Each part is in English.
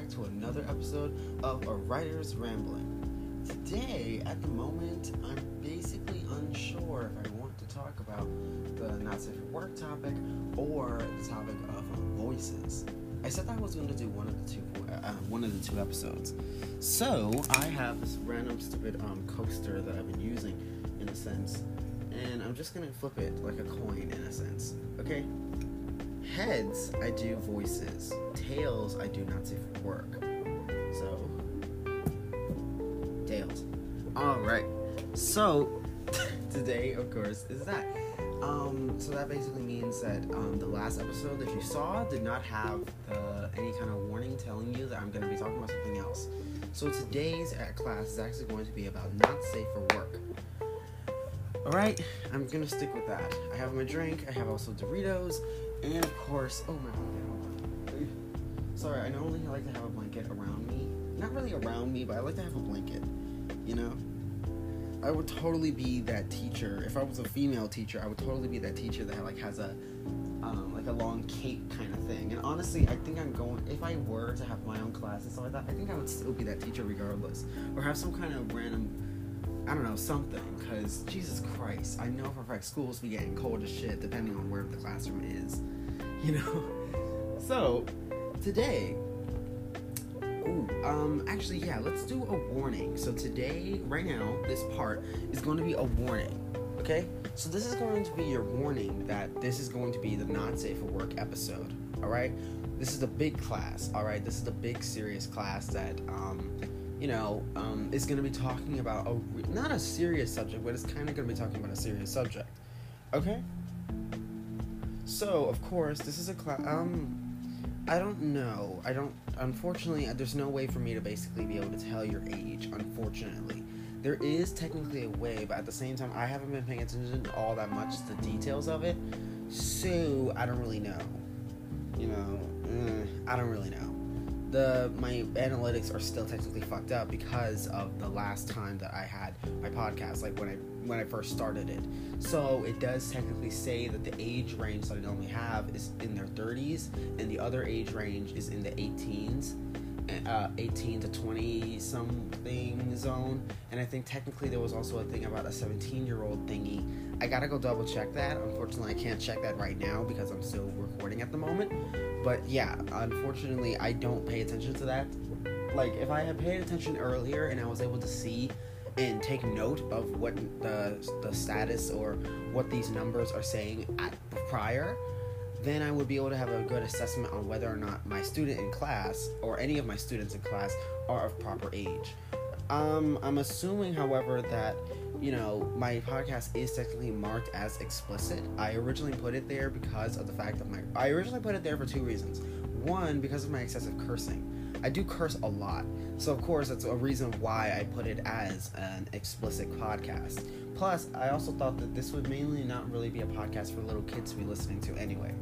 back to another episode of A Writer's Rambling. Today, at the moment, I'm basically unsure if I want to talk about the not safe for work topic or the topic of voices. I said that I was going to do one of the two, uh, one of the two episodes. So I have this random stupid um, coaster that I've been using, in a sense, and I'm just gonna flip it like a coin, in a sense. Okay. Heads, I do voices. Tails, I do not safe for work. So, tails. All right. So today, of course, is that. Um, so that basically means that um, the last episode that you saw did not have the, any kind of warning telling you that I'm going to be talking about something else. So today's at class is actually going to be about not safe for work. All right, I'm gonna stick with that. I have my drink. I have also Doritos, and of course, oh my god, Sorry, I normally like to have a blanket around me. Not really around me, but I like to have a blanket. You know, I would totally be that teacher. If I was a female teacher, I would totally be that teacher that like has a um, like a long cape kind of thing. And honestly, I think I'm going. If I were to have my own class and stuff like that, I think I would still be that teacher regardless, or have some kind of random I don't know, something. Because, Jesus Christ, I know for a fact schools be getting cold as shit depending on where the classroom is. You know? So, today, ooh, um, actually, yeah, let's do a warning. So, today, right now, this part is going to be a warning. Okay? So, this is going to be your warning that this is going to be the not safe for work episode. Alright? This is a big class. Alright? This is the big serious class that, um, you know, um, is going to be talking about a not a serious subject, but it's kind of going to be talking about a serious subject. Okay. So of course, this is a class. Um, I don't know. I don't. Unfortunately, there's no way for me to basically be able to tell your age. Unfortunately, there is technically a way, but at the same time, I haven't been paying attention to all that much to the details of it, so I don't really know. You know, eh, I don't really know the my analytics are still technically fucked up because of the last time that I had my podcast, like when I when I first started it. So it does technically say that the age range that I normally have is in their 30s, and the other age range is in the 18s, uh, 18 to 20 something zone. And I think technically there was also a thing about a 17 year old thingy. I gotta go double check that. Unfortunately, I can't check that right now because I'm still recording at the moment. But yeah, unfortunately, I don't pay attention to that. Like, if I had paid attention earlier and I was able to see and take note of what the, the status or what these numbers are saying at prior, then I would be able to have a good assessment on whether or not my student in class or any of my students in class are of proper age. Um, I'm assuming, however, that you know, my podcast is technically marked as explicit. I originally put it there because of the fact that my I originally put it there for two reasons. One, because of my excessive cursing. I do curse a lot. So of course that's a reason why I put it as an explicit podcast. Plus, I also thought that this would mainly not really be a podcast for little kids to be listening to anyway.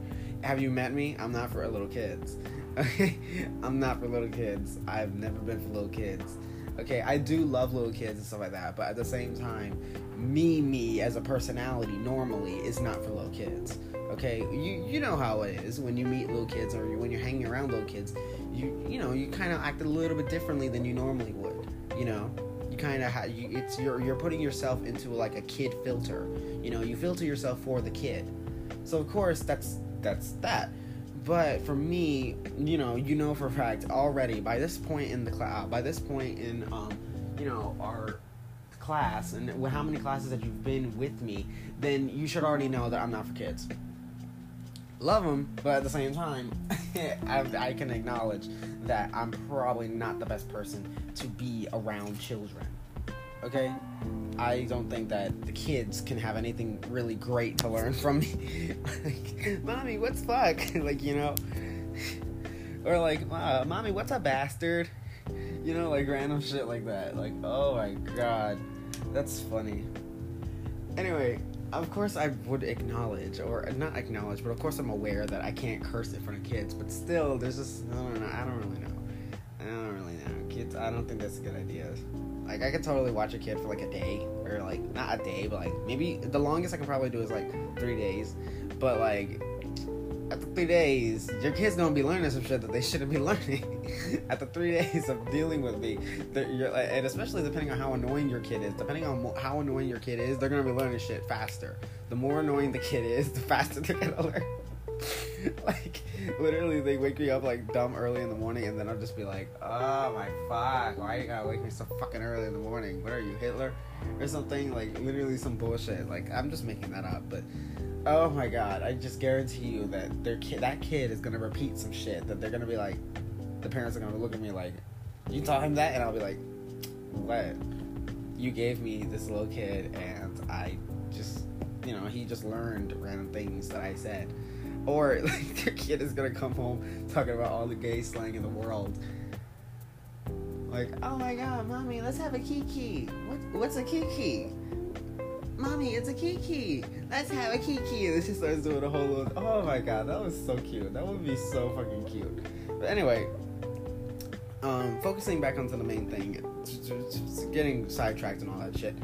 Have you met me? I'm not for little kids. Okay? I'm not for little kids. I've never been for little kids. Okay, I do love little kids and stuff like that, but at the same time, me, me as a personality normally is not for little kids. Okay, you you know how it is when you meet little kids or when you're hanging around little kids, you you know you kind of act a little bit differently than you normally would. You know, you kind of have you, it's you're you're putting yourself into like a kid filter. You know, you filter yourself for the kid. So of course that's that's that. But for me, you know, you know for a fact already by this point in the class, by this point in, um, you know, our class and how many classes that you've been with me, then you should already know that I'm not for kids. Love them, but at the same time, I, I can acknowledge that I'm probably not the best person to be around children. Okay? I don't think that the kids can have anything really great to learn from me. like, mommy, what's fuck? like, you know? or like, uh, mommy, what's a bastard? You know, like random shit like that. Like, oh my god. That's funny. Anyway, of course I would acknowledge, or not acknowledge, but of course I'm aware that I can't curse in front of kids, but still, there's just, I don't know, I don't really know. I don't really know. Kids, I don't think that's a good idea. Like I could totally watch a kid for like a day or like not a day, but like maybe the longest I can probably do is like three days. But like after three days, your kid's gonna be learning some shit that they shouldn't be learning. after three days of dealing with me, and especially depending on how annoying your kid is, depending on how annoying your kid is, they're gonna be learning shit faster. The more annoying the kid is, the faster they're gonna learn. like literally, they wake me up like dumb early in the morning, and then I'll just be like, "Oh my fuck! Why you gotta wake me so fucking early in the morning? What are you, Hitler, or something?" Like literally some bullshit. Like I'm just making that up, but oh my god, I just guarantee you that their kid, that kid is gonna repeat some shit that they're gonna be like, the parents are gonna look at me like, "You taught him that," and I'll be like, "What? You gave me this little kid, and I just." You know, he just learned random things that I said or like their kid is gonna come home talking about all the gay slang in the world. Like, oh my god, mommy, let's have a kiki. What, what's a kiki? Mommy, it's a kiki. Let's have a kiki. And she starts doing a whole little. Oh my god, that was so cute. That would be so fucking cute. But anyway, um, focusing back onto the main thing, getting sidetracked and all that shit.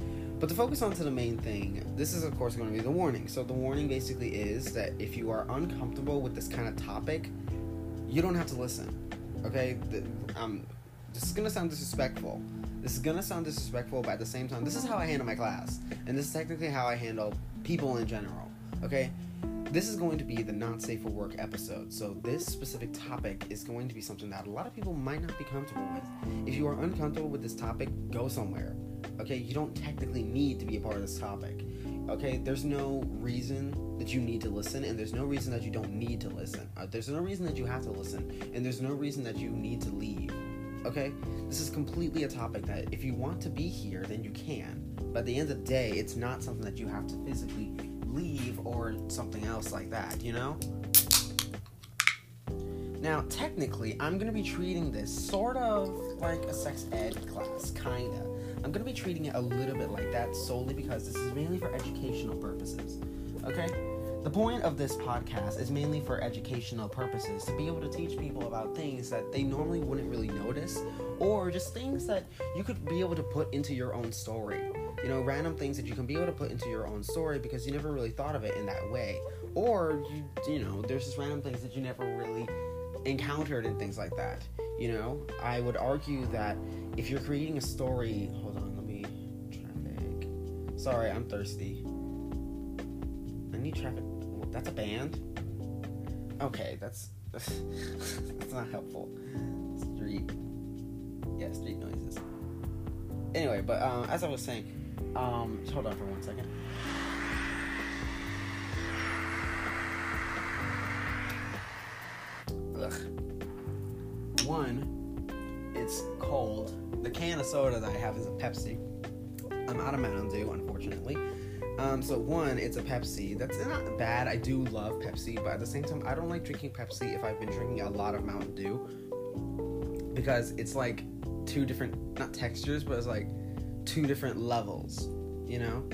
But to focus on to the main thing, this is of course going to be the warning. So the warning basically is that if you are uncomfortable with this kind of topic, you don't have to listen. Okay, um, this is gonna sound disrespectful. This is gonna sound disrespectful, but at the same time, this is how I handle my class, and this is technically how I handle people in general. Okay, this is going to be the not safe for work episode. So this specific topic is going to be something that a lot of people might not be comfortable with. If you are uncomfortable with this topic, go somewhere. Okay, you don't technically need to be a part of this topic. Okay, there's no reason that you need to listen, and there's no reason that you don't need to listen. Uh, there's no reason that you have to listen, and there's no reason that you need to leave. Okay, this is completely a topic that if you want to be here, then you can. But at the end of the day, it's not something that you have to physically leave or something else like that, you know? Now, technically, I'm gonna be treating this sort of like a sex ed class, kinda. I'm to be treating it a little bit like that solely because this is mainly for educational purposes. Okay? The point of this podcast is mainly for educational purposes to be able to teach people about things that they normally wouldn't really notice or just things that you could be able to put into your own story. You know, random things that you can be able to put into your own story because you never really thought of it in that way. Or you you know, there's just random things that you never really encountered and things like that. You know, I would argue that if you're creating a story, hold on, let me. Sorry, I'm thirsty. I need traffic. That's a band. Okay, that's that's, not helpful. Street, yeah, street noises. Anyway, but um, as I was saying, um, just hold on for one second. Ugh. One, it's cold. The can of soda that I have is a Pepsi. I'm out of Mountain Dew, unfortunately. Um, so one, it's a Pepsi. That's not bad. I do love Pepsi, but at the same time, I don't like drinking Pepsi if I've been drinking a lot of Mountain Dew because it's like two different not textures, but it's like two different levels. You know,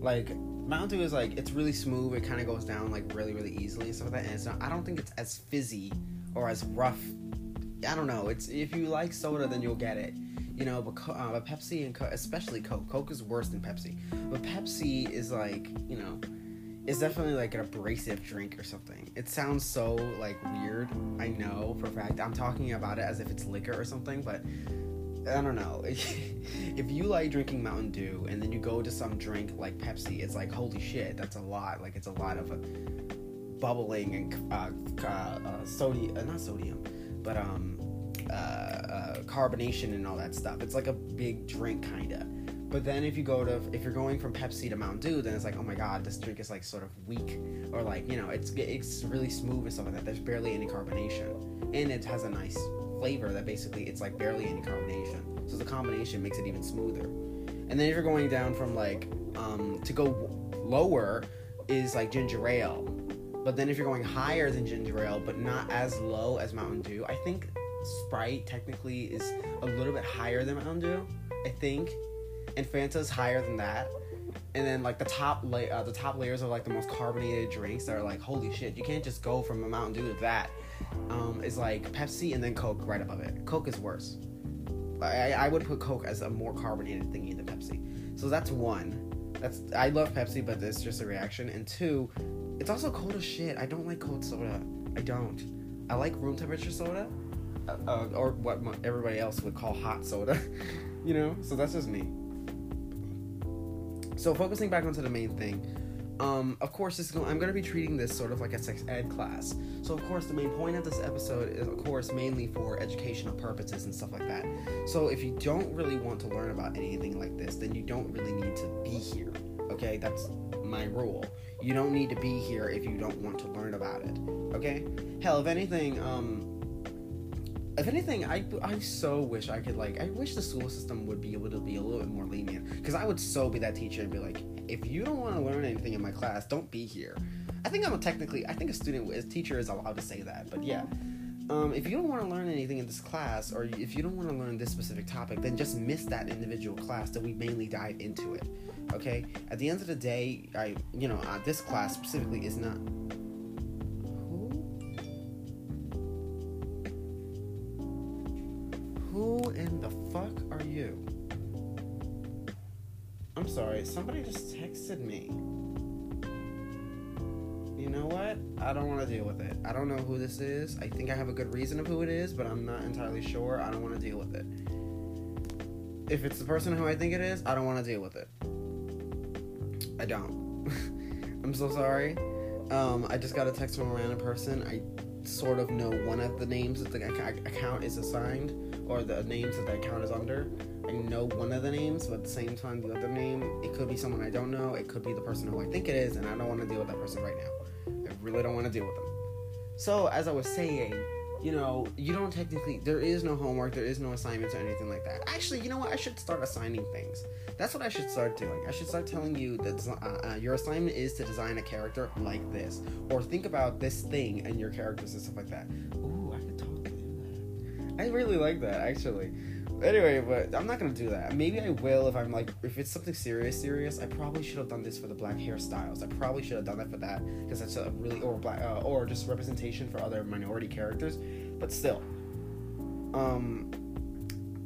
like Mountain Dew is like it's really smooth. It kind of goes down like really really easily and stuff like that. And it's. I don't think it's as fizzy or as rough. I don't know. It's if you like soda, then you'll get it. You know, but, uh, but Pepsi and Coke, especially Coke. Coke is worse than Pepsi. But Pepsi is like you know, it's definitely like an abrasive drink or something. It sounds so like weird. I know for fact. I'm talking about it as if it's liquor or something, but I don't know. if you like drinking Mountain Dew and then you go to some drink like Pepsi, it's like holy shit, that's a lot. Like it's a lot of uh, bubbling and uh, uh, uh, sodium, uh, not sodium, but um, uh, carbonation and all that stuff. It's like a big drink kinda. But then if you go to if you're going from Pepsi to Mountain Dew, then it's like oh my god, this drink is like sort of weak or like you know it's it's really smooth and stuff like that. There's barely any carbonation and it has a nice flavor that basically it's like barely any carbonation. So the combination makes it even smoother. And then if you're going down from like um, to go lower is like ginger ale. But then if you're going higher than ginger ale, but not as low as Mountain Dew, I think Sprite technically is a little bit higher than Mountain Dew. I think, and Fanta's higher than that. And then like the top la- uh, the top layers are like the most carbonated drinks that are like holy shit. You can't just go from a Mountain Dew to that um, is like Pepsi and then Coke right above it. Coke is worse. I, I would put Coke as a more carbonated thingy than Pepsi. So that's one. That's I love Pepsi, but it's just a reaction. And two, it's also cold as shit. I don't like cold soda. I don't. I like room temperature soda, uh, uh, or what everybody else would call hot soda. you know, so that's just me. So focusing back onto the main thing, um, of course, this I'm going to be treating this sort of like a sex ed class. So, of course, the main point of this episode is, of course, mainly for educational purposes and stuff like that. So, if you don't really want to learn about anything like this, then you don't really need to be here. Okay, that's my rule. You don't need to be here if you don't want to learn about it. Okay? Hell, if anything, um, if anything, I, I so wish I could like I wish the school system would be able to be a little bit more lenient because I would so be that teacher and be like, if you don't want to learn anything in my class, don't be here. I think I'm a technically I think a student a teacher is allowed to say that, but yeah. Um, if you don't want to learn anything in this class, or if you don't want to learn this specific topic, then just miss that individual class that we mainly dive into it. Okay. At the end of the day, I you know uh, this class specifically is not Who? Who in the fuck are you? I'm sorry, somebody just texted me. You know what? I don't want to deal with it. I don't know who this is. I think I have a good reason of who it is, but I'm not entirely sure. I don't want to deal with it. If it's the person who I think it is, I don't want to deal with it. I don't. I'm so sorry. Um, I just got a text from a random person. I sort of know one of the names that the account is assigned or the names that the account is under. I know one of the names, but at the same time, the other name, it could be someone I don't know. It could be the person who I think it is, and I don't want to deal with that person right now. I really don't want to deal with them. So, as I was saying, you know, you don't technically, there is no homework, there is no assignments or anything like that. Actually, you know what? I should start assigning things. That's what I should start doing. I should start telling you that uh, uh, your assignment is to design a character like this, or think about this thing and your characters and stuff like that. Ooh, I really like that, actually. Anyway, but I'm not gonna do that. Maybe I will if I'm like, if it's something serious, serious. I probably should have done this for the black hairstyles. I probably should have done that for that because that's a really or black uh, or just representation for other minority characters. But still, um,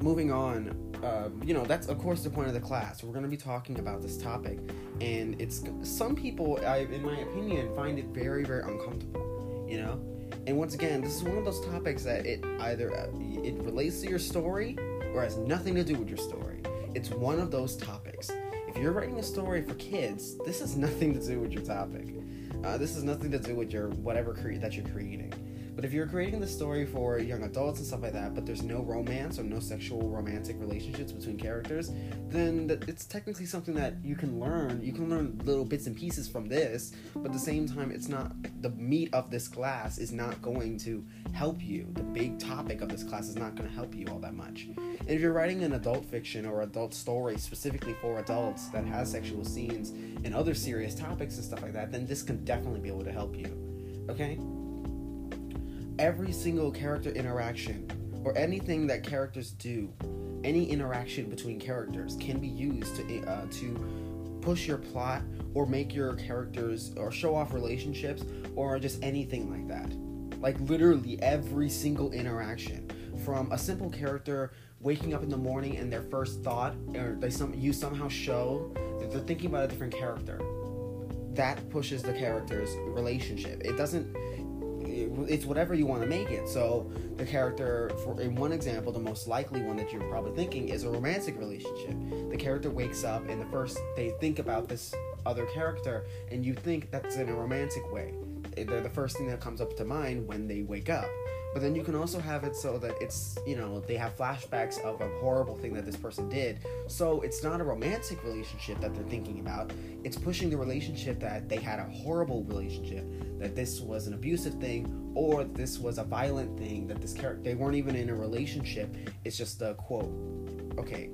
moving on. Uh, you know, that's of course the point of the class. We're gonna be talking about this topic, and it's some people, I, in my opinion, find it very, very uncomfortable. You know, and once again, this is one of those topics that it either uh, it relates to your story or has nothing to do with your story. It's one of those topics. If you're writing a story for kids, this has nothing to do with your topic. Uh, this has nothing to do with your whatever cre- that you're creating. But if you're creating the story for young adults and stuff like that, but there's no romance or no sexual romantic relationships between characters, then it's technically something that you can learn. You can learn little bits and pieces from this, but at the same time, it's not the meat of this class is not going to help you. The big topic of this class is not going to help you all that much. And if you're writing an adult fiction or adult story specifically for adults that has sexual scenes and other serious topics and stuff like that, then this can definitely be able to help you. Okay? Every single character interaction or anything that characters do, any interaction between characters can be used to uh, to push your plot or make your characters or show off relationships or just anything like that. Like literally every single interaction from a simple character waking up in the morning and their first thought or they some you somehow show that they're thinking about a different character. That pushes the character's relationship. It doesn't it's whatever you want to make it. So the character, for in one example, the most likely one that you're probably thinking is a romantic relationship. The character wakes up and the first they think about this other character, and you think that's in a romantic way. They're the first thing that comes up to mind when they wake up. But then you can also have it so that it's, you know, they have flashbacks of a horrible thing that this person did. So it's not a romantic relationship that they're thinking about. It's pushing the relationship that they had a horrible relationship, that this was an abusive thing, or this was a violent thing, that this character, they weren't even in a relationship. It's just a quote. Okay.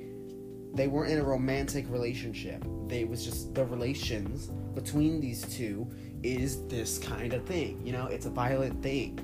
They weren't in a romantic relationship. They was just the relations between these two is this kind of thing. You know, it's a violent thing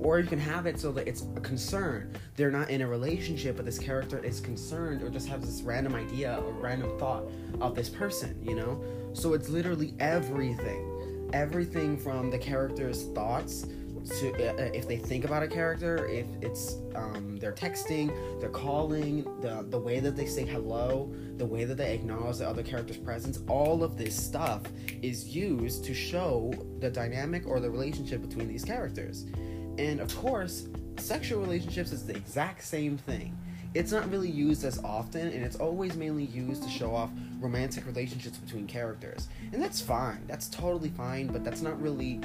or you can have it so that it's a concern. They're not in a relationship, but this character is concerned or just has this random idea or random thought of this person, you know? So it's literally everything. Everything from the character's thoughts to uh, if they think about a character, if it's um, they're texting, they're calling, the the way that they say hello, the way that they acknowledge the other character's presence, all of this stuff is used to show the dynamic or the relationship between these characters. And of course, sexual relationships is the exact same thing. It's not really used as often, and it's always mainly used to show off romantic relationships between characters. And that's fine. That's totally fine, but that's not really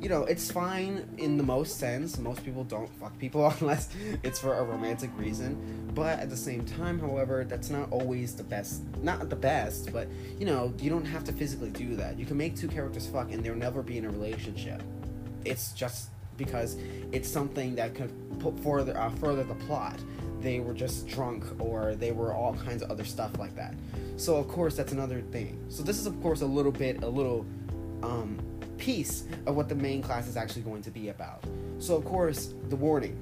you know, it's fine in the most sense. Most people don't fuck people unless it's for a romantic reason. But at the same time, however, that's not always the best. Not the best, but you know, you don't have to physically do that. You can make two characters fuck and they'll never be in a relationship. It's just because it's something that could put further uh, further the plot. They were just drunk or they were all kinds of other stuff like that. So of course that's another thing. So this is of course a little bit a little um piece of what the main class is actually going to be about. So, of course, the warning.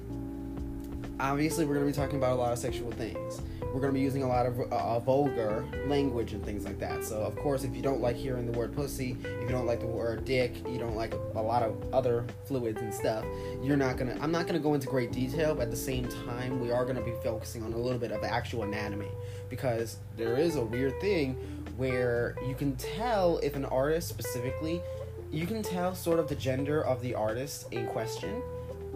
Obviously, we're going to be talking about a lot of sexual things. We're going to be using a lot of uh, vulgar language and things like that. So, of course, if you don't like hearing the word pussy, if you don't like the word dick, you don't like a, a lot of other fluids and stuff, you're not going to. I'm not going to go into great detail, but at the same time, we are going to be focusing on a little bit of actual anatomy because there is a weird thing where you can tell if an artist specifically you can tell sort of the gender of the artist in question,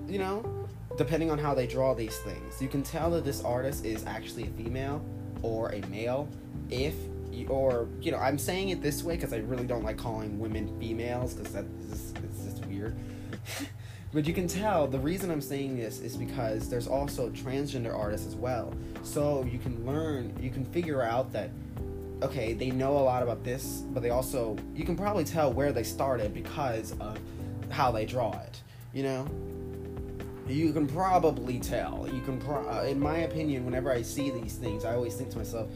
you know, depending on how they draw these things. You can tell that this artist is actually a female or a male if you, or you know, I'm saying it this way because I really don't like calling women females because that is it's just weird. but you can tell the reason I'm saying this is because there's also transgender artists as well. So you can learn, you can figure out that okay, they know a lot about this, but they also you can probably tell where they started because of how they draw it. You know, you can probably tell. You can, pro- uh, in my opinion, whenever I see these things, I always think to myself,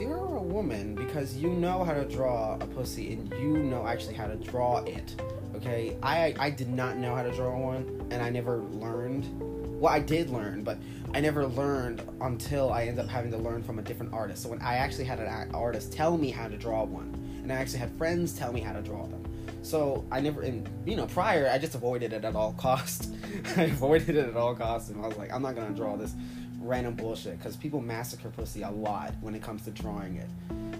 "You're a woman because you know how to draw a pussy and you know actually how to draw it." Okay, I I did not know how to draw one, and I never learned. Well, I did learn, but I never learned until I ended up having to learn from a different artist. So when I actually had an artist tell me how to draw one, and I actually had friends tell me how to draw them. So I never, and you know, prior I just avoided it at all costs. I avoided it at all costs, and I was like, I'm not gonna draw this random bullshit because people massacre pussy a lot when it comes to drawing it.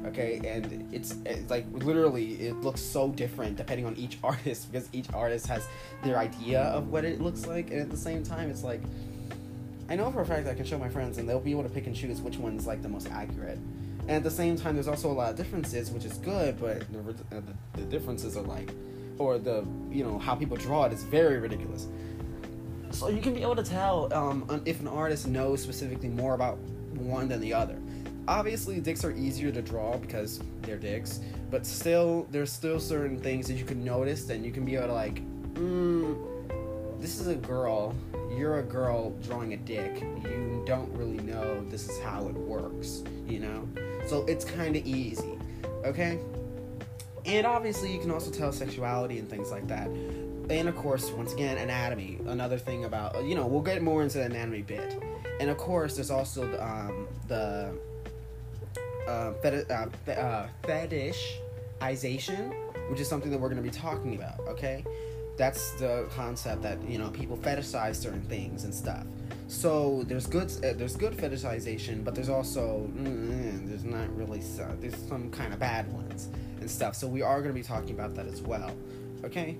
Okay, and it's, it's like literally it looks so different depending on each artist because each artist has their idea of what it looks like, and at the same time, it's like I know for a fact I can show my friends and they'll be able to pick and choose which one's like the most accurate. And at the same time, there's also a lot of differences, which is good, but the, the, the differences are like, or the you know how people draw it is very ridiculous. So you can be able to tell um, if an artist knows specifically more about one than the other. Obviously, dicks are easier to draw because they're dicks, but still, there's still certain things that you can notice, and you can be able to like, mm, this is a girl you're a girl drawing a dick, you don't really know this is how it works, you know? So it's kind of easy, okay? And obviously, you can also tell sexuality and things like that. And of course, once again, anatomy. Another thing about, you know, we'll get more into the anatomy bit. And of course, there's also um, the uh, uh, uh, fetishization, which is something that we're going to be talking about, okay? that's the concept that you know people fetishize certain things and stuff. So there's good uh, there's good fetishization, but there's also mm, there's not really uh, there's some kind of bad ones and stuff. So we are going to be talking about that as well. Okay.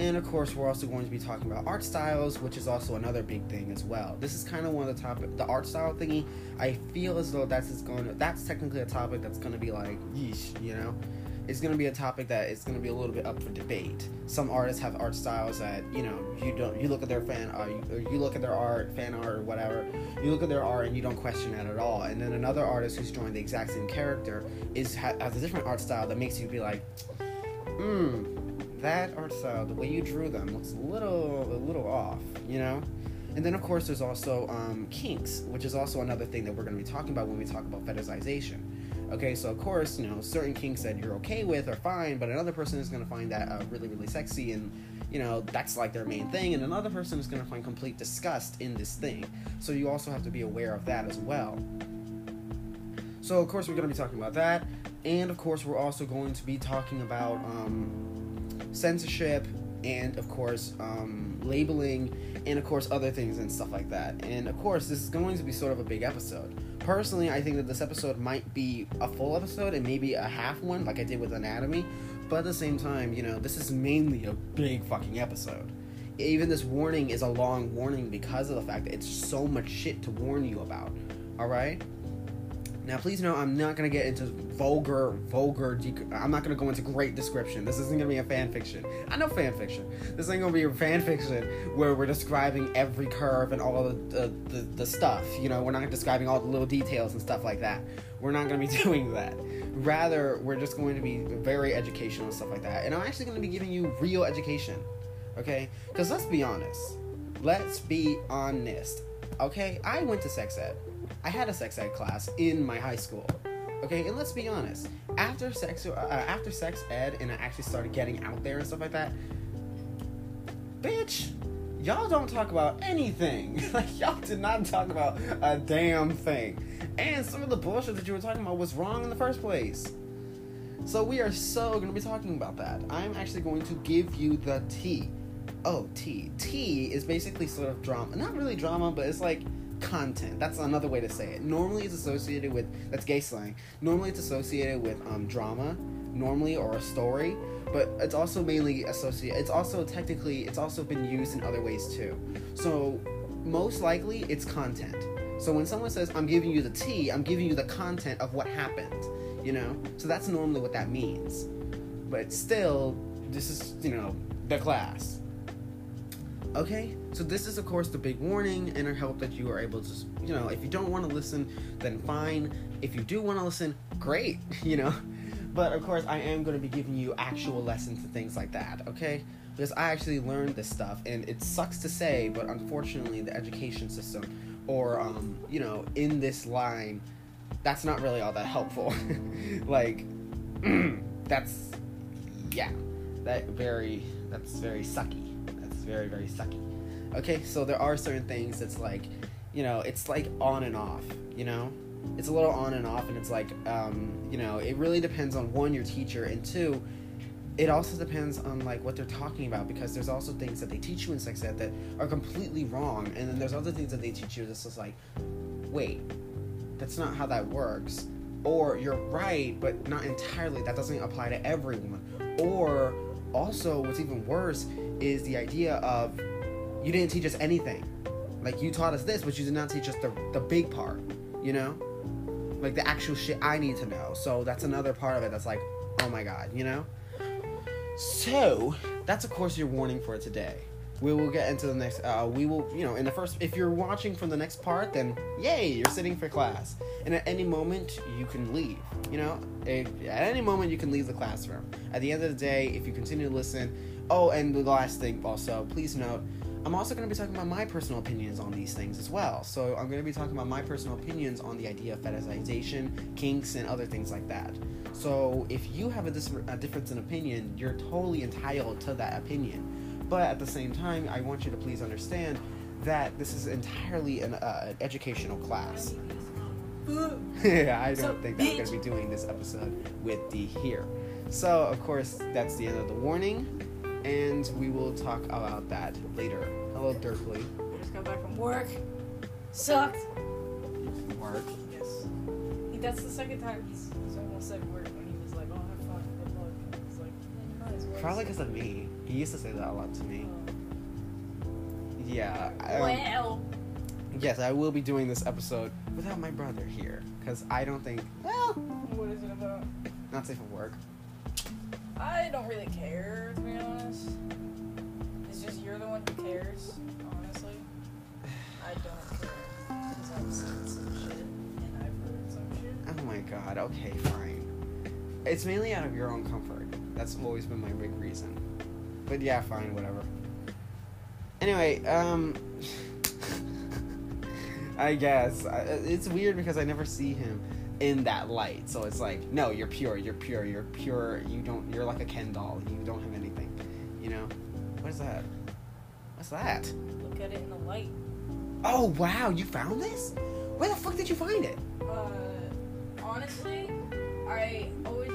And of course, we're also going to be talking about art styles, which is also another big thing as well. This is kind of one of the topic, the art style thingy. I feel as though that's going to, that's technically a topic that's going to be like, yeesh, you know it's going to be a topic that is going to be a little bit up for debate. Some artists have art styles that you know you don't you look at their fan uh, you, or you look at their art fan art or whatever you look at their art and you don't question it at all. And then another artist who's drawing the exact same character is has a different art style that makes you be like, hmm, that art style, the way you drew them looks a little a little off, you know. And then, of course, there's also um, kinks, which is also another thing that we're going to be talking about when we talk about fetishization. Okay, so of course, you know, certain kinks that you're okay with are fine, but another person is going to find that uh, really, really sexy, and you know, that's like their main thing, and another person is going to find complete disgust in this thing. So you also have to be aware of that as well. So, of course, we're going to be talking about that, and of course, we're also going to be talking about um, censorship and of course um, labeling, and of course other things and stuff like that. And of course, this is going to be sort of a big episode. Personally, I think that this episode might be a full episode and maybe a half one, like I did with anatomy. But at the same time, you know, this is mainly a big fucking episode. Even this warning is a long warning because of the fact that it's so much shit to warn you about. All right. Now, please know I'm not gonna get into vulgar, vulgar. Dec- I'm not gonna go into great description. This isn't gonna be a fan fiction. I know fan fiction. This ain't gonna be a fan fiction where we're describing every curve and all the the, the, the stuff. You know, we're not describing all the little details and stuff like that. We're not gonna be doing that. Rather, we're just going to be very educational and stuff like that. And I'm actually gonna be giving you real education. Okay? Because let's be honest. Let's be honest. Okay? I went to sex ed. I had a sex ed class in my high school. Okay, and let's be honest. After sex, uh, after sex ed, and I actually started getting out there and stuff like that, bitch, y'all don't talk about anything. like y'all did not talk about a damn thing. And some of the bullshit that you were talking about was wrong in the first place. So we are so going to be talking about that. I'm actually going to give you the T. Oh, T. T is basically sort of drama. Not really drama, but it's like content. That's another way to say it. Normally, it's associated with that's gay slang. Normally, it's associated with um, drama, normally or a story, but it's also mainly associated. It's also technically it's also been used in other ways too. So most likely, it's content. So when someone says I'm giving you the tea, I'm giving you the content of what happened. You know, so that's normally what that means. But still, this is you know the class. Okay, so this is of course the big warning, and I hope that you are able to, you know, if you don't want to listen, then fine. If you do want to listen, great, you know. But of course, I am going to be giving you actual lessons and things like that, okay? Because I actually learned this stuff, and it sucks to say, but unfortunately, the education system, or um, you know, in this line, that's not really all that helpful. like, that's yeah, that very that's very sucky very, very sucky. Okay, so there are certain things that's like, you know, it's like on and off, you know? It's a little on and off, and it's like, um, you know, it really depends on one, your teacher, and two, it also depends on like what they're talking about because there's also things that they teach you in sex ed that are completely wrong, and then there's other things that they teach you that's just like, wait, that's not how that works. Or you're right, but not entirely. That doesn't apply to everyone. Or also, what's even worse is the idea of you didn't teach us anything. Like you taught us this, but you did not teach us the the big part. You know, like the actual shit I need to know. So that's another part of it. That's like, oh my god, you know. So that's of course your warning for today. We will get into the next. Uh, we will, you know, in the first. If you're watching from the next part, then yay, you're sitting for class. And at any moment, you can leave. You know, at any moment, you can leave the classroom. At the end of the day, if you continue to listen, Oh, and the last thing also, please note, I'm also going to be talking about my personal opinions on these things as well. So I'm going to be talking about my personal opinions on the idea of fetishization, kinks, and other things like that. So if you have a, dis- a difference in opinion, you're totally entitled to that opinion. But at the same time, I want you to please understand that this is entirely an uh, educational class. yeah, I don't so, think that I'm going to be doing this episode with the here. So, of course, that's the end of the warning and we will talk about that later. Hello, Dirkly. I just got back from work. Sucked. Work? Yes. That's the second time he's, he's almost said work when he was like, oh, have fun, good luck. And he's like, yeah, you well Probably because of me. He used to say that a lot to me. Yeah. Um, well. Yes, I will be doing this episode without my brother here because I don't think. Well. What is it about? Not safe at work. I don't really care, to be honest. It's just you're the one who cares, honestly. I don't care. Because I've seen some shit and I've heard some shit. Oh my god, okay, fine. It's mainly out of your own comfort. That's always been my big reason. But yeah, fine, whatever. Anyway, um. I guess. It's weird because I never see him in that light. So it's like, no, you're pure, you're pure, you're pure. You don't, you're like a Ken doll. You don't have anything. You know? What is that? What's that? Look at it in the light. Oh wow, you found this? Where the fuck did you find it? Uh, honestly, I always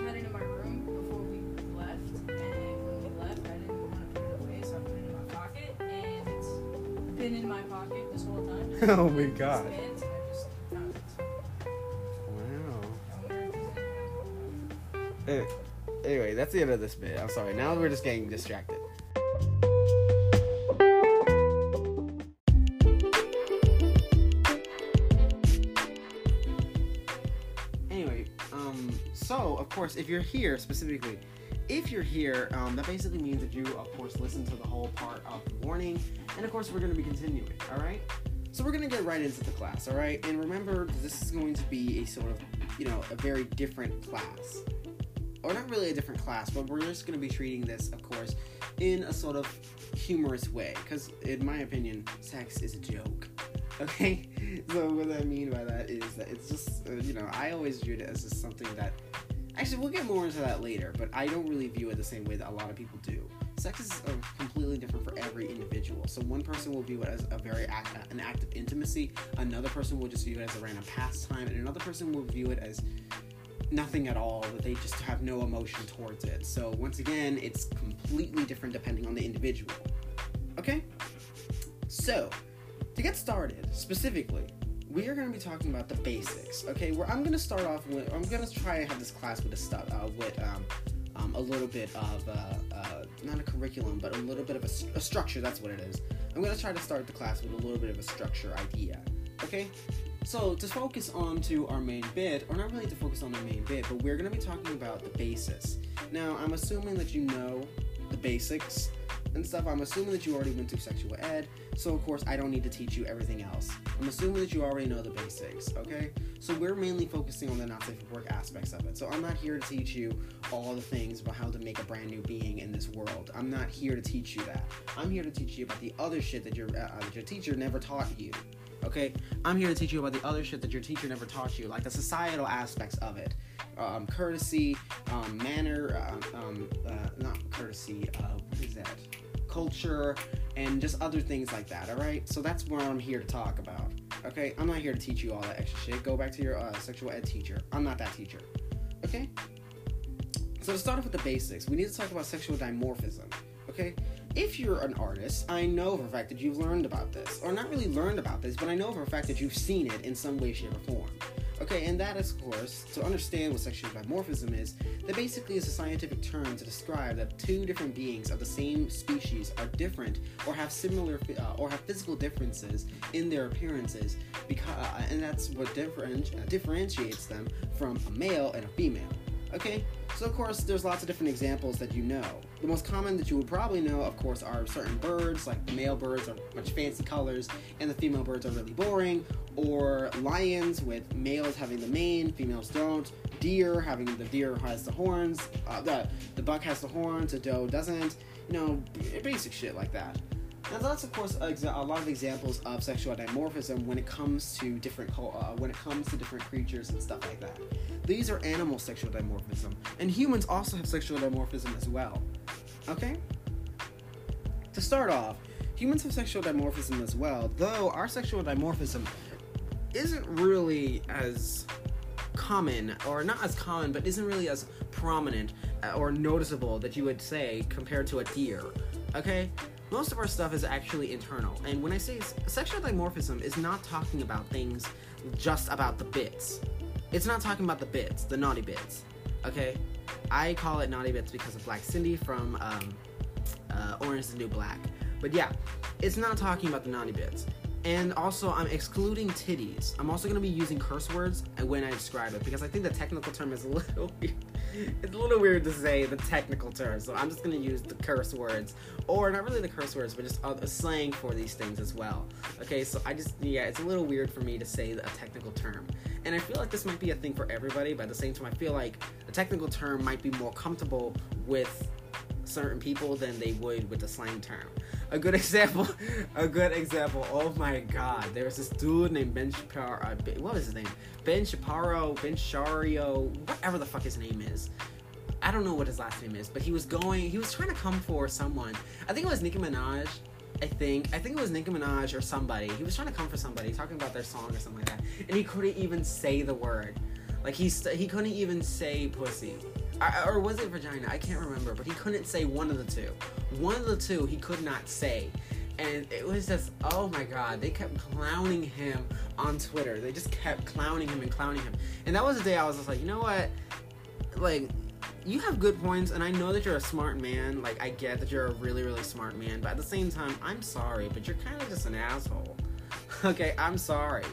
been in my pocket this whole time. Oh my God. just. Wow. I wonder if it's in my pocket. Eh, Anyway, that's the end of this bit. I'm sorry. Now we're just getting distracted. Anyway, um, so of course, if you're here specifically, if you're here, um, that basically means that you, of course, listen to the whole part of the warning, and of course, we're going to be continuing. All right. So we're going to get right into the class. All right, and remember, this is going to be a sort of, you know, a very different class or not really a different class, but we're just going to be treating this, of course, in a sort of humorous way. Because, in my opinion, sex is a joke. Okay? So, what I mean by that is that it's just, uh, you know, I always viewed it as just something that. Actually, we'll get more into that later, but I don't really view it the same way that a lot of people do. Sex is uh, completely different for every individual. So one person will view it as a very act, an act of intimacy. Another person will just view it as a random pastime, and another person will view it as nothing at all that they just have no emotion towards it so once again it's completely different depending on the individual okay so to get started specifically we are going to be talking about the basics okay? Where i'm going to start off with i'm going to try and have this class with a stu- uh, with um, um, a little bit of uh, uh, not a curriculum but a little bit of a structure that's what it is. I'm going to try to start the class with a little bit of a structure idea okay? So to focus on to our main bit, or not really to focus on our main bit, but we're going to be talking about the basis. Now, I'm assuming that you know the basics and stuff. I'm assuming that you already went through sexual ed, so of course I don't need to teach you everything else. I'm assuming that you already know the basics, okay? So we're mainly focusing on the not safe for work aspects of it. So I'm not here to teach you all the things about how to make a brand new being in this world. I'm not here to teach you that. I'm here to teach you about the other shit that your uh, that your teacher never taught you. Okay, I'm here to teach you about the other shit that your teacher never taught you, like the societal aspects of it, um, courtesy, um, manner, uh, um, uh, not courtesy. Uh, what is that? Culture and just other things like that. All right, so that's what I'm here to talk about. Okay, I'm not here to teach you all that extra shit. Go back to your uh, sexual ed teacher. I'm not that teacher. Okay. So to start off with the basics, we need to talk about sexual dimorphism. Okay, if you're an artist, I know for a fact that you've learned about this, or not really learned about this, but I know for a fact that you've seen it in some way, shape, or form. Okay, and that is, of course, to understand what sexual dimorphism is, that basically is a scientific term to describe that two different beings of the same species are different or have similar uh, or have physical differences in their appearances, because, uh, and that's what differenti- uh, differentiates them from a male and a female. Okay, so of course, there's lots of different examples that you know. The most common that you would probably know, of course, are certain birds, like the male birds are much fancy colors, and the female birds are really boring. Or lions with males having the mane, females don't. Deer having the deer has the horns, uh, the the buck has the horns, the doe doesn't. You know, basic shit like that. Now that's of course a, a lot of examples of sexual dimorphism when it comes to different uh, when it comes to different creatures and stuff like that. These are animal sexual dimorphism, and humans also have sexual dimorphism as well. Okay. To start off, humans have sexual dimorphism as well, though our sexual dimorphism isn't really as common, or not as common, but isn't really as prominent uh, or noticeable that you would say compared to a deer. Okay? Most of our stuff is actually internal, and when I say sexual dimorphism is not talking about things just about the bits. It's not talking about the bits, the naughty bits. Okay? I call it naughty bits because of Black Cindy from um, uh, Orange is the New Black. But yeah, it's not talking about the naughty bits. And also, I'm excluding titties. I'm also going to be using curse words when I describe it because I think the technical term is a little weird. It's a little weird to say the technical term, so I'm just going to use the curse words. Or not really the curse words, but just a slang for these things as well. Okay, so I just, yeah, it's a little weird for me to say a technical term. And I feel like this might be a thing for everybody, but at the same time, I feel like a technical term might be more comfortable with certain people than they would with the slang term. A good example, a good example. Oh my God, there was this dude named Ben Shapiro. Uh, what was his name? Ben Shapiro, Ben Shario, whatever the fuck his name is. I don't know what his last name is, but he was going. He was trying to come for someone. I think it was Nicki Minaj. I think. I think it was Nicki Minaj or somebody. He was trying to come for somebody, talking about their song or something like that, and he couldn't even say the word. Like he st- he couldn't even say pussy. Or was it vagina? I can't remember, but he couldn't say one of the two. One of the two he could not say. and it was just oh my god they kept clowning him on twitter they just kept clowning him and clowning him and that was the day i was just like you know what like you have good points and i know that you're a smart man. Like i get that you're a really really smart man but at the same time i'm sorry but you're kind of just an asshole. Okay i'm sorry.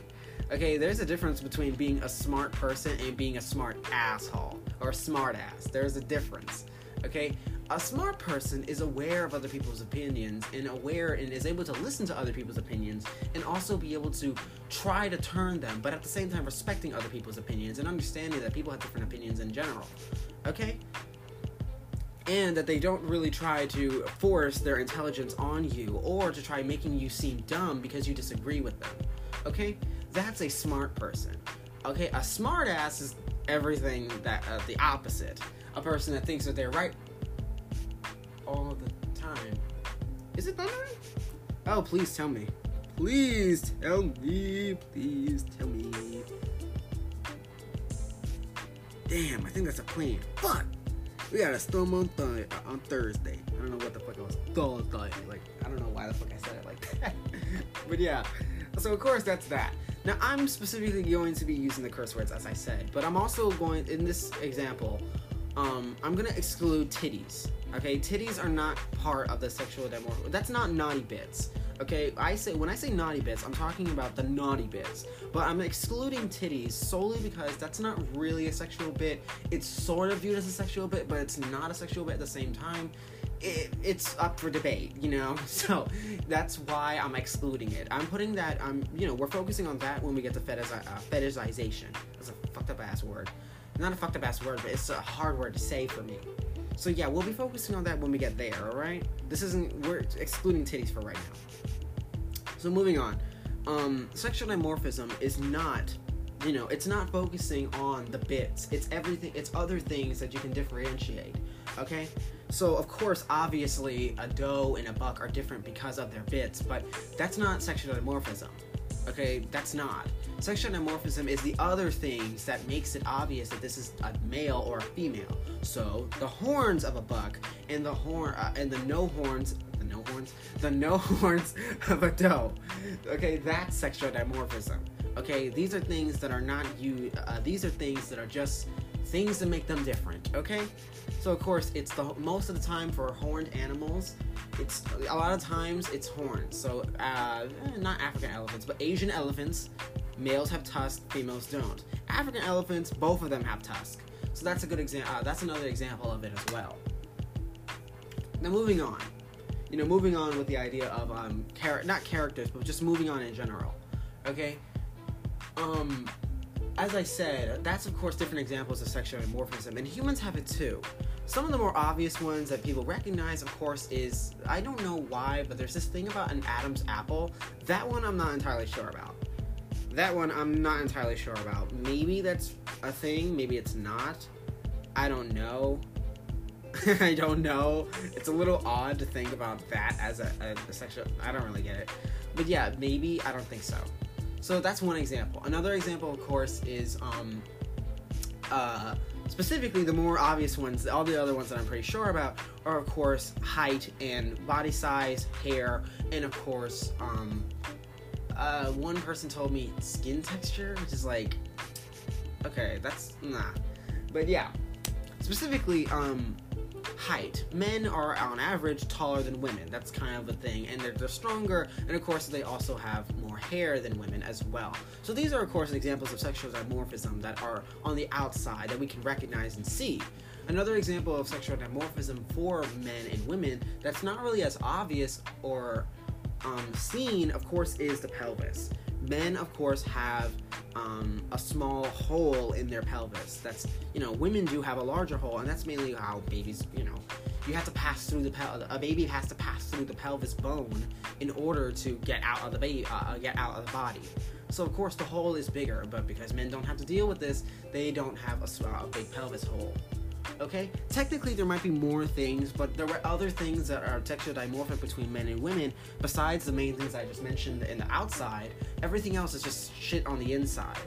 Okay there's a difference between being a smart person and being a smart asshole or smart ass. There's a difference. Okay a smart person is aware of other people's opinions and aware and is able to listen to other people's opinions and also be able to try to turn them, but at the same time respecting other people's opinions and understanding that people have different opinions in general. Okay? And that they don't really try to force their intelligence on you or to try making you seem dumb because you disagree with them. Okay? That's a smart person. Okay? A smart ass is everything that uh, the opposite. A person that thinks that they're right all the time. Is it thundering? Oh, please tell me. Please tell me. Please tell me. Damn, I think that's a plane. Fuck! We got a storm on, th- uh, on Thursday. I don't know what the fuck I was Thursday. Like, I don't know why the fuck I said it like that. but yeah. So, of course, that's that. Now, I'm specifically going to be using the curse words as I said, but I'm also going, in this example, um, I'm gonna exclude titties. Okay, titties are not part of the sexual dimorphism. That's not naughty bits. Okay, I say when I say naughty bits, I'm talking about the naughty bits. But I'm excluding titties solely because that's not really a sexual bit. It's sort of viewed as a sexual bit, but it's not a sexual bit at the same time. It, it's up for debate, you know. So that's why I'm excluding it. I'm putting that. I'm, you know, we're focusing on that when we get to fetish, uh, fetishization. That's a fucked up ass word. Not a fucked up ass word, but it's a hard word to say for me. So yeah, we'll be focusing on that when we get there. All right. This isn't. We're excluding titties for right now. So moving on. Um, sexual dimorphism is not you know it's not focusing on the bits it's everything it's other things that you can differentiate okay so of course obviously a doe and a buck are different because of their bits but that's not sexual dimorphism okay that's not. Sexual dimorphism is the other things that makes it obvious that this is a male or a female. So the horns of a buck and the horn uh, and the no horns the no horns? The no horns of a doe okay that's sexual dimorphism. Okay these are things that are not you uh, these are things that are just things that make them different okay? So of course it's the most of the time for horned animals it's a lot of times it's horns. So uh, not african elephants but asian elephants males have tusks females don't. African elephants both of them have tusks. So that's a good example uh, that's another example of it as well. Now moving on you know moving on with the idea of um char- not characters but just moving on in general okay um, as I said, that's of course different examples of sexual dimorphism, and humans have it too. Some of the more obvious ones that people recognize, of course, is I don't know why, but there's this thing about an Adam's apple. That one I'm not entirely sure about. That one I'm not entirely sure about. Maybe that's a thing, maybe it's not. I don't know. I don't know. It's a little odd to think about that as a, a, a sexual. I don't really get it. But yeah, maybe. I don't think so. So that's one example. Another example, of course, is um, uh, specifically the more obvious ones. All the other ones that I'm pretty sure about are, of course, height and body size, hair, and of course, um, uh, one person told me skin texture, which is like, okay, that's nah. But yeah, specifically, um, height. Men are on average taller than women. That's kind of a thing, and they're, they're stronger, and of course they also have more hair than women as well. So these are of course examples of sexual dimorphism that are on the outside that we can recognize and see. Another example of sexual dimorphism for men and women that's not really as obvious or um, seen, of course, is the pelvis. Men, of course, have um, a small hole in their pelvis. That's you know, women do have a larger hole, and that's mainly how babies, you know, you have to pass through the pel- a baby has to pass through the pelvis bone in order to get out of the baby, uh, get out of the body. So of course the hole is bigger, but because men don't have to deal with this, they don't have a, a big pelvis hole. Okay, technically there might be more things, but there were other things that are sexual dimorphic between men and women besides the main things I just mentioned in the outside. Everything else is just shit on the inside.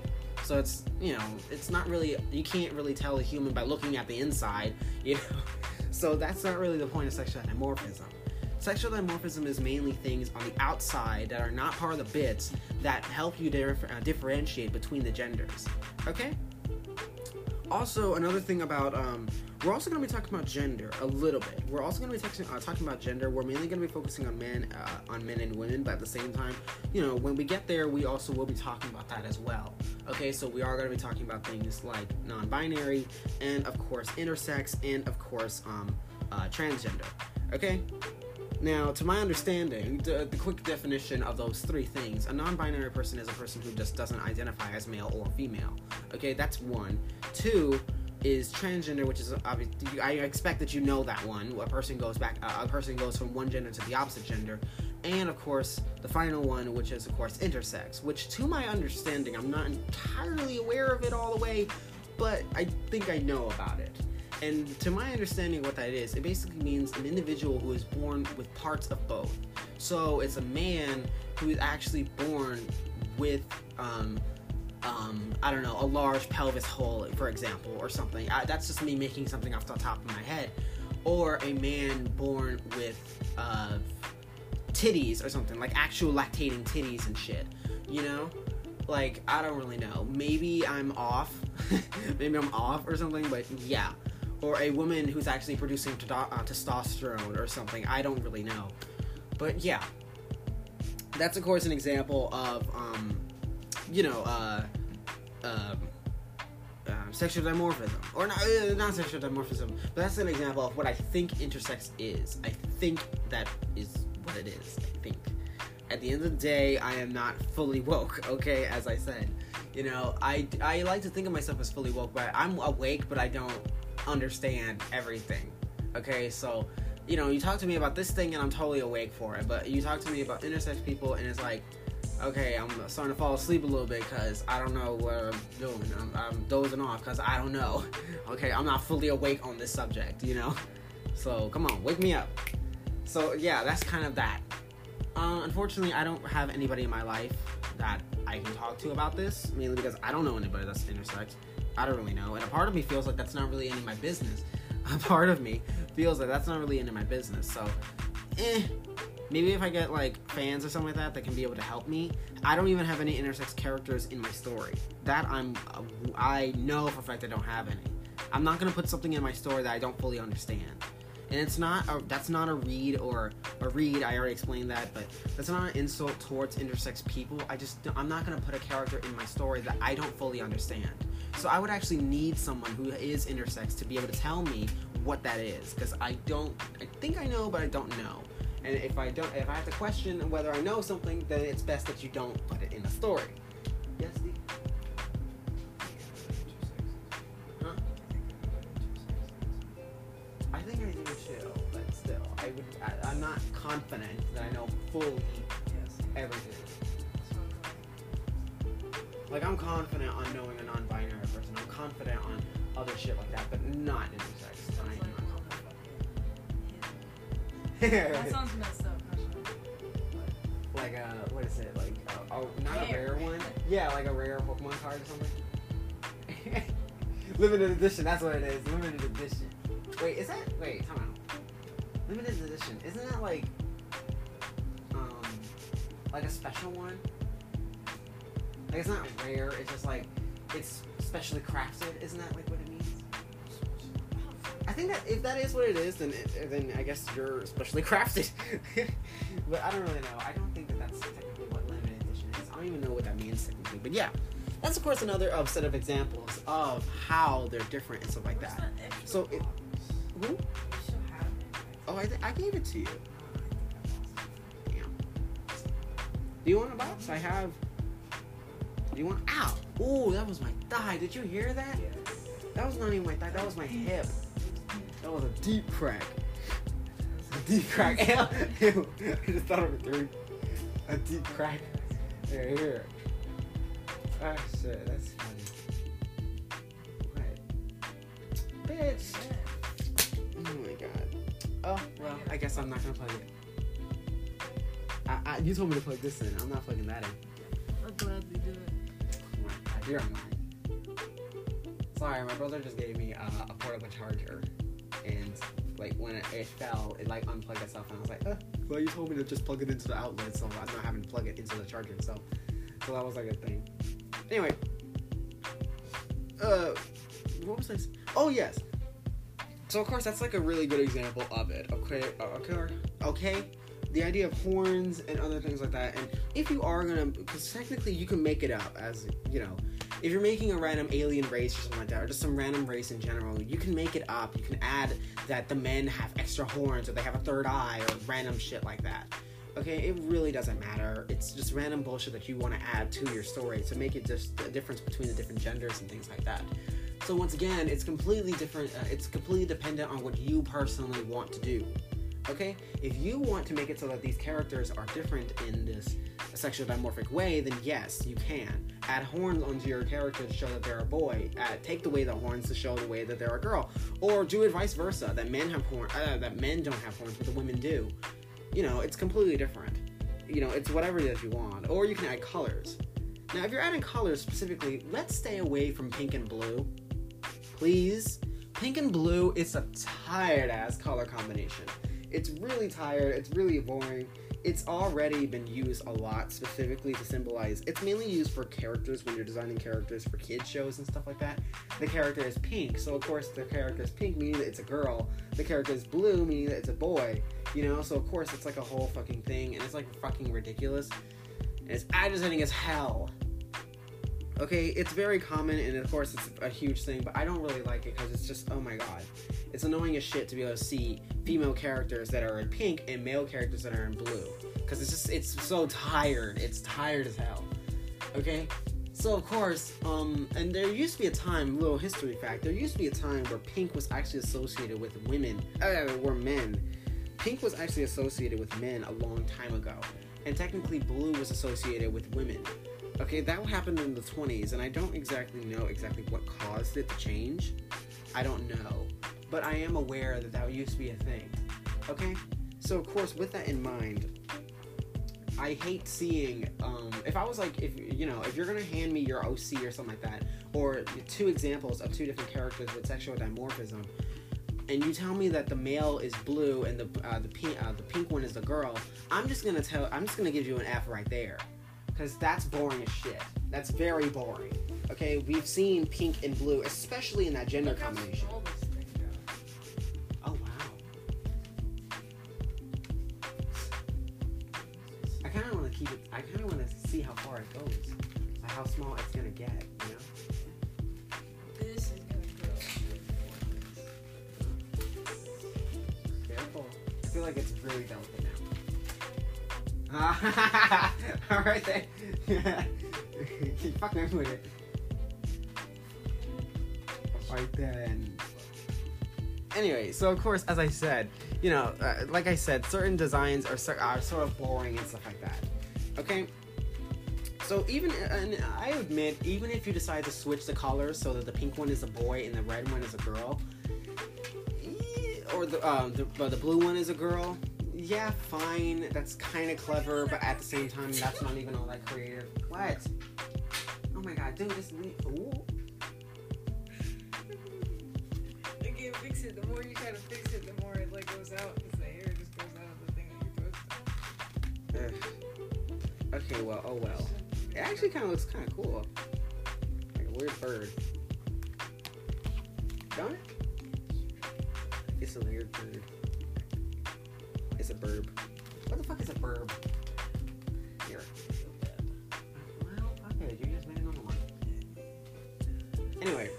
So it's you know it's not really you can't really tell a human by looking at the inside, you know. So that's not really the point of sexual dimorphism. Sexual dimorphism is mainly things on the outside that are not part of the bits that help you dif- uh, differentiate between the genders. Okay? Also, another thing about um, we're also going to be talking about gender a little bit. We're also going to be talking, uh, talking about gender. We're mainly going to be focusing on men, uh, on men and women, but at the same time, you know, when we get there, we also will be talking about that as well. Okay, so we are going to be talking about things like non-binary, and of course intersex, and of course um, uh, transgender. Okay. Now, to my understanding, the, the quick definition of those three things a non binary person is a person who just doesn't identify as male or female. Okay, that's one. Two is transgender, which is obviously, I expect that you know that one. A person goes back, uh, a person goes from one gender to the opposite gender. And of course, the final one, which is, of course, intersex, which to my understanding, I'm not entirely aware of it all the way, but I think I know about it. And to my understanding, what that is, it basically means an individual who is born with parts of both. So it's a man who is actually born with, um, um, I don't know, a large pelvis hole, for example, or something. I, that's just me making something off the top of my head. Or a man born with uh, titties or something, like actual lactating titties and shit. You know? Like, I don't really know. Maybe I'm off. Maybe I'm off or something, but yeah or a woman who's actually producing t- uh, testosterone or something. I don't really know. But yeah, that's of course an example of, um, you know, uh, um, uh, sexual dimorphism. Or not, uh, not sexual dimorphism, but that's an example of what I think intersex is. I think that is what it is. I think. At the end of the day, I am not fully woke, okay, as I said. You know, I, I like to think of myself as fully woke, but I'm awake, but I don't understand everything. Okay, so you know, you talk to me about this thing and I'm totally awake for it, but you talk to me about intersex people and it's like, okay, I'm starting to fall asleep a little bit because I don't know what I'm doing. I'm, I'm dozing off because I don't know. Okay, I'm not fully awake on this subject, you know? So come on, wake me up. So yeah, that's kind of that. Uh, unfortunately, I don't have anybody in my life that I can talk to about this, mainly because I don't know anybody that's intersex. I don't really know. And a part of me feels like that's not really any of my business. A part of me feels like that's not really any of my business. So, eh. Maybe if I get like fans or something like that that can be able to help me. I don't even have any intersex characters in my story. That I'm, uh, I know for a fact I don't have any. I'm not gonna put something in my story that I don't fully understand. And it's not a, that's not a read or a read. I already explained that, but that's not an insult towards intersex people. I just I'm not gonna put a character in my story that I don't fully understand. So I would actually need someone who is intersex to be able to tell me what that is, because I don't. I think I know, but I don't know. And if I don't, if I have to question whether I know something, then it's best that you don't put it in a story. Yes, I would. I, I'm not confident that I know fully Yes. everything. Like I'm confident on knowing a non-binary person. I'm confident on other shit like that, but not intersex. Sounds I like am not motherfucking hit. That sounds messed up. like a what is it? Like a, a, not a Rare. rare one. Yeah, like a rare Pokemon card or something. Limited edition. That's what it is. Limited edition. Wait, is that? Wait, come out. Limited edition. Isn't that like, um, like a special one? Like it's not rare. It's just like it's specially crafted. Isn't that like what it means? I think that if that is what it is, then it, then I guess you're specially crafted. but I don't really know. I don't think that that's technically what limited edition is. I don't even know what that means technically. But yeah, that's of course another uh, set of examples of how they're different and stuff like Where's that. extra So it- Who? Oh, I, th- I gave it to you. I think I lost it. Damn. Do you want a box? I have. Do you want? Ow! Ooh, that was my thigh. Did you hear that? That was not even my thigh. That was my hip. That was a deep crack. A deep crack. Ew. I just thought of it through. A deep crack. Here, here. Ah, shit. That's funny. What? Bitch. Oh my god. Well, I guess I'm not gonna plug it. I, I, you told me to plug this in. I'm not plugging that in. I'll gladly do it. My god, you're mine. Sorry, my brother just gave me uh, a portable charger, and like when it, it fell, it like unplugged itself, and I was like, uh, well, you told me to just plug it into the outlet, so I'm not having to plug it into the charger itself. So that was like a thing. Anyway, uh, what was I? s- Oh yes. So of course that's like a really good example of it. Okay, uh, okay, okay. The idea of horns and other things like that, and if you are gonna, because technically you can make it up as you know, if you're making a random alien race or something like that, or just some random race in general, you can make it up. You can add that the men have extra horns, or they have a third eye, or random shit like that. Okay, it really doesn't matter. It's just random bullshit that you want to add to your story to make it just a difference between the different genders and things like that. So once again, it's completely different. Uh, it's completely dependent on what you personally want to do. Okay, if you want to make it so that these characters are different in this sexual dimorphic way, then yes, you can add horns onto your character to show that they're a boy. Add, take away the horns to show the way that they're a girl, or do it vice versa. That men have horn, uh, that men don't have horns, but the women do. You know, it's completely different. You know, it's whatever that you want, or you can add colors. Now, if you're adding colors specifically, let's stay away from pink and blue please. Pink and blue is a tired ass color combination. It's really tired, it's really boring. It's already been used a lot specifically to symbolize. It's mainly used for characters when you're designing characters for kids shows and stuff like that. The character is pink, so of course the character is pink, meaning that it's a girl. The character is blue, meaning that it's a boy. You know, so of course it's like a whole fucking thing, and it's like fucking ridiculous. And it's agitating as hell. Okay, it's very common, and of course it's a huge thing, but I don't really like it because it's just oh my god, it's annoying as shit to be able to see female characters that are in pink and male characters that are in blue because it's just it's so tired. It's tired as hell. Okay, so of course, um, and there used to be a time, little history fact, there used to be a time where pink was actually associated with women, uh, were men. Pink was actually associated with men a long time ago, and technically blue was associated with women. Okay, that happened in the 20s, and I don't exactly know exactly what caused it to change. I don't know. But I am aware that that used to be a thing. Okay? So, of course, with that in mind, I hate seeing, um, if I was like, if, you know, if you're gonna hand me your OC or something like that, or two examples of two different characters with sexual dimorphism, and you tell me that the male is blue and the uh, the pink uh, the pink one is the girl, I'm just gonna tell I'm just gonna give you an F right there, because that's boring as shit. That's very boring. Okay, we've seen pink and blue, especially in that gender combination. small this thing goes. Oh wow. I kind of want to keep it. I kind of want to see how far it goes, like how small it's gonna get. You know. This is gonna grow. Careful. I feel like it's really delicate now. All right then. Keep fucking with it. Right then. Anyway, so of course, as I said, you know, uh, like I said, certain designs are, are sort of boring and stuff like that. Okay. So even, and I admit, even if you decide to switch the colors so that the pink one is a boy and the red one is a girl, or the um, the, the blue one is a girl. Yeah, fine. That's kind of clever, but at the same time, that's not even all that creative. What? Oh my god, dude, this. Ooh. I can't fix it. The more you try to fix it, the more it like goes out. Because the hair just goes out of the thing that you're supposed Ugh. Okay, well, oh well. It actually kind of looks kind of cool. Like a weird bird. Don't it? It's a weird bird. It's a burb. What the fuck is a burb? Here. Anyway,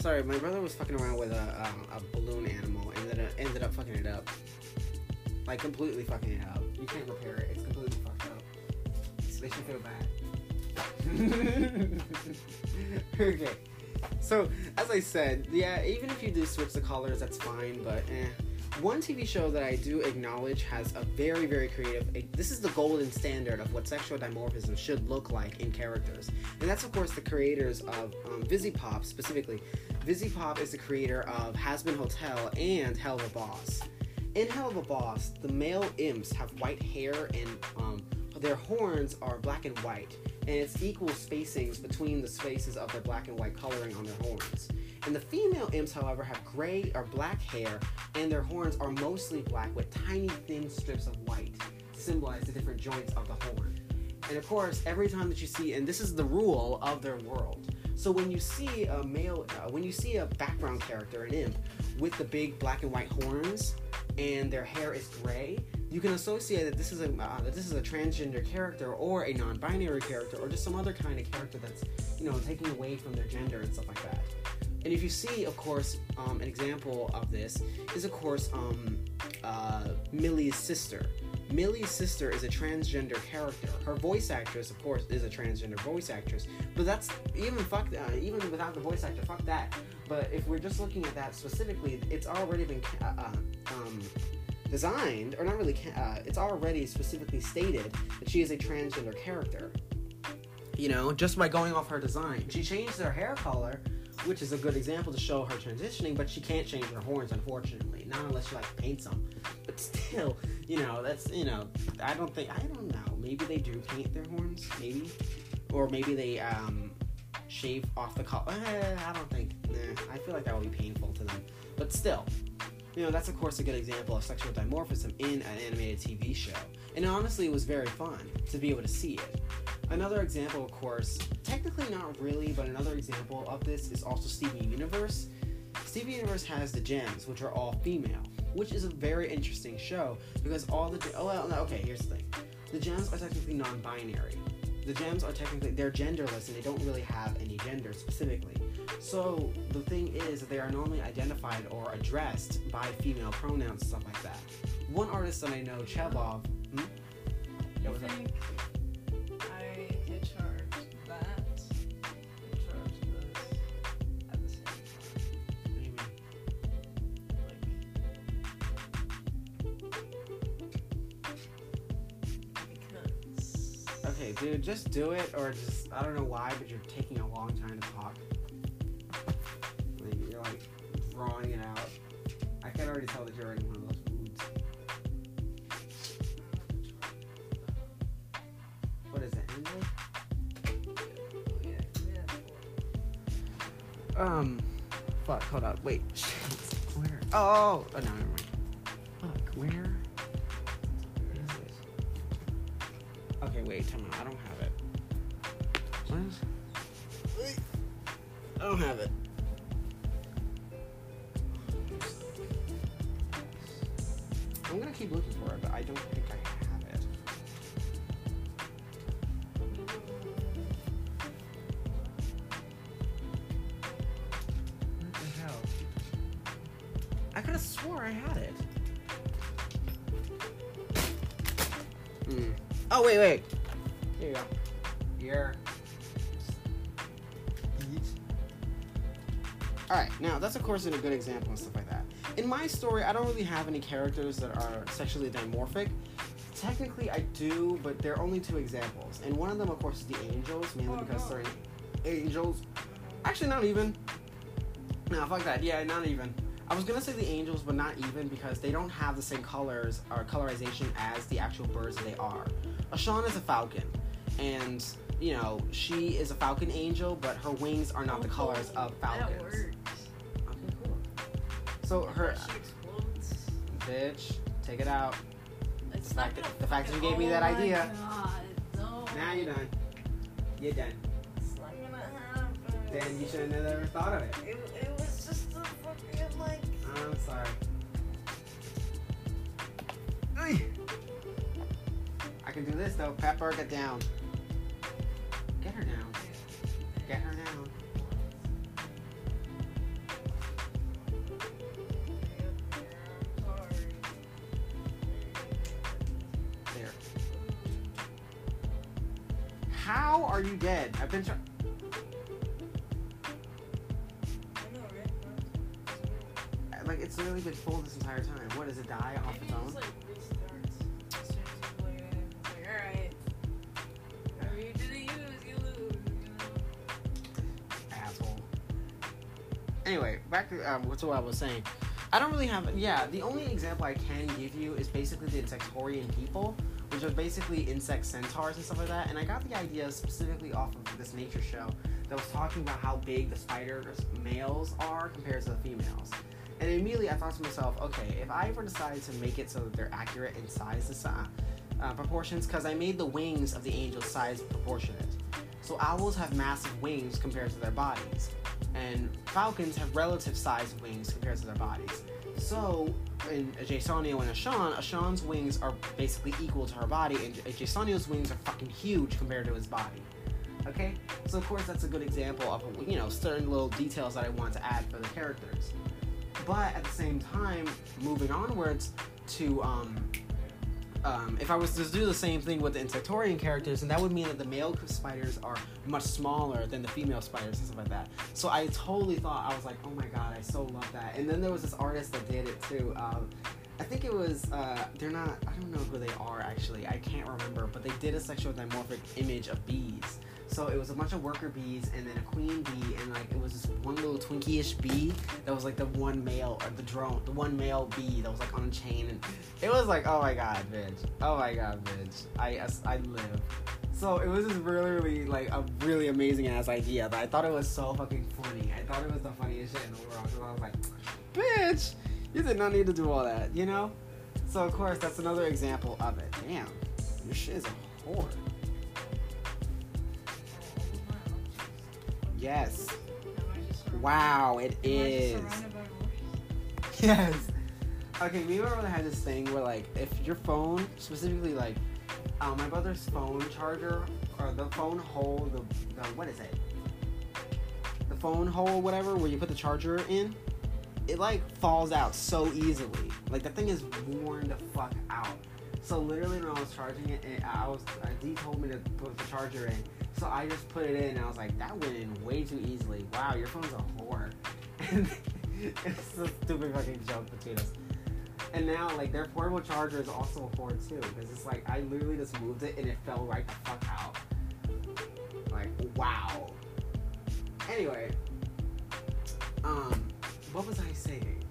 sorry, my brother was fucking around with a, um, a balloon animal and then ended up fucking it up. Like, completely fucking it up. You can't repair it, it's completely fucked up. So they should feel bad. okay. So, as I said, yeah, even if you do switch the colors, that's fine, but eh. One TV show that I do acknowledge has a very, very creative. This is the golden standard of what sexual dimorphism should look like in characters, and that's of course the creators of um, Pop specifically. Pop is the creator of Hazbin Hotel and Helluva Boss. In Helluva Boss, the male imps have white hair and um, their horns are black and white, and it's equal spacings between the spaces of their black and white coloring on their horns. And the female imps, however, have gray or black hair, and their horns are mostly black with tiny thin strips of white to symbolize the different joints of the horn. And of course, every time that you see, and this is the rule of their world. So when you see a male, uh, when you see a background character, an imp, with the big black and white horns, and their hair is gray, you can associate that this is a uh, that this is a transgender character or a non-binary character or just some other kind of character that's you know taking away from their gender and stuff like that. And if you see, of course, um, an example of this is of course um, uh, Millie's sister. Millie's sister is a transgender character. Her voice actress, of course, is a transgender voice actress. But that's even fuck uh, even without the voice actor, fuck that. But if we're just looking at that specifically, it's already been uh, uh, um, designed, or not really, uh, it's already specifically stated that she is a transgender character. You know, just by going off her design. She changed her hair color, which is a good example to show her transitioning, but she can't change her horns, unfortunately. Not unless she like paints them. But still, you know, that's you know, I don't think I don't know. Maybe they do paint their horns, maybe, or maybe they um shave off the color. Eh, I don't think. I feel like that would be painful to them. But still, you know, that's of course a good example of sexual dimorphism in an animated TV show. And honestly, it was very fun to be able to see it. Another example, of course, technically not really, but another example of this is also Steven Universe. Steven Universe has the gems, which are all female, which is a very interesting show because all the oh well, okay, here's the thing: the gems are technically non-binary. The gems are technically they're genderless and they don't really have any gender specifically. So the thing is that they are normally identified or addressed by female pronouns stuff like that. One artist that I know, Chebov. Hmm? Dude, just do it, or just I don't know why, but you're taking a long time to talk. Like, you're like drawing it out. I can already tell that you're in one of those moods. What is it? Yeah. Um, fuck. Hold up. Wait. Where? Oh, oh, oh no, never mind. Fuck. Where? Okay, wait. Time out. I don't have it. What? Wait. I don't have it. I'm gonna keep looking for it, but I don't think I have it. What the hell? I could have swore I had it. Oh wait, wait. Here you go. Here. Alright, now that's of course in a good example and stuff like that. In my story, I don't really have any characters that are sexually dimorphic. Technically, I do, but there are only two examples. And one of them, of course, is the angels, mainly Oh, because no. they're angels. Actually, not even. No, fuck that. Yeah, not even. I was gonna say the angels, but not even because they don't have the same colors or colorization as the actual birds that they are. Ashan is a falcon, and you know she is a falcon angel, but her wings are not the colors of falcons. That works. Okay, cool. So her bitch, take it out. It's The not fact that- the fact that you gave me that oh my idea. God, no. Now you're done. You're done. It's not gonna happen. Then you shouldn't have never thought of it. It, it was just a fucking like. I'm sorry. Can do this though. Pepper, get down. Get her down. Get her down. There. How are you dead? I've been trying. Like it's literally been full this entire time. What does it die off its it own? Anyway, back to um, what I was saying. I don't really have. Yeah, the only example I can give you is basically the Insectorian people, which are basically insect centaurs and stuff like that. And I got the idea specifically off of this nature show that was talking about how big the spiders males are compared to the females. And immediately I thought to myself, okay, if I ever decide to make it so that they're accurate in size uh, proportions, because I made the wings of the angels size proportionate. So owls have massive wings compared to their bodies, and falcons have relative size wings compared to their bodies. So in Jasonio and Ashan, Ashan's wings are basically equal to her body, and Jasonio's wings are fucking huge compared to his body. Okay, so of course that's a good example of you know certain little details that I want to add for the characters. But at the same time, moving onwards to um, um, if I was to do the same thing with the Insectorian characters, and that would mean that the male spiders are much smaller than the female spiders and stuff like that. So I totally thought I was like, oh my god, I so love that. And then there was this artist that did it too. Um, I think it was uh, they're not. I don't know who they are actually. I can't remember, but they did a sexual dimorphic image of bees. So it was a bunch of worker bees and then a queen bee and like it was this one little Twinkie-ish bee that was like the one male or the drone, the one male bee that was like on a chain and it was like oh my god, bitch, oh my god, bitch, I I live. So it was just really, really like a really amazing ass idea, but I thought it was so fucking funny. I thought it was the funniest shit in the world. So I was like, bitch, you did not need to do all that, you know? So of course that's another example of it. Damn, your shit is a whore. Yes. Wow, it is. Yes. Okay, me and my brother had this thing where like if your phone, specifically like um, my brother's phone charger or the phone hole, the, the what is it? The phone hole, whatever, where you put the charger in, it like falls out so easily. Like the thing is worn the fuck out. So literally when I was charging it, it I was uh, D told me to put the charger in so I just put it in and I was like, that went in way too easily. Wow, your phone's a whore. And it's a stupid fucking joke between us. And now, like, their portable charger is also a whore too. Because it's like, I literally just moved it and it fell right the fuck out. Like, wow. Anyway, um, what was I saying?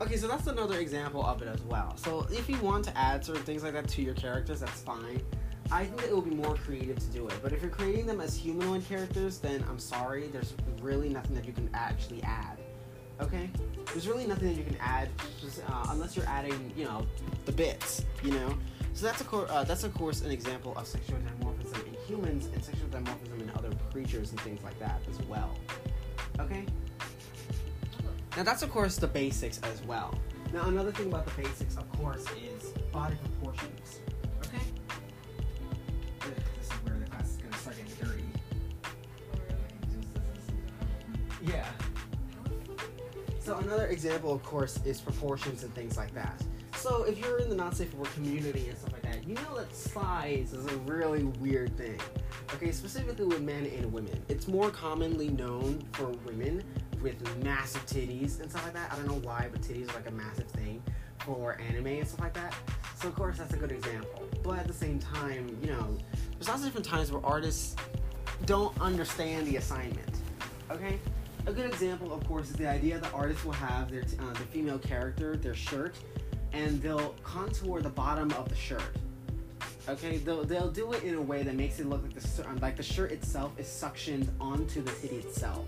Okay, so that's another example of it as well. So if you want to add certain things like that to your characters, that's fine. I think it will be more creative to do it. But if you're creating them as humanoid characters, then I'm sorry, there's really nothing that you can actually add. Okay? There's really nothing that you can add just, uh, unless you're adding, you know, the bits, you know? So that's, a cor- uh, that's of course an example of sexual dimorphism in humans and sexual dimorphism in other creatures and things like that as well. Okay? Now that's of course the basics as well. Now another thing about the basics, of course, is body proportions. Okay? This is where the class is going to start getting dirty. Yeah. So another example, of course, is proportions and things like that. So if you're in the not safe for work community and stuff like that, you know that size is a really weird thing. Okay, specifically with men and women. It's more commonly known for women with massive titties and stuff like that. I don't know why, but titties are like a massive thing for anime and stuff like that. So of course that's a good example. But at the same time, you know, there's lots of different times where artists don't understand the assignment. Okay? A good example, of course, is the idea that artists will have their uh, the female character, their shirt, and they'll contour the bottom of the shirt. Okay, they'll, they'll do it in a way that makes it look like the like the shirt itself is suctioned onto the titty itself,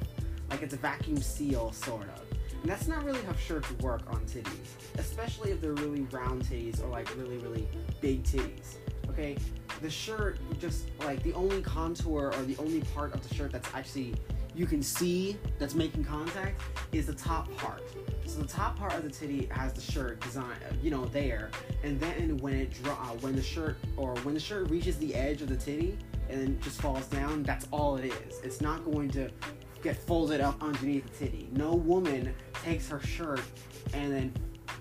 like it's a vacuum seal sort of. And that's not really how shirts work on titties, especially if they're really round titties or like really really big titties. Okay, the shirt just like the only contour or the only part of the shirt that's actually you can see that's making contact is the top part. So the top part of the titty has the shirt design, you know, there, and then when it draw, uh, when the shirt or when the shirt reaches the edge of the titty and then just falls down, that's all it is. It's not going to get folded up underneath the titty. No woman takes her shirt and then,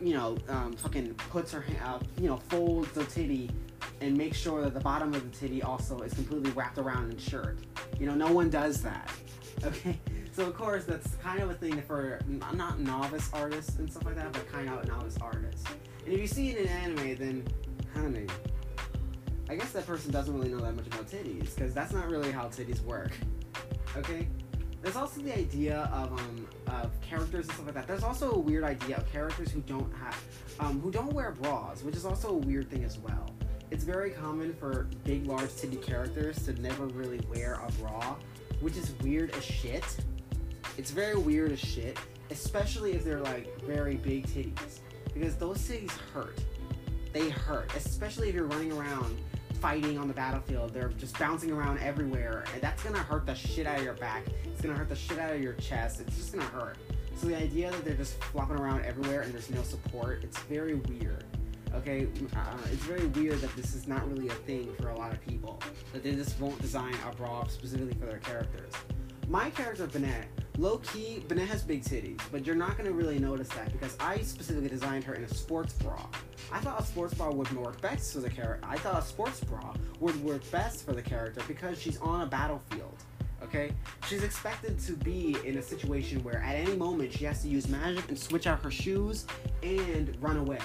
you know, um, fucking puts her, uh, you know, folds the titty and makes sure that the bottom of the titty also is completely wrapped around in shirt. You know, no one does that. Okay, so of course that's kind of a thing for not novice artists and stuff like that, but kind of novice artists. And if you see it in anime, then honey, I guess that person doesn't really know that much about titties because that's not really how titties work. Okay. There's also the idea of um of characters and stuff like that. There's also a weird idea of characters who don't have um who don't wear bras, which is also a weird thing as well. It's very common for big, large titty characters to never really wear a bra which is weird as shit. It's very weird as shit, especially if they're like very big titties, because those titties hurt. They hurt, especially if you're running around fighting on the battlefield. They're just bouncing around everywhere, and that's gonna hurt the shit out of your back. It's gonna hurt the shit out of your chest. It's just gonna hurt. So the idea that they're just flopping around everywhere and there's no support, it's very weird. Okay, uh, it's very weird that this is not really a thing for a lot of people. That they just won't design a bra specifically for their characters. My character Bennett, low key, Bennett has big titties, but you're not gonna really notice that because I specifically designed her in a sports bra. I thought a sports bra would work best for the character. I thought a sports bra would work best for the character because she's on a battlefield. Okay, she's expected to be in a situation where at any moment she has to use magic and switch out her shoes and run away.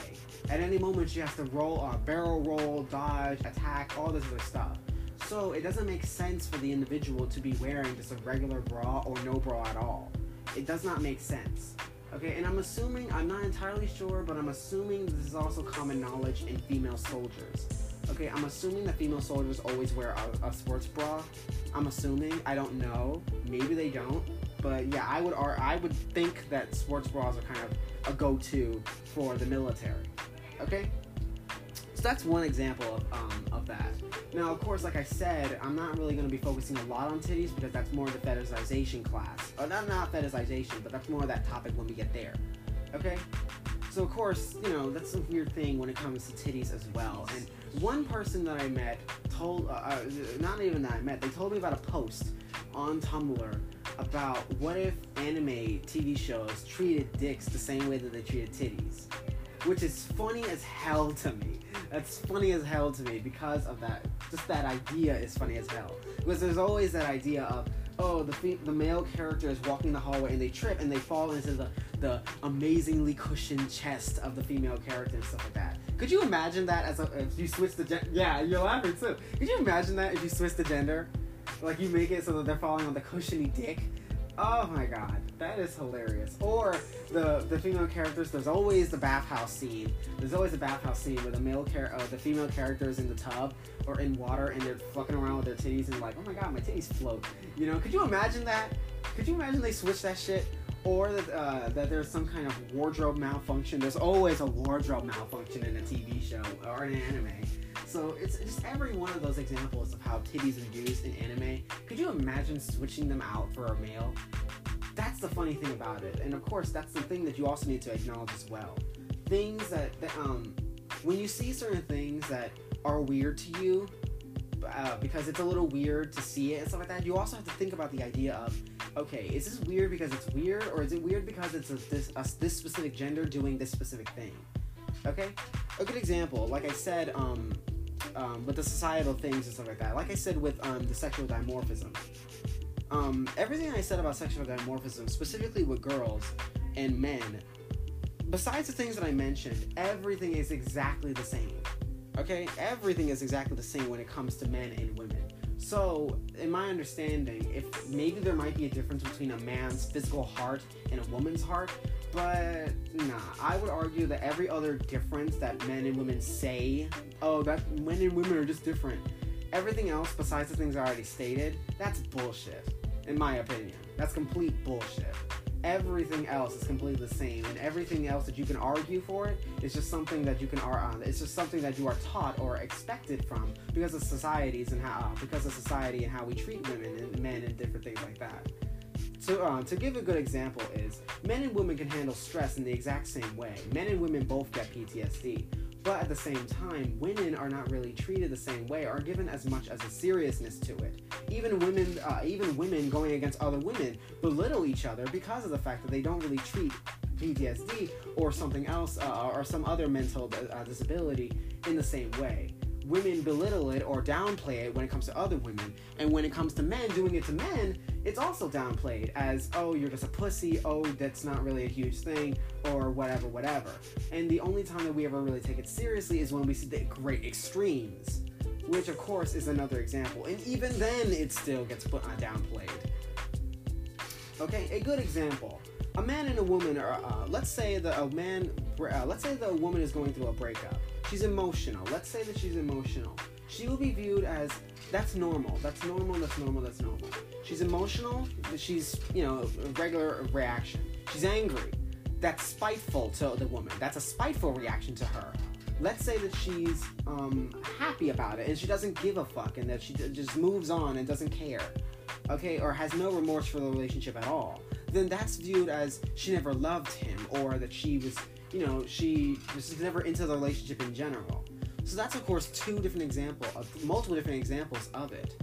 At any moment she has to roll, uh, barrel roll, dodge, attack, all this other stuff. So it doesn't make sense for the individual to be wearing just a regular bra or no bra at all. It does not make sense. Okay, and I'm assuming, I'm not entirely sure, but I'm assuming this is also common knowledge in female soldiers. Okay, I'm assuming that female soldiers always wear a, a sports bra. I'm assuming. I don't know. Maybe they don't. But yeah, I would I would think that sports bras are kind of a go-to for the military. Okay, so that's one example of um, of that. Now, of course, like I said, I'm not really going to be focusing a lot on titties because that's more of the fetishization class. Or not not fetishization, but that's more of that topic when we get there. Okay. So of course, you know that's a weird thing when it comes to titties as well. And one person that I met told, uh, uh, not even that I met, they told me about a post on Tumblr about what if anime TV shows treated dicks the same way that they treated titties, which is funny as hell to me. That's funny as hell to me because of that. Just that idea is funny as hell. Because there's always that idea of oh, the fe- the male character is walking the hallway and they trip and they fall into the the amazingly cushioned chest of the female character and stuff like that. Could you imagine that as a, if you switch the? Yeah, you're laughing too. Could you imagine that if you switch the gender? Like you make it so that they're falling on the cushiony dick. Oh my god, that is hilarious. Or the the female characters. There's always the bathhouse scene. There's always a bathhouse scene where the male char- uh, the female character is in the tub or in water and they're fucking around with their titties and like, oh my god, my titties float. You know? Could you imagine that? Could you imagine they switch that shit? Or that, uh, that there's some kind of wardrobe malfunction. There's always a wardrobe malfunction in a TV show or an anime. So it's just every one of those examples of how titties are used in anime. Could you imagine switching them out for a male? That's the funny thing about it. And of course, that's the thing that you also need to acknowledge as well. Things that, that um, when you see certain things that are weird to you, uh, because it's a little weird to see it and stuff like that, you also have to think about the idea of, okay, is this weird because it's weird, or is it weird because it's a, this a, this specific gender doing this specific thing? Okay, a good example, like I said, um, um, with the societal things and stuff like that. Like I said with um, the sexual dimorphism, um, everything I said about sexual dimorphism, specifically with girls and men, besides the things that I mentioned, everything is exactly the same. Okay, everything is exactly the same when it comes to men and women. So, in my understanding, if maybe there might be a difference between a man's physical heart and a woman's heart, but nah, I would argue that every other difference that men and women say, oh, that men and women are just different, everything else besides the things I already stated, that's bullshit, in my opinion. That's complete bullshit everything else is completely the same and everything else that you can argue for it is just something that you can argue uh, on it's just something that you are taught or expected from because of societies and how because of society and how we treat women and men and different things like that so uh, to give a good example is men and women can handle stress in the exact same way men and women both get ptsd but at the same time, women are not really treated the same way, or given as much as a seriousness to it. Even women, uh, even women going against other women belittle each other because of the fact that they don't really treat PTSD or something else, uh, or some other mental uh, disability in the same way women belittle it or downplay it when it comes to other women. And when it comes to men doing it to men, it's also downplayed as, oh, you're just a pussy, oh, that's not really a huge thing, or whatever, whatever. And the only time that we ever really take it seriously is when we see the great extremes, which of course is another example. And even then, it still gets put on downplayed. Okay, a good example. A man and a woman are, uh, let's say that a man, uh, let's say the woman is going through a breakup She's emotional. Let's say that she's emotional. she will be viewed as that's normal. That's normal. That's normal. That's normal. She's emotional. She's you know a regular reaction. She's angry. That's spiteful to the woman. That's a spiteful reaction to her. Let's say that she's um, happy about it and she doesn't give a fuck and that she just moves on and doesn't care, okay, or has no remorse for the relationship at all. Then that's viewed as she never loved him or that she was, you know, she was never into the relationship in general. So that's of course two different examples, of multiple different examples of it.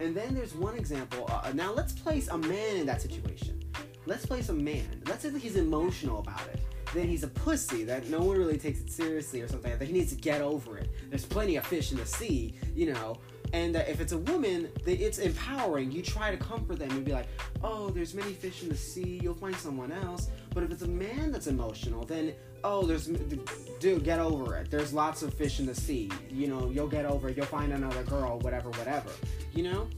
And then there's one example. Uh, now let's place a man in that situation. Let's place a man. Let's say that he's emotional about it. Then he's a pussy that no one really takes it seriously or something. That he needs to get over it. There's plenty of fish in the sea, you know. And if it's a woman, it's empowering. You try to comfort them and be like, "Oh, there's many fish in the sea. You'll find someone else." But if it's a man that's emotional, then oh, there's dude, get over it. There's lots of fish in the sea. You know, you'll get over it. You'll find another girl, whatever, whatever. You know.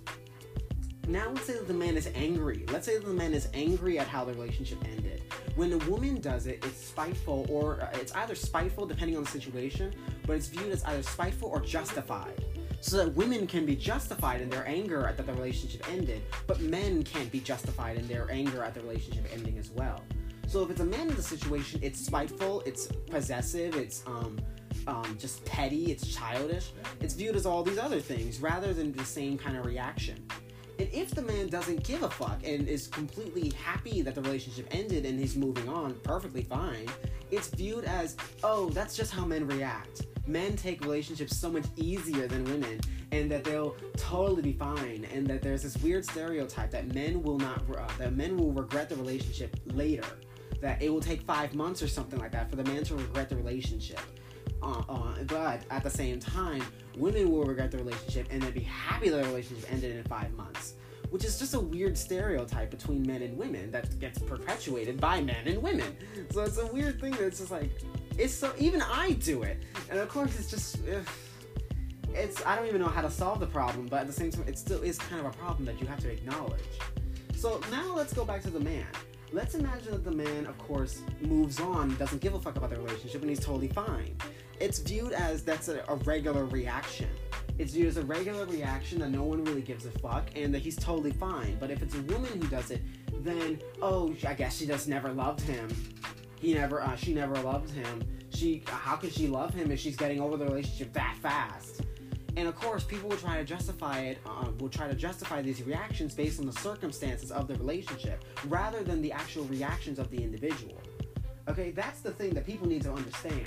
Now let's say that the man is angry. Let's say that the man is angry at how the relationship ended. When a woman does it, it's spiteful, or uh, it's either spiteful depending on the situation, but it's viewed as either spiteful or justified so that women can be justified in their anger at that the relationship ended, but men can't be justified in their anger at the relationship ending as well. So if it's a man in the situation, it's spiteful, it's possessive, it's um, um, just petty, it's childish. It's viewed as all these other things rather than the same kind of reaction. And if the man doesn't give a fuck and is completely happy that the relationship ended and he's moving on perfectly fine, it's viewed as, oh, that's just how men react. Men take relationships so much easier than women, and that they'll totally be fine, and that there's this weird stereotype that men will not, uh, that men will regret the relationship later that it will take five months or something like that for the man to regret the relationship. Uh, uh, but at the same time, women will regret the relationship and then be happy that the relationship ended in five months. Which is just a weird stereotype between men and women that gets perpetuated by men and women. So it's a weird thing that's just like, it's so, even I do it. And of course, it's just, it's, I don't even know how to solve the problem, but at the same time, it still is kind of a problem that you have to acknowledge. So now let's go back to the man. Let's imagine that the man, of course, moves on, doesn't give a fuck about the relationship, and he's totally fine. It's viewed as that's a, a regular reaction. It's viewed as a regular reaction that no one really gives a fuck, and that he's totally fine. But if it's a woman who does it, then oh, I guess she just never loved him. He never, uh, she never loved him. She, how could she love him if she's getting over the relationship that fast? And of course, people will try to justify it, uh, will try to justify these reactions based on the circumstances of the relationship rather than the actual reactions of the individual. Okay, that's the thing that people need to understand.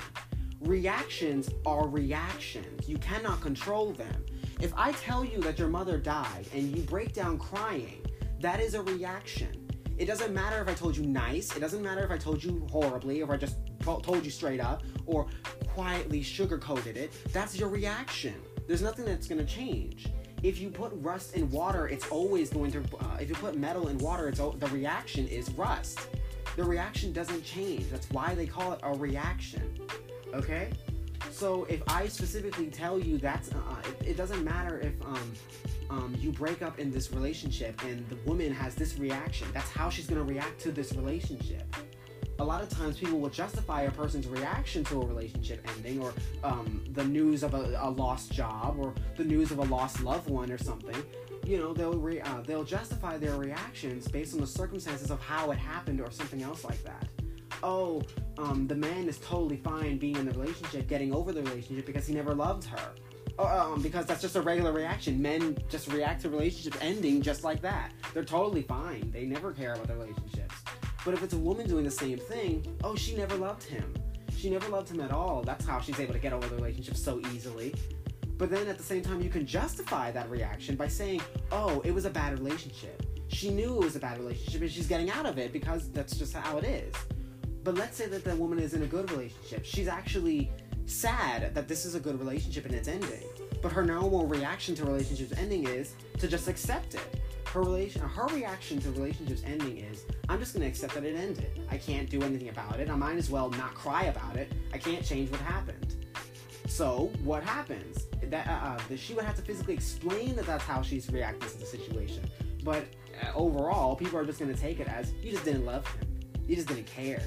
Reactions are reactions, you cannot control them. If I tell you that your mother died and you break down crying, that is a reaction. It doesn't matter if I told you nice, it doesn't matter if I told you horribly, or I just told you straight up, or quietly sugarcoated it. That's your reaction. There's nothing that's going to change. If you put rust in water, it's always going to. Uh, if you put metal in water, it's the reaction is rust. The reaction doesn't change. That's why they call it a reaction. Okay. So if I specifically tell you that's, uh, it, it, doesn't matter if um, um, you break up in this relationship and the woman has this reaction. That's how she's gonna react to this relationship a lot of times people will justify a person's reaction to a relationship ending or um, the news of a, a, lost job or the news of a lost loved one or something you know they'll re- uh, they'll justify their reactions based on the circumstances of how it happened or something else like that oh um, the man is totally fine being in the relationship getting over the relationship because he never loved her oh, um, because that's just a regular reaction men just react to relationships ending just like that they're totally fine they never care about the relationships but if it's a woman doing the same thing, oh, she never loved him. She never loved him at all. That's how she's able to get over the relationship so easily. But then at the same time, you can justify that reaction by saying, oh, it was a bad relationship. She knew it was a bad relationship and she's getting out of it because that's just how it is. But let's say that the woman is in a good relationship. She's actually sad that this is a good relationship and it's ending. But her normal reaction to relationships ending is to just accept it. Her relation her reaction to relationships ending is i'm just going to accept that it ended. I can't do anything about it. I might as well not cry about it. I can't change what happened. So what happens? That uh, uh, she would have to physically explain that that's how she's reacting to the situation. But uh, overall people are just going to take it as you just didn't love him. You just didn't care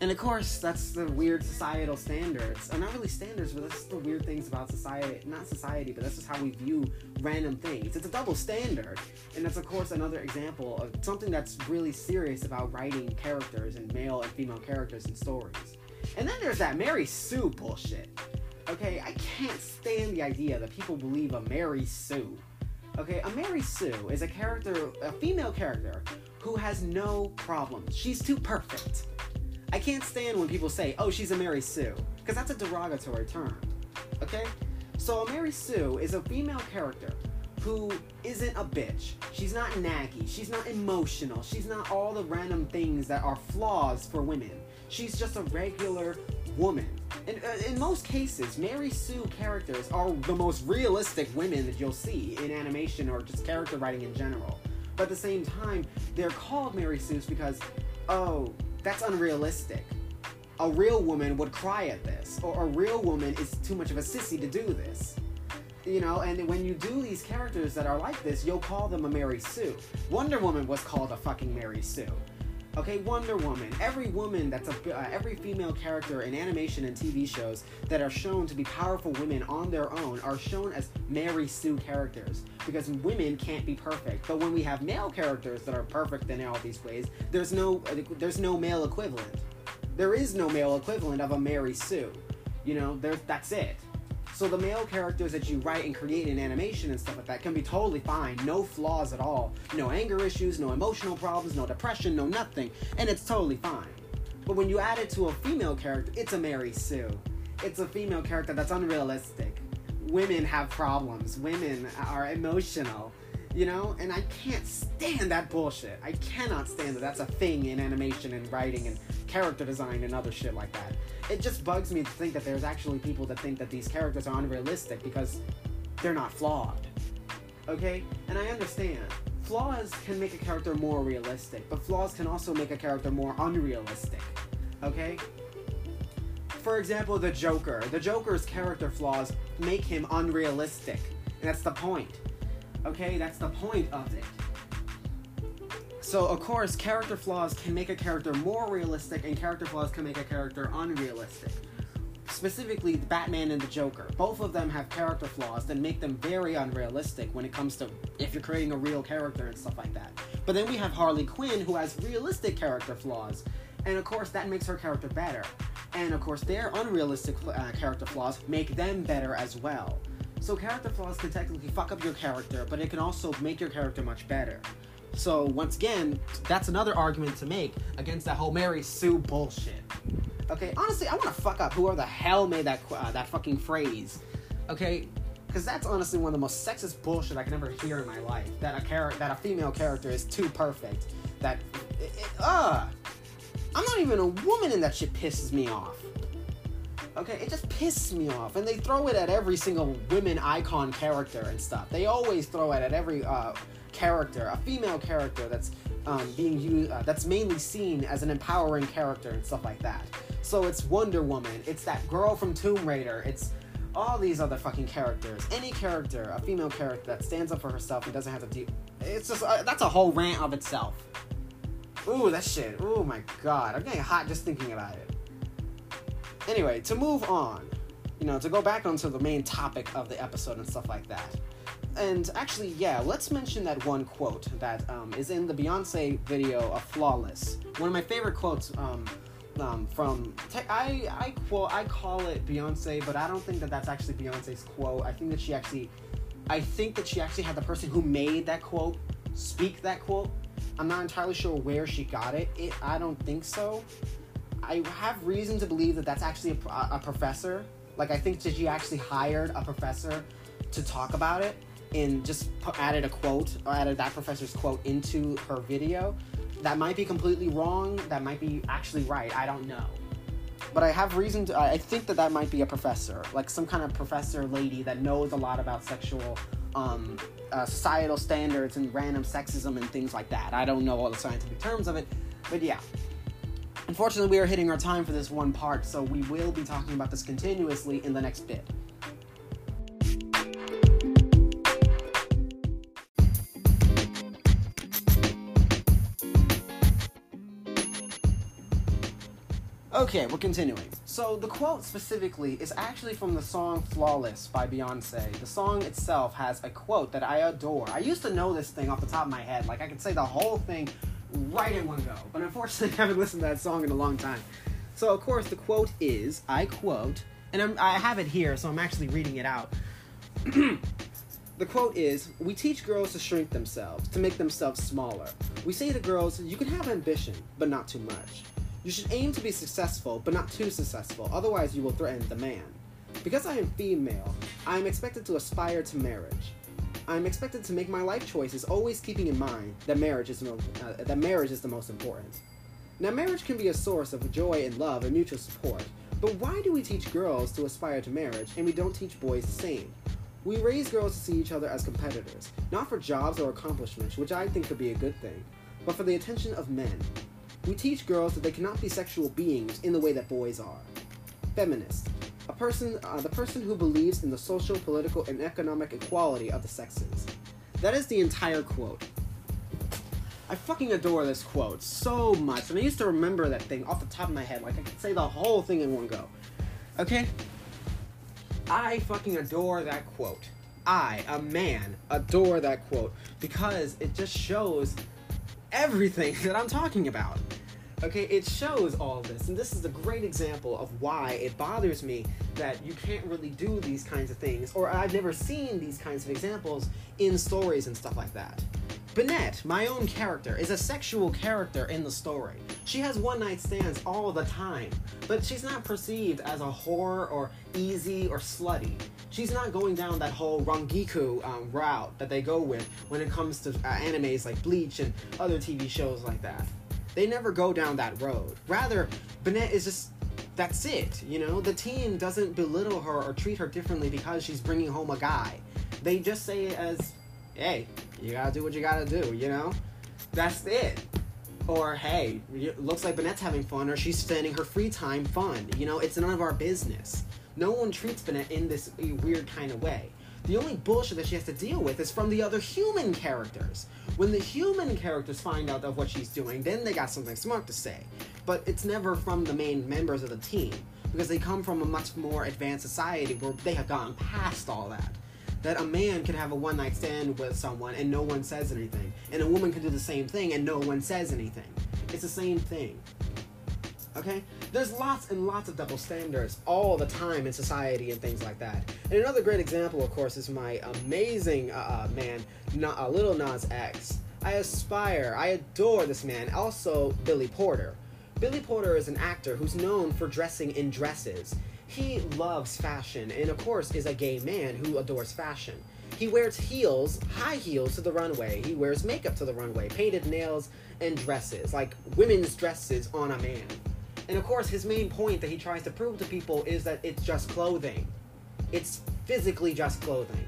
And of course, that's the weird societal standards. Or not really standards, but that's the weird things about society. Not society, but that's just how we view random things. It's a double standard. And that's, of course, another example of something that's really serious about writing characters and male and female characters in stories. And then there's that Mary Sue bullshit. Okay, I can't stand the idea that people believe a Mary Sue. Okay, a Mary Sue is a character, a female character, who has no problems. She's too perfect I can't stand when people say, oh, she's a Mary Sue, because that's a derogatory term. Okay? So, a Mary Sue is a female character who isn't a bitch. She's not naggy. She's not emotional. She's not all the random things that are flaws for women. She's just a regular woman. And uh, in most cases, Mary Sue characters are the most realistic women that you'll see in animation or just character writing in general. But at the same time, they're called Mary Sue's because, oh, that's unrealistic. A real woman would cry at this, or a real woman is too much of a sissy to do this. You know, and when you do these characters that are like this, you'll call them a Mary Sue. Wonder Woman was called a fucking Mary Sue. Okay, Wonder Woman. Every woman that's a uh, every female character in animation and TV shows that are shown to be powerful women on their own are shown as Mary Sue characters because women can't be perfect. But when we have male characters that are perfect in all these ways, there's no there's no male equivalent. There is no male equivalent of a Mary Sue. You know, there's that's it. So the male characters that you write and create in animation and stuff like that can be totally fine, no flaws at all, no anger issues, no emotional problems, no depression, no nothing, and it's totally fine. But when you add it to a female character, it's a Mary Sue. It's a female character that's unrealistic. Women have problems. Women are emotional you know? And i can't stand that bullshit. I cannot stand that. That's a thing in animation and writing and character design and other shit like that. It just bugs me to think that there's actually people that think that these characters are unrealistic because they're not flawed. Okay? And i understand. Flaws can make a character more realistic but flaws can also make a character more unrealistic. Okay? For example the joker. The joker's character flaws make him unrealistic. And that's the point Okay, that's the point of it. So, of course, character flaws can make a character more realistic, and character flaws can make a character unrealistic. Specifically, Batman and the Joker. Both of them have character flaws that make them very unrealistic when it comes to if you're creating a real character and stuff like that. But then we have Harley Quinn, who has realistic character flaws, and of course, that makes her character better. And of course, their unrealistic uh, character flaws make them better as well. So character flaws can technically fuck up your character, but it can also make your character much better. So once again, that's another argument to make against that whole Mary Sue bullshit. Okay, honestly, I want to fuck up whoever the hell made that uh, that fucking phrase. Okay, because that's honestly one of the most sexist bullshit I can ever hear in my life. That a character, that a female character is too perfect. That, it, uh, I'm not even a woman, and that shit pisses me off. Okay, it just pisses me off, and they throw it at every single women icon character and stuff. They always throw it at every uh, character, a female character that's um, being used, uh, that's mainly seen as an empowering character and stuff like that. So it's Wonder Woman, it's that girl from Tomb Raider, it's all these other fucking characters. Any character, a female character that stands up for herself and doesn't have to deal. It's just uh, that's a whole rant of itself. Ooh, that shit. Oh my god, I'm getting hot just thinking about it. Anyway, to move on, you know, to go back onto the main topic of the episode and stuff like that. And actually, yeah, let's mention that one quote that um, is in the Beyonce video of "Flawless." One of my favorite quotes um, um, from te- I I quote I call it Beyonce, but I don't think that that's actually Beyonce's quote. I think that she actually, I think that she actually had the person who made that quote speak that quote. I'm not entirely sure where she got it. it I don't think so. I have reason to believe that that's actually a, a professor. Like I think she actually hired a professor to talk about it and just put, added a quote or added that professor's quote into her video. That might be completely wrong. That might be actually right. I don't know. But I have reason to. I think that that might be a professor, like some kind of professor lady that knows a lot about sexual, um, uh, societal standards and random sexism and things like that. I don't know all the scientific terms of it, but yeah, Unfortunately, we are hitting our time for this one part, so we will be talking about this continuously in the next bit. Okay, we're continuing. So the quote specifically is actually from the song Flawless by Beyonce. The song itself has a quote that I adore. I used to know this thing off the top of my head. Like I could say the whole thing right in one go. But unfortunately I haven't listened to that song in a long time. So of course the quote is, I quote, and I'm, I have it here, so I'm actually reading it out. The quote is We teach girls to shrink themselves, to make themselves smaller. We say to girls, You can have ambition, but not too much. You should aim to be successful, but not too successful, otherwise, you will threaten the man. Because I am female, I am expected to aspire to marriage. I am expected to make my life choices always keeping in mind that marriage is, mo- uh, that marriage is the most important. Now, marriage can be a source of joy and love and mutual support, but why do we teach girls to aspire to marriage and we don't teach boys the same? We raise girls to see each other as competitors, not for jobs or accomplishments, which I think could be a good thing, but for the attention of men. We teach girls that they cannot be sexual beings in the way that boys are. Feminist, a person, uh, the person who believes in the social, political, and economic equality of the sexes. That is the entire quote. I fucking adore this quote so much, and I used to remember that thing off the top of my head, like I could say the whole thing in one go. Okay? I fucking adore that quote. I, a man, adore that quote because it just shows everything that I'm talking about. Okay, it shows all this, and this is a great example of why it bothers me that you can't really do these kinds of things, or I've never seen these kinds of examples in stories and stuff like that. Bennett, my own character, is a sexual character in the story. She has one night stands all the time, but she's not perceived as a whore or easy or slutty. She's not going down that whole Rangiku um, route that they go with when it comes to uh, animes like Bleach and other TV shows like that. They never go down that road. Rather, Bennett is just that's it. You know, the team doesn't belittle her or treat her differently because she's bringing home a guy. They just say it as, hey, you gotta do what you gotta do, you know? That's it. Or, hey, looks like Bennett's having fun, or she's spending her free time fun. You know, it's none of our business. No one treats Bennett in this eh, weird kind of way. The only bullshit that she has to deal with is from the other human characters. When the human characters find out of what she's doing, then they got something smart to say. But it's never from the main members of the team, because they come from a much more advanced society where they have gone past all that that a man can have a one night stand with someone and no one says anything, and a woman can do the same thing and no one says anything. It's the same thing. Okay? There's lots and lots of double standards all the time in society and things like that. And another great example, of course, is my amazing uh, uh, man, Na- uh, Lil Nas X. I aspire, I adore this man. Also, Billy Porter. Billy Porter is an actor who's known for dressing in dresses. He loves fashion and, of course, is a gay man who adores fashion. He wears heels, high heels to the runway. He wears makeup to the runway, painted nails, and dresses, like women's dresses on a man. And of course, his main point that he tries to prove to people is that it's just clothing. It's physically just clothing.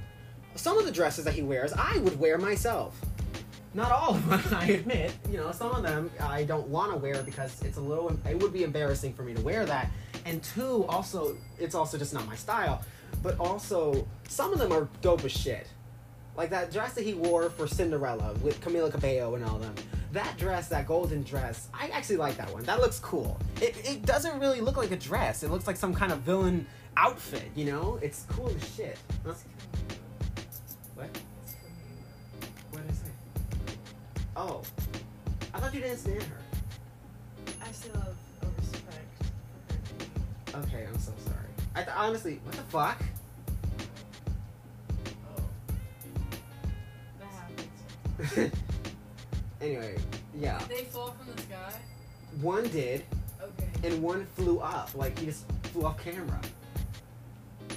Some of the dresses that he wears, I would wear myself. Not all of them, I admit. You know, some of them I don't want to wear because it's a little. It would be embarrassing for me to wear that. And two, also, it's also just not my style. But also, some of them are dope as shit. Like that dress that he wore for Cinderella with Camila Cabello and all them. That dress, that golden dress, I actually like that one. That looks cool. It, it doesn't really look like a dress. It looks like some kind of villain outfit, you know? It's cool as shit. Huh? What? What did I say? Oh. I thought you didn't stand her. I still have a respect for her. Okay, I'm so sorry. I th- honestly, what the fuck? Oh. That happens. anyway, yeah. Did they fall from the sky? One did, Okay. and one flew up. Like, he just flew off camera. I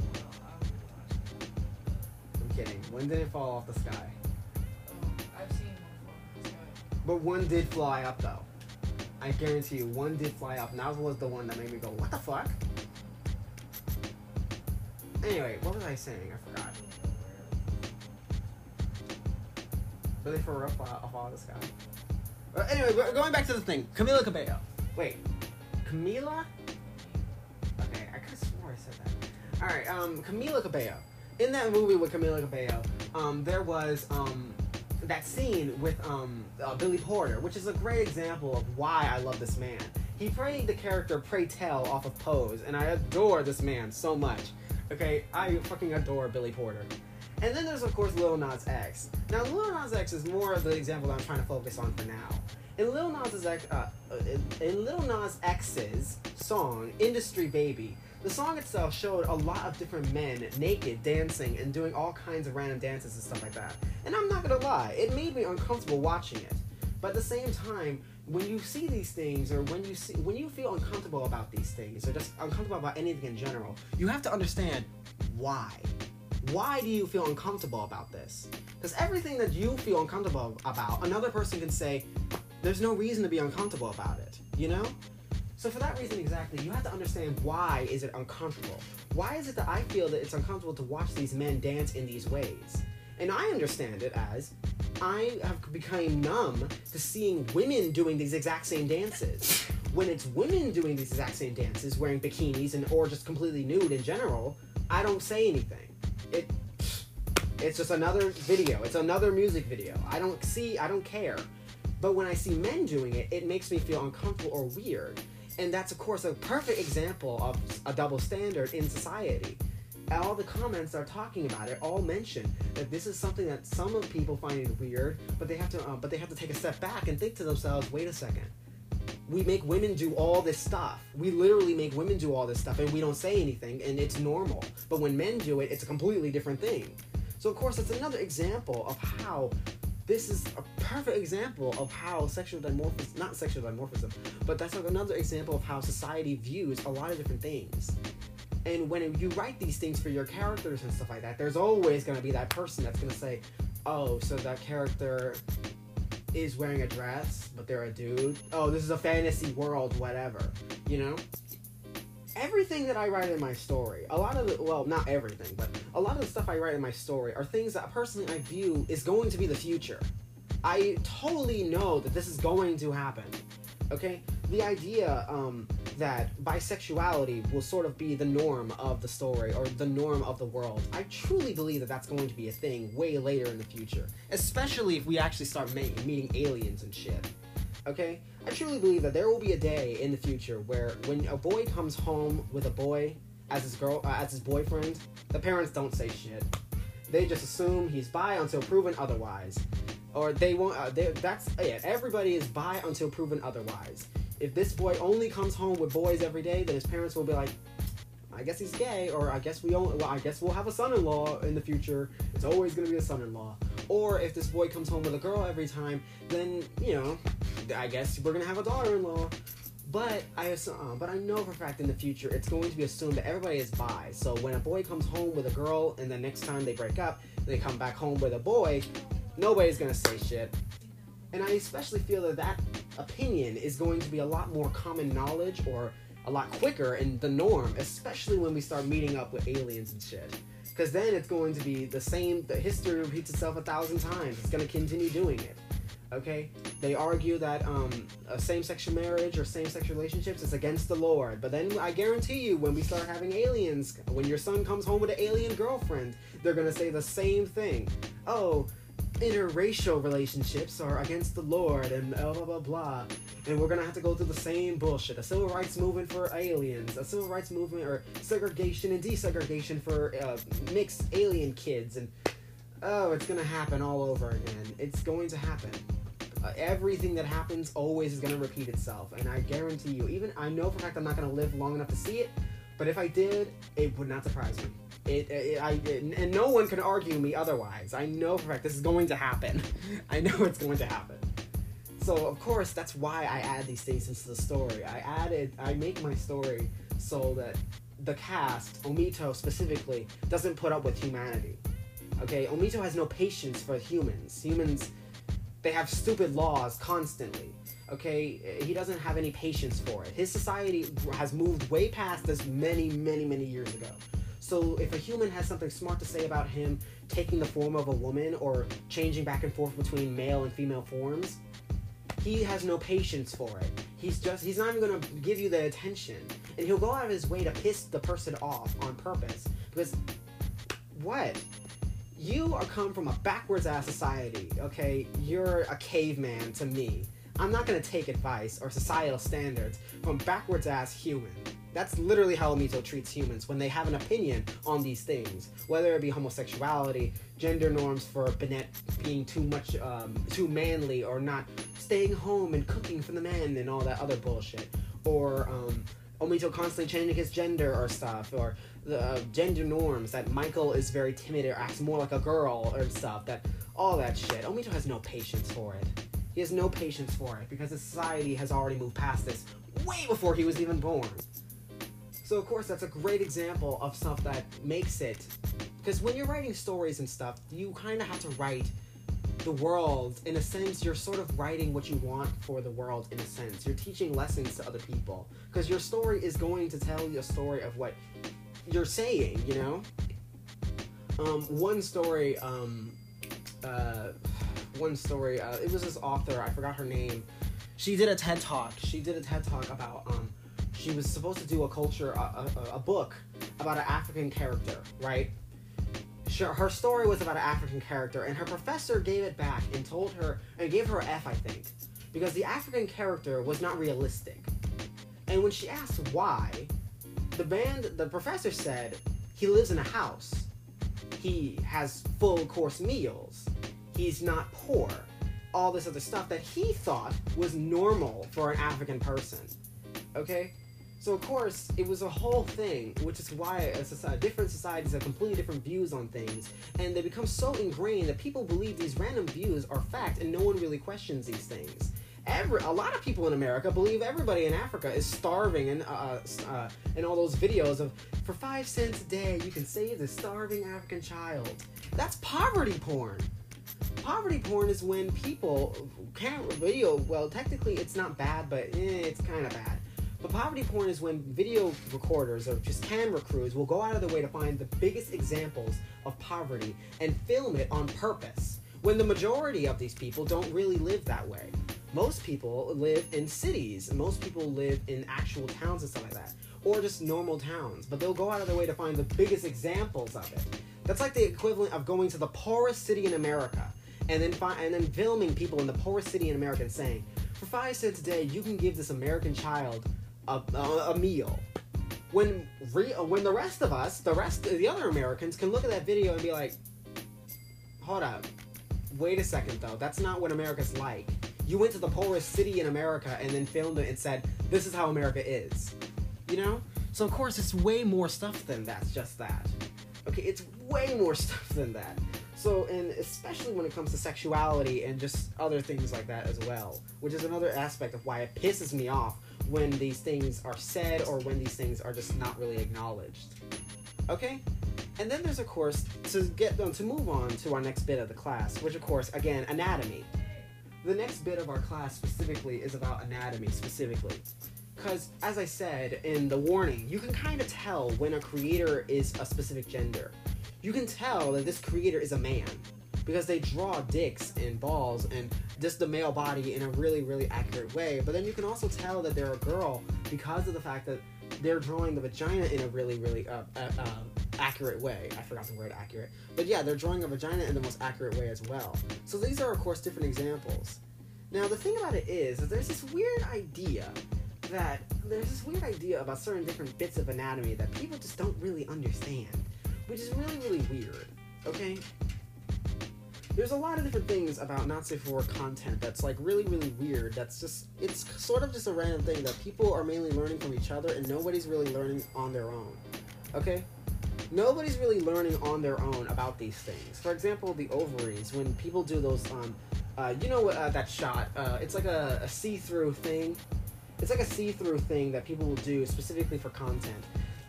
would watch it. I'm kidding. One didn't fall off the sky. Oh, I've seen one fall from the sky. But one did fly up, though. I guarantee you, one did fly up, and that was the one that made me go, what the fuck? Anyway, what was I saying? I forgot. Flew up uh, off sky. Uh, anyway, going back to the thing. Camila Cabello. Wait. Camila? Okay, I could have swore I said that. Alright, um, Camila Cabello. In that movie with Camila Cabello, um, there was, um, that scene with, um, uh, Billy Porter, which is a great example of why I love this man. He played the character Pray Tell off of Pose, and I adore this man so much. Okay, I fucking adore Billy Porter. And then there's of course Lil Nas X. Now Lil Nas X is more of the example that I'm trying to focus on for now. In Lil Nas X, uh, in, Lil Nas X's song "Industry Baby," the song itself showed a lot of different men naked dancing and doing all kinds of random dances and stuff like that. And I'm not gonna lie, it made me uncomfortable watching it. But at the same time, when you see these things or when you see when you feel uncomfortable about these things or just uncomfortable about anything in general, you have to understand why. Why do you feel uncomfortable about this? Because everything that you feel uncomfortable about, another person can say, there's no reason to be uncomfortable about it, you know? So for that reason exactly, you have to understand why is it uncomfortable? Why is it that I feel that it's uncomfortable to watch these men dance in these ways? And I understand it as I have become numb to seeing women doing these exact same dances. When it's women doing these exact same dances, wearing bikinis and or just completely nude in general, I don't say anything. It it's just another video. It's another music video. I don't see, I don't care. But when I see men doing it, it makes me feel uncomfortable or weird. And that's of course a perfect example of a double standard in society all the comments are talking about it all mention that this is something that some of people find weird, but they have to, uh, but they have to take a step back and think to themselves, wait a second. We make women do all this stuff. We literally make women do all this stuff, and we don't say anything, and it's normal. But when men do it, it's a completely different thing. So of course, that's another example of how this is a perfect example of how sexual dimorphism, not sexual dimorphism, but that's like another example of how society views a lot of different things. And when you write these things for your characters and stuff like that, there's always going to be that person that's going to say, oh, so that character is wearing a dress, but they're a dude. Oh, this is a fantasy world, whatever. You know? Everything that I write in my story, a lot of the, well, not everything, but a lot of the stuff I write in my story are things that personally I view is going to be the future. I totally know that this is going to happen. Okay? The idea, um, that bisexuality will sort of be the norm of the story or the norm of the world. I truly believe that that's going to be a thing way later in the future, especially if we actually start meeting aliens and shit. Okay? I truly believe that there will be a day in the future where when a boy comes home with a boy as his girl uh, as his boyfriend, the parents don't say shit. They just assume he's bi until proven otherwise. Or they won't. Uh, they, that's yeah. Everybody is bi until proven otherwise if this boy only comes home with boys every day, then his parents will be like, I guess he's gay, or I guess we only, well, I guess we'll have a son-in-law in the future. It's always gonna be a son-in-law. Or if this boy comes home with a girl every time, then you know, I guess we're gonna have a daughter-in-law. But I assume, uh, but I know for a fact in the future it's going to be assumed that everybody is bi. So when a boy comes home with a girl, and the next time they break up, they come back home with a boy, nobody's gonna say shit. And I especially feel that that opinion is going to be a lot more common knowledge or a lot quicker in the norm, especially when we start meeting up with aliens and shit. Because then it's going to be the same, the history repeats itself a thousand times. It's going to continue doing it. Okay? They argue that um, same sex marriage or same sex relationships is against the Lord. But then I guarantee you, when we start having aliens, when your son comes home with an alien girlfriend, they're going to say the same thing. Oh, interracial relationships are against the Lord and blah blah blah. And we're gonna have to go through the same bullshit. A civil rights movement for aliens, a civil rights movement or segregation and desegregation for uh, mixed alien kids, and oh, it's gonna happen all over again. It's going to happen. Uh, everything that happens always is gonna repeat itself, and I guarantee you. Even I know for a fact I'm not gonna live long enough to see it, but if I did, it would not surprise me. It, it, I, it, and no one can argue me otherwise. I know for fact this is going to happen. I know it's going to happen. So of course that's why I add these things into the story. I added, I make my story so that the cast, Omito specifically, doesn't put up with humanity. Okay, Omito has no patience for humans. Humans, they have stupid laws constantly. Okay, he doesn't have any patience for it. His society has moved way past this many, many, many years ago. So if a human has something smart to say about him taking the form of a woman or changing back and forth between male and female forms, he has no patience for it. He's just he's not even gonna give you the attention. And he'll go out of his way to piss the person off on purpose. Because what? You are come from a backwards ass society, okay? You're a caveman to me. I'm not gonna take advice or societal standards from backwards ass human. That's literally how Omito treats humans when they have an opinion on these things, whether it be homosexuality, gender norms for Bennett being too much, um, too manly, or not staying home and cooking for the men and all that other bullshit, or um, Omito constantly changing his gender or stuff, or the uh, gender norms that Michael is very timid or acts more like a girl or stuff. That all that shit. Omito has no patience for it. He has no patience for it because society has already moved past this way before he was even born. So of course that's a great example of stuff that makes it because when you're writing stories and stuff, you kind of have to write the world in a sense. You're sort of writing what you want for the world in a sense. You're teaching lessons to other people because your story is going to tell you a story of what you're saying you know? Um, one story um, uh, one story uh, it was this author i forgot her name. She did a ted talk. She did a ted talk about um, she was supposed to do a culture a, a, a book about an african character right her story was about an African character, and her professor gave it back and told her, and gave her an F, I think, because the African character was not realistic. And when she asked why, the band, the professor said, he lives in a house, he has full course meals, he's not poor, all this other stuff that he thought was normal for an African person. Okay? So of course, it was a whole thing, which is why a society, different societies have completely different views on things, and they become so ingrained that people believe these random views are fact, and no one really questions these things. Every, a lot of people in America believe everybody in Africa is starving, and uh, uh, and all those videos of for five cents a day you can save the starving African child. That's poverty porn. Poverty porn is when people can't video. Well, technically it's not bad, but eh, it's kind of bad but poverty porn is when video recorders or just camera crews will go out of their way to find the biggest examples of poverty and film it on purpose. When the majority of these people don't really live that way. Most people live in cities, most people live in actual towns and stuff like that, or just normal towns, but they'll go out of their way to find the biggest examples of it. That's like the equivalent of going to the poorest city in America and then fi- and then filming people in the poorest city in America and saying, for five cents a day, you can give this American child a, a, a meal. When re, when the rest of us, the rest the other Americans, can look at that video and be like, "Hold up, wait a second though. That's not what America's like. You went to the poorest city in America and then filmed it and said this is how America is." You know? So of course it's way more stuff than that's just that. Okay, it's way more stuff than that. So, and especially when it comes to sexuality and just other things like that as well, which is another aspect of why it pisses me off when these things are said or when these things are just not really acknowledged. Okay? And then there's of course to get them to move on to our next bit of the class, which of course again anatomy. The next bit of our class specifically is about anatomy specifically. Because, as I said in the warning, you can kind of tell when a creator is a specific gender. You can tell that this creator is a man because they draw dicks and balls and just the male body in a really, really accurate way. But then you can also tell that they're a girl because of the fact that they're drawing the vagina in a really, really uh, uh, uh, accurate way. I forgot the word accurate. But yeah, they're drawing a vagina in the most accurate way as well. So these are, of course, different examples. Now, the thing about it is that there's this weird idea that there's this weird idea about certain different bits of anatomy that people just don't really understand, which is really, really weird. Okay? There's a lot of different things about not safe for work content that's like really really weird that's just it's sort of just a random thing that people are mainly learning from each other and nobody's really learning on their own okay? Nobody's really learning on their own about these things. For example the ovaries when people do those um uh, you know uh, that shot uh, it's like a, a see-through thing. It's like a see-through thing that people will do specifically for content.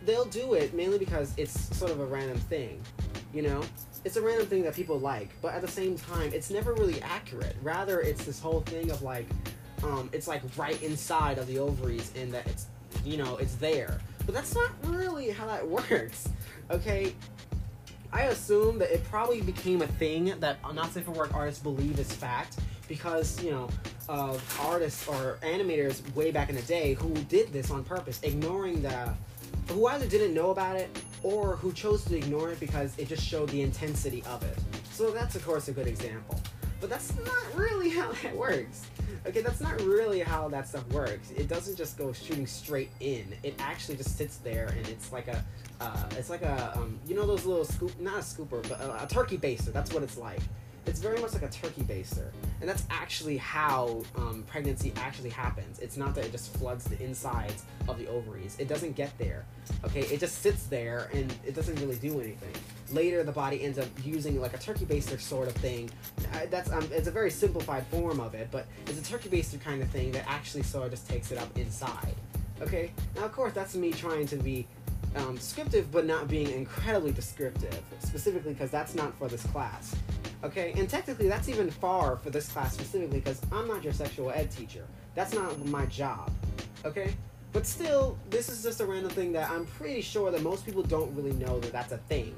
They'll do it mainly because it's sort of a random thing you know it's a random thing that people like, but at the same time, it's never really accurate. Rather, it's this whole thing of like, um, it's like right inside of the ovaries, and that it's, you know, it's there. But that's not really how that works. Okay, I assume that it probably became a thing that not safe for work artists believe is fact because you know of artists or animators way back in the day who did this on purpose, ignoring the who either didn't know about it or who chose to ignore it because it just showed the intensity of it. So that's of course a good example. But that's not really how that works. Okay, that's not really how that stuff works. It doesn't just go shooting straight in. It actually just sits there and it's like a, uh, it's like a, um, you know those little scoop, not a scooper, but a, a turkey baster. That's what it's like. It's very much like a turkey baster, and that's actually how um, pregnancy actually happens. It's not that it just floods the insides of the ovaries. It doesn't get there. Okay, it just sits there and it doesn't really do anything. Later, the body ends up using like a turkey baster sort of thing. That's um, it's a very simplified form of it, but it's a turkey baster kind of thing that actually sort of just takes it up inside. Okay, now of course that's me trying to be um, descriptive, but not being incredibly descriptive, specifically because that's not for this class. Okay, and technically that's even far for this class specifically because I'm not your sexual ed teacher. That's not my job. Okay? But still, this is just a random thing that I'm pretty sure that most people don't really know that that's a thing.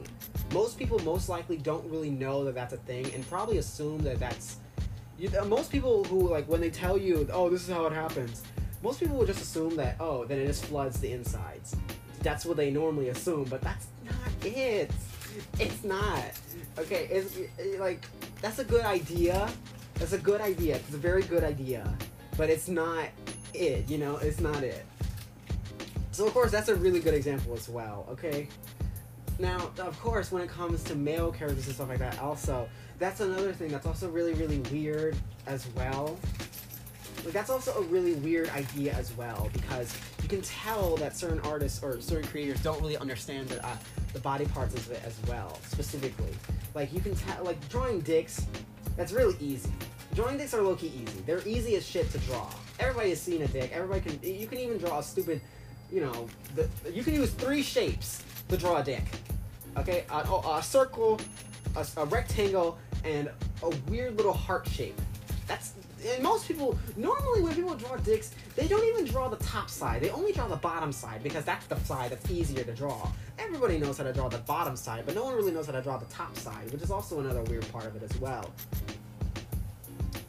Most people most likely don't really know that that's a thing and probably assume that that's. You, uh, most people who, like, when they tell you, oh, this is how it happens, most people will just assume that, oh, then it just floods the insides. That's what they normally assume, but that's not it. It's not. Okay, it's it, like that's a good idea. That's a good idea. It's a very good idea, but it's not it. You know, it's not it. So of course, that's a really good example as well. Okay. Now, of course, when it comes to male characters and stuff like that, also that's another thing that's also really, really weird as well. Like that's also a really weird idea as well because can tell that certain artists or certain creators don't really understand the uh, the body parts of it as well, specifically. Like you can tell, like drawing dicks, that's really easy. Drawing dicks are low key easy. They're easy as shit to draw. Everybody has seen a dick. Everybody can. You can even draw a stupid, you know, the, you can use three shapes to draw a dick. Okay, a, a circle, a, a rectangle, and a weird little heart shape. That's and most people normally when people draw dicks, they don't even draw the top side. They only draw the bottom side because that's the side that's easier to draw. Everybody knows how to draw the bottom side, but no one really knows how to draw the top side, which is also another weird part of it as well.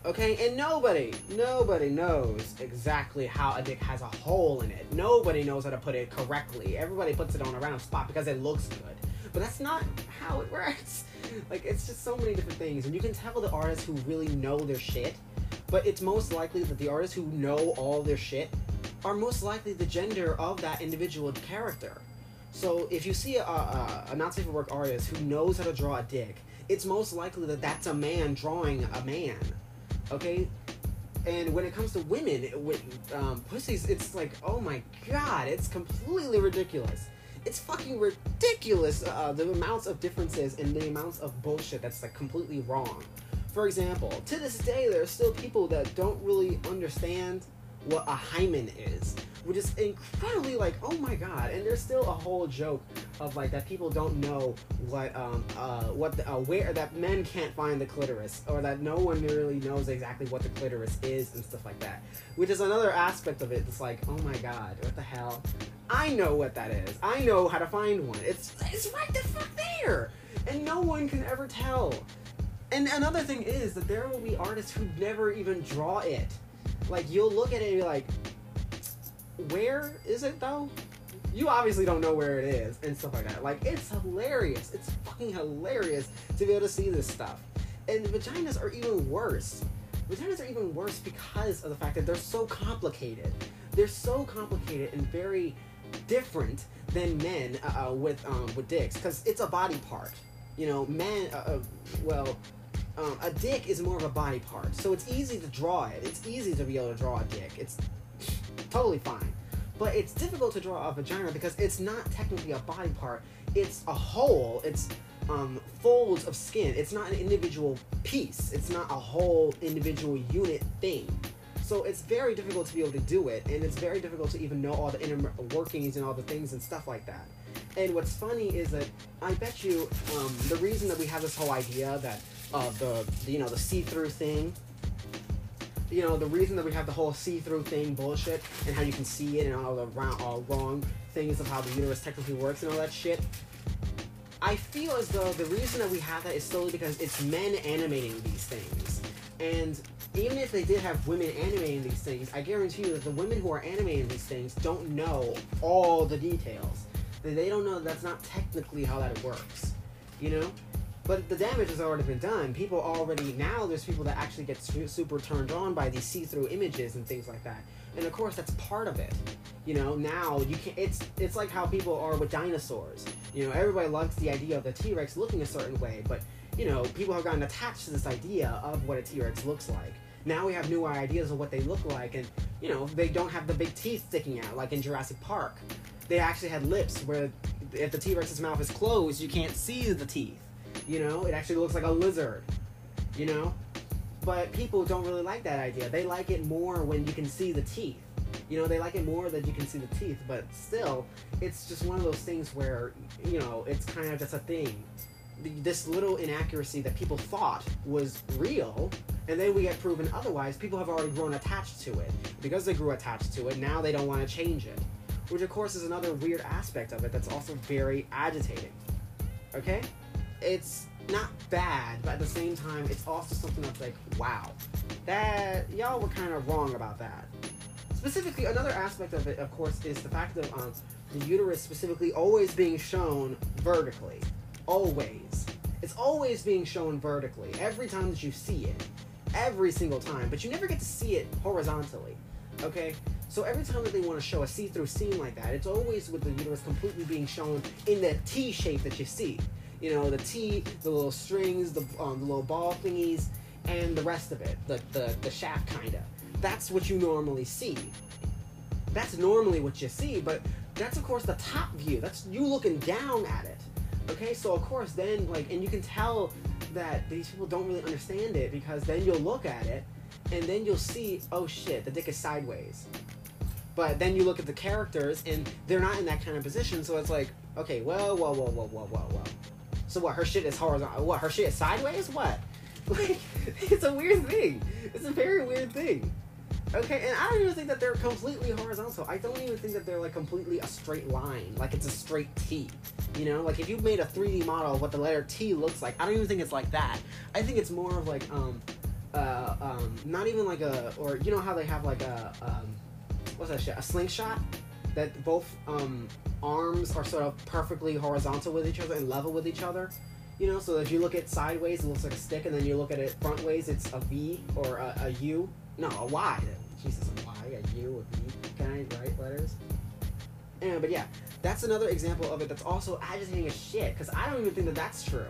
Okay, and nobody, nobody knows exactly how a dick has a hole in it. Nobody knows how to put it correctly. Everybody puts it on a random spot because it looks good. But that's not how it works. Like, it's just so many different things. And you can tell the artists who really know their shit but it's most likely that the artists who know all their shit are most likely the gender of that individual character. So if you see a, a, a not safe for work artist who knows how to draw a dick, it's most likely that that's a man drawing a man. Okay? And when it comes to women with um, pussies, it's like, oh my god, it's completely ridiculous. It's fucking ridiculous uh, the amounts of differences and the amounts of bullshit that's like completely wrong. For example, to this day, there are still people that don't really understand what a hymen is, which is incredibly like, oh my god. And there's still a whole joke of like that people don't know what um uh what the, uh, where that men can't find the clitoris or that no one really knows exactly what the clitoris is and stuff like that, which is another aspect of it. It's like, oh my god, what the hell? I know what that is. I know how to find one. It's it's right the fuck there, and no one can ever tell. And another thing is that there will be artists who never even draw it. Like you'll look at it and be like, where is it though? You obviously don't know where it is and stuff like that. Like it's hilarious. It's fucking hilarious to be able to see this stuff. And vaginas are even worse. Vaginas are even worse because of the fact that they're so complicated. They're so complicated and very different than men uh, uh with um, with dicks because it's a body part. You know, men. Uh, uh well, um, a dick is more of a body part, so it's easy to draw it. It's easy to be able to draw a dick. It's totally fine. But it's difficult to draw a vagina because it's not technically a body part. It's a whole. It's um, folds of skin. It's not an individual piece. It's not a whole individual unit thing. So it's very difficult to be able to do it, and it's very difficult to even know all the inner workings and all the things and stuff like that. And what's funny is that I bet you um, the reason that we have this whole idea that uh, the, you know the see-through thing. You know the reason that we have the whole see-through thing bullshit and how you can see it and all the wrong, all wrong things of how the universe technically works and all that shit. I feel as though the reason that we have that is solely because it's men animating these things. And even if they did have women animating these things, I guarantee you that the women who are animating these things don't know all the details. They don't know that that's not technically how that works. You know? But the damage has already been done. People already now there's people that actually get su- super turned on by these see-through images and things like that. And of course that's part of it. You know, now you can it's it's like how people are with dinosaurs. You know, everybody likes the idea of the T-Rex looking a certain way, but you know, people have gotten attached to this idea of what a T-Rex looks like. Now we have newer ideas of what they look like and you know, they don't have the big teeth sticking out like in Jurassic Park. They actually had lips where if the T-Rex's mouth is closed, you can't see the teeth. You know, it actually looks like a lizard. You know? But people don't really like that idea. They like it more when you can see the teeth. You know, they like it more that you can see the teeth, but still, it's just one of those things where, you know, it's kind of just a thing. This little inaccuracy that people thought was real, and then we get proven otherwise, people have already grown attached to it. Because they grew attached to it, now they don't want to change it. Which, of course, is another weird aspect of it that's also very agitating. Okay? It's not bad, but at the same time, it's also something that's like, wow, that y'all were kind of wrong about that. Specifically, another aspect of it, of course, is the fact of um, the uterus specifically always being shown vertically. Always. It's always being shown vertically every time that you see it. Every single time. But you never get to see it horizontally. Okay? So every time that they want to show a see through scene like that, it's always with the uterus completely being shown in the T shape that you see. You know, the T, the little strings, the, um, the little ball thingies, and the rest of it. The, the, the shaft, kind of. That's what you normally see. That's normally what you see, but that's, of course, the top view. That's you looking down at it. Okay, so of course, then, like, and you can tell that these people don't really understand it because then you'll look at it and then you'll see, oh shit, the dick is sideways. But then you look at the characters and they're not in that kind of position, so it's like, okay, whoa, whoa, whoa, whoa, whoa, whoa, whoa. So what? Her shit is horizontal. What? Her shit is sideways? What? Like, it's a weird thing. It's a very weird thing. Okay, and I don't even think that they're completely horizontal. I don't even think that they're like completely a straight line, like it's a straight T. You know, like if you made a 3D model of what the letter T looks like, I don't even think it's like that. I think it's more of like um, uh, um, not even like a, or you know how they have like a, um, what's that shit? A slingshot that both um arms are sort of perfectly horizontal with each other and level with each other. You know, so if you look at sideways, it looks like a stick, and then you look at it front ways, it's a V or a, a U. No, a Y. Jesus, a Y, a U, a V. Can I write letters? Yeah, but yeah, that's another example of it that's also agitating as shit, because I don't even think that that's true.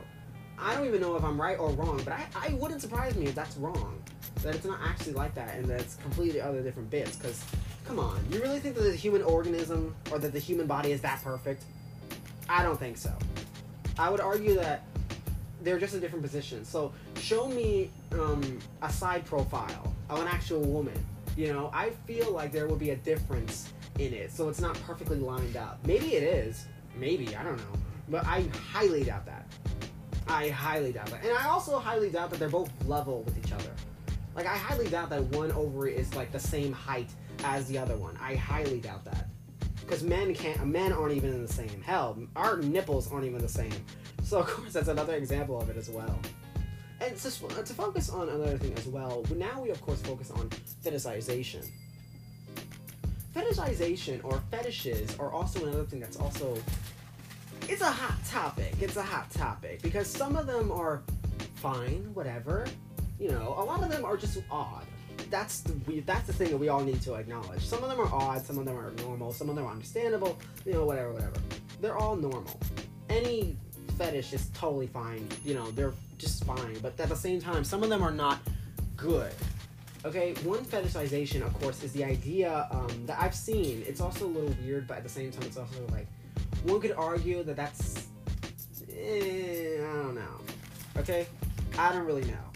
I don't even know if I'm right or wrong, but I, I wouldn't surprise me if that's wrong. That it's not actually like that, and that it's completely other different bits, because, come on, you really think that the human organism, or that the human body is that perfect? I don't think so. I would argue that they're just in different positions. So show me um, a side profile of an actual woman. You know, I feel like there would be a difference in it, so it's not perfectly lined up. Maybe it is. Maybe I don't know, but I highly doubt that. I highly doubt that, and I also highly doubt that they're both level with each other. Like I highly doubt that one ovary is like the same height as the other one. I highly doubt that. Because men can't, men aren't even in the same. Hell, our nipples aren't even the same. So of course that's another example of it as well. And to, to focus on another thing as well, now we of course focus on fetishization. Fetishization or fetishes are also another thing that's also it's a hot topic. It's a hot topic because some of them are fine, whatever. You know, a lot of them are just odd. That's the that's the thing that we all need to acknowledge. Some of them are odd, some of them are normal, some of them are understandable. You know, whatever, whatever. They're all normal. Any fetish is totally fine. You know, they're just fine. But at the same time, some of them are not good. Okay, one fetishization, of course, is the idea um, that I've seen. It's also a little weird, but at the same time, it's also like one could argue that that's eh, I don't know. Okay, I don't really know.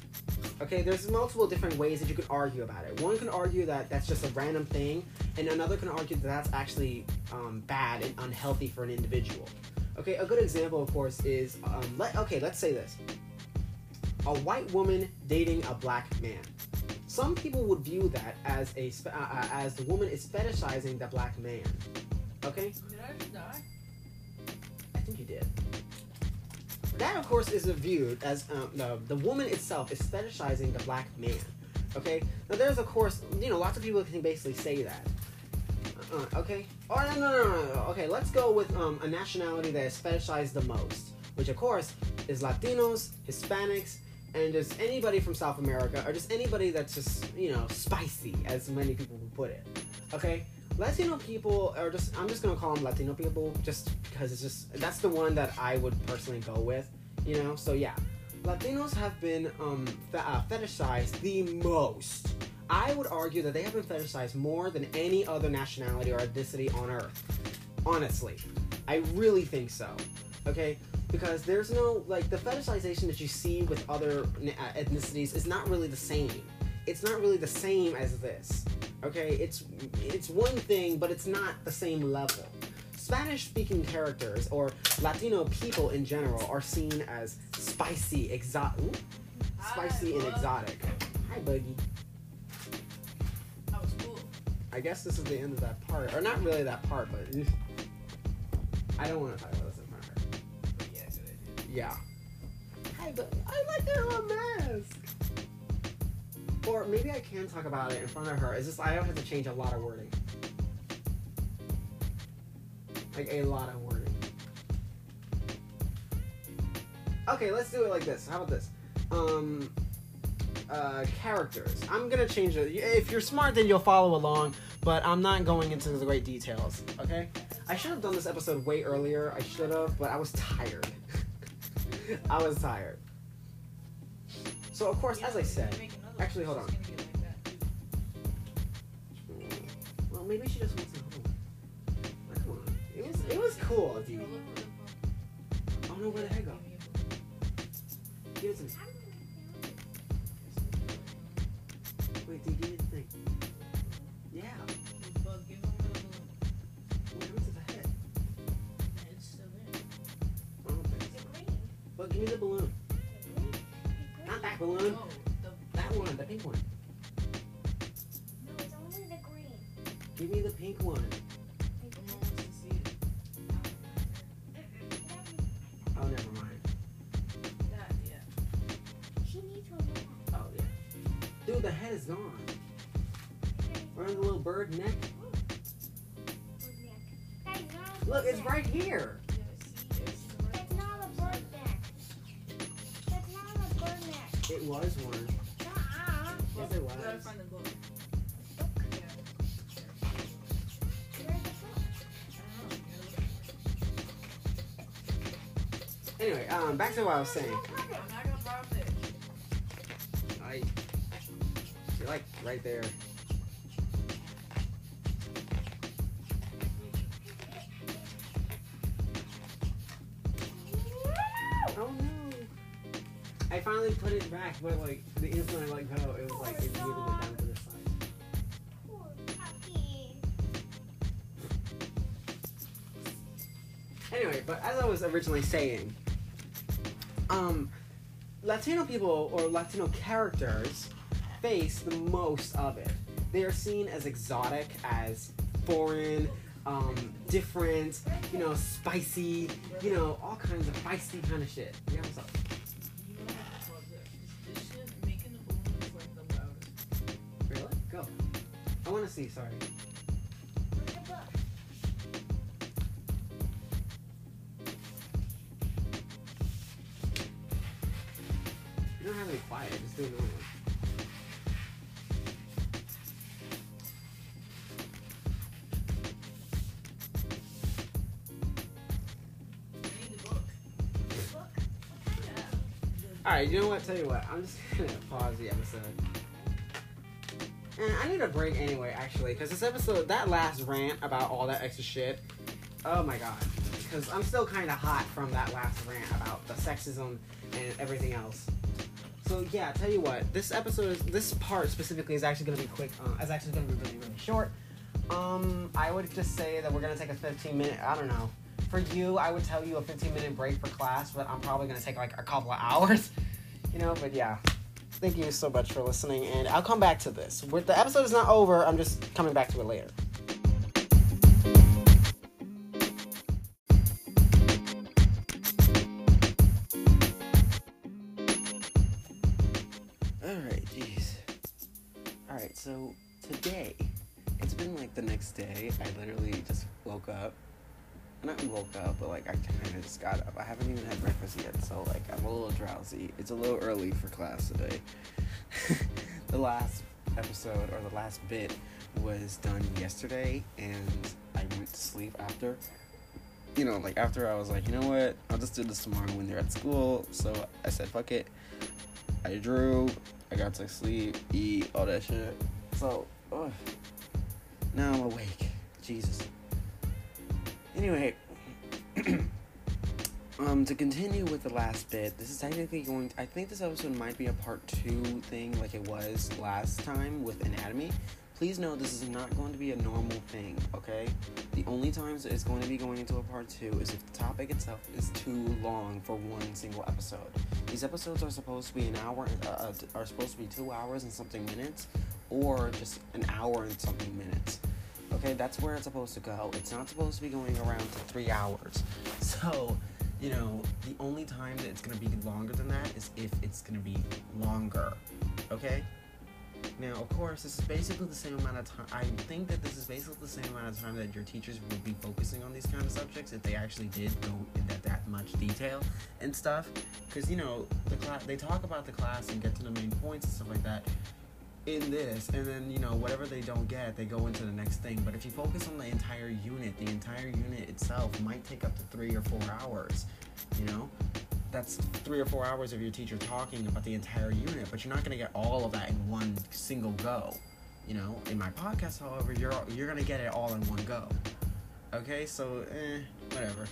Okay, there's multiple different ways that you can argue about it. One can argue that that's just a random thing, and another can argue that that's actually um, bad and unhealthy for an individual. Okay, a good example, of course, is um, let okay, let's say this: a white woman dating a black man. Some people would view that as a uh, uh, as the woman is fetishizing the black man. Okay, Did I die? I think you did. That, of course, is viewed as um, the the woman itself is fetishizing the black man. Okay. Now, there's of course, you know, lots of people can basically say that. Uh, okay. Oh no, no no no no. Okay, let's go with um, a nationality that is fetishized the most, which of course is Latinos, Hispanics, and just anybody from South America, or just anybody that's just you know spicy, as many people would put it. Okay, Latino people, or just I'm just gonna call them Latino people, just because it's just that's the one that I would personally go with. You know, so yeah, Latinos have been um, fe- uh, fetishized the most. I would argue that they have been fetishized more than any other nationality or ethnicity on earth. Honestly, I really think so. Okay, because there's no like the fetishization that you see with other uh, ethnicities is not really the same. It's not really the same as this. Okay, it's it's one thing, but it's not the same level. Spanish speaking characters or Latino people in general are seen as spicy, exotic, spicy and exotic. Hi, Buggy. That was cool. I guess this is the end of that part, or not really that part, but I don't want to talk about this in front of her. But yeah, good idea. Yeah. Hi, but I like that little mask. Or maybe I can talk about it in front of her. It's just I don't have to change a lot of wording. Like a lot of wording. Okay, let's do it like this. How about this? Um, uh, characters. I'm gonna change it. If you're smart, then you'll follow along. But I'm not going into the great details. Okay? I should have done this episode way earlier. I should have, but I was tired. I was tired. So of course, as I said, actually, hold it's gonna get like that, too. well, maybe she just wants to hold. Like, come on, it was it was cool. Look, look, look. oh where the heck go? Give it to me. Wait, did you me the thing? Yeah, give him the balloon. where is the head? It's still there. I don't think so. But give me the balloon. Not that balloon. Oh. Oh, the That one, the pink one. Give me the pink one. Someone wants to see it. Oh, never mind. Oh yeah. Dude, the head is gone. We're on the little bird neck. Look, it's right here. Gotta? Anyway, um, back to what I was saying. I, you're like right there. Oh no! I finally put it back, but like originally saying, um, Latino people or Latino characters face the most of it. They are seen as exotic, as foreign, um, different, you know, spicy, you know, all kinds of feisty kind of shit. Yeah, what's up? Really? Go. I want to see. Sorry. You know what? Tell you what. I'm just gonna pause the episode. And I need a break anyway, actually, because this episode, that last rant about all that extra shit, oh my god. Because I'm still kind of hot from that last rant about the sexism and everything else. So yeah, tell you what, this episode, is, this part specifically is actually gonna be quick. Uh, is actually gonna be really, really short. Um, I would just say that we're gonna take a 15 minute. I don't know. For you, I would tell you a 15 minute break for class, but I'm probably gonna take like a couple of hours. You know, but yeah. Thank you so much for listening, and I'll come back to this. With the episode is not over, I'm just coming back to it later. Alright, jeez. Alright, so today, it's been like the next day. I literally just woke up. Not woke up, but like I kind of just got up. I haven't even had breakfast yet, so like I'm a little drowsy. It's a little early for class today. the last episode or the last bit was done yesterday, and I went to sleep after. You know, like after I was like, you know what, I'll just do this tomorrow when they're at school. So I said, fuck it. I drew. I got to sleep, eat, all that shit. So, ugh. now I'm awake. Jesus. Anyway, um, to continue with the last bit, this is technically going. I think this episode might be a part two thing, like it was last time with anatomy. Please know this is not going to be a normal thing. Okay, the only times it's going to be going into a part two is if the topic itself is too long for one single episode. These episodes are supposed to be an hour, uh, uh, are supposed to be two hours and something minutes, or just an hour and something minutes. Okay, that's where it's supposed to go. It's not supposed to be going around to three hours. So, you know, the only time that it's gonna be longer than that is if it's gonna be longer. Okay? Now, of course, this is basically the same amount of time. I think that this is basically the same amount of time that your teachers would be focusing on these kind of subjects if they actually did go into that much detail and stuff. Because you know, the class they talk about the class and get to the main points and stuff like that in this, and then you know whatever they don't get, they go into the next thing. But if you focus on the entire unit, the entire unit itself might take up to three or four hours. You know, that's three or four hours of your teacher talking about the entire unit, but you're not gonna get all of that in one single go. You know, in my podcast, however, you're you're gonna get it all in one go. Okay, so eh, whatever.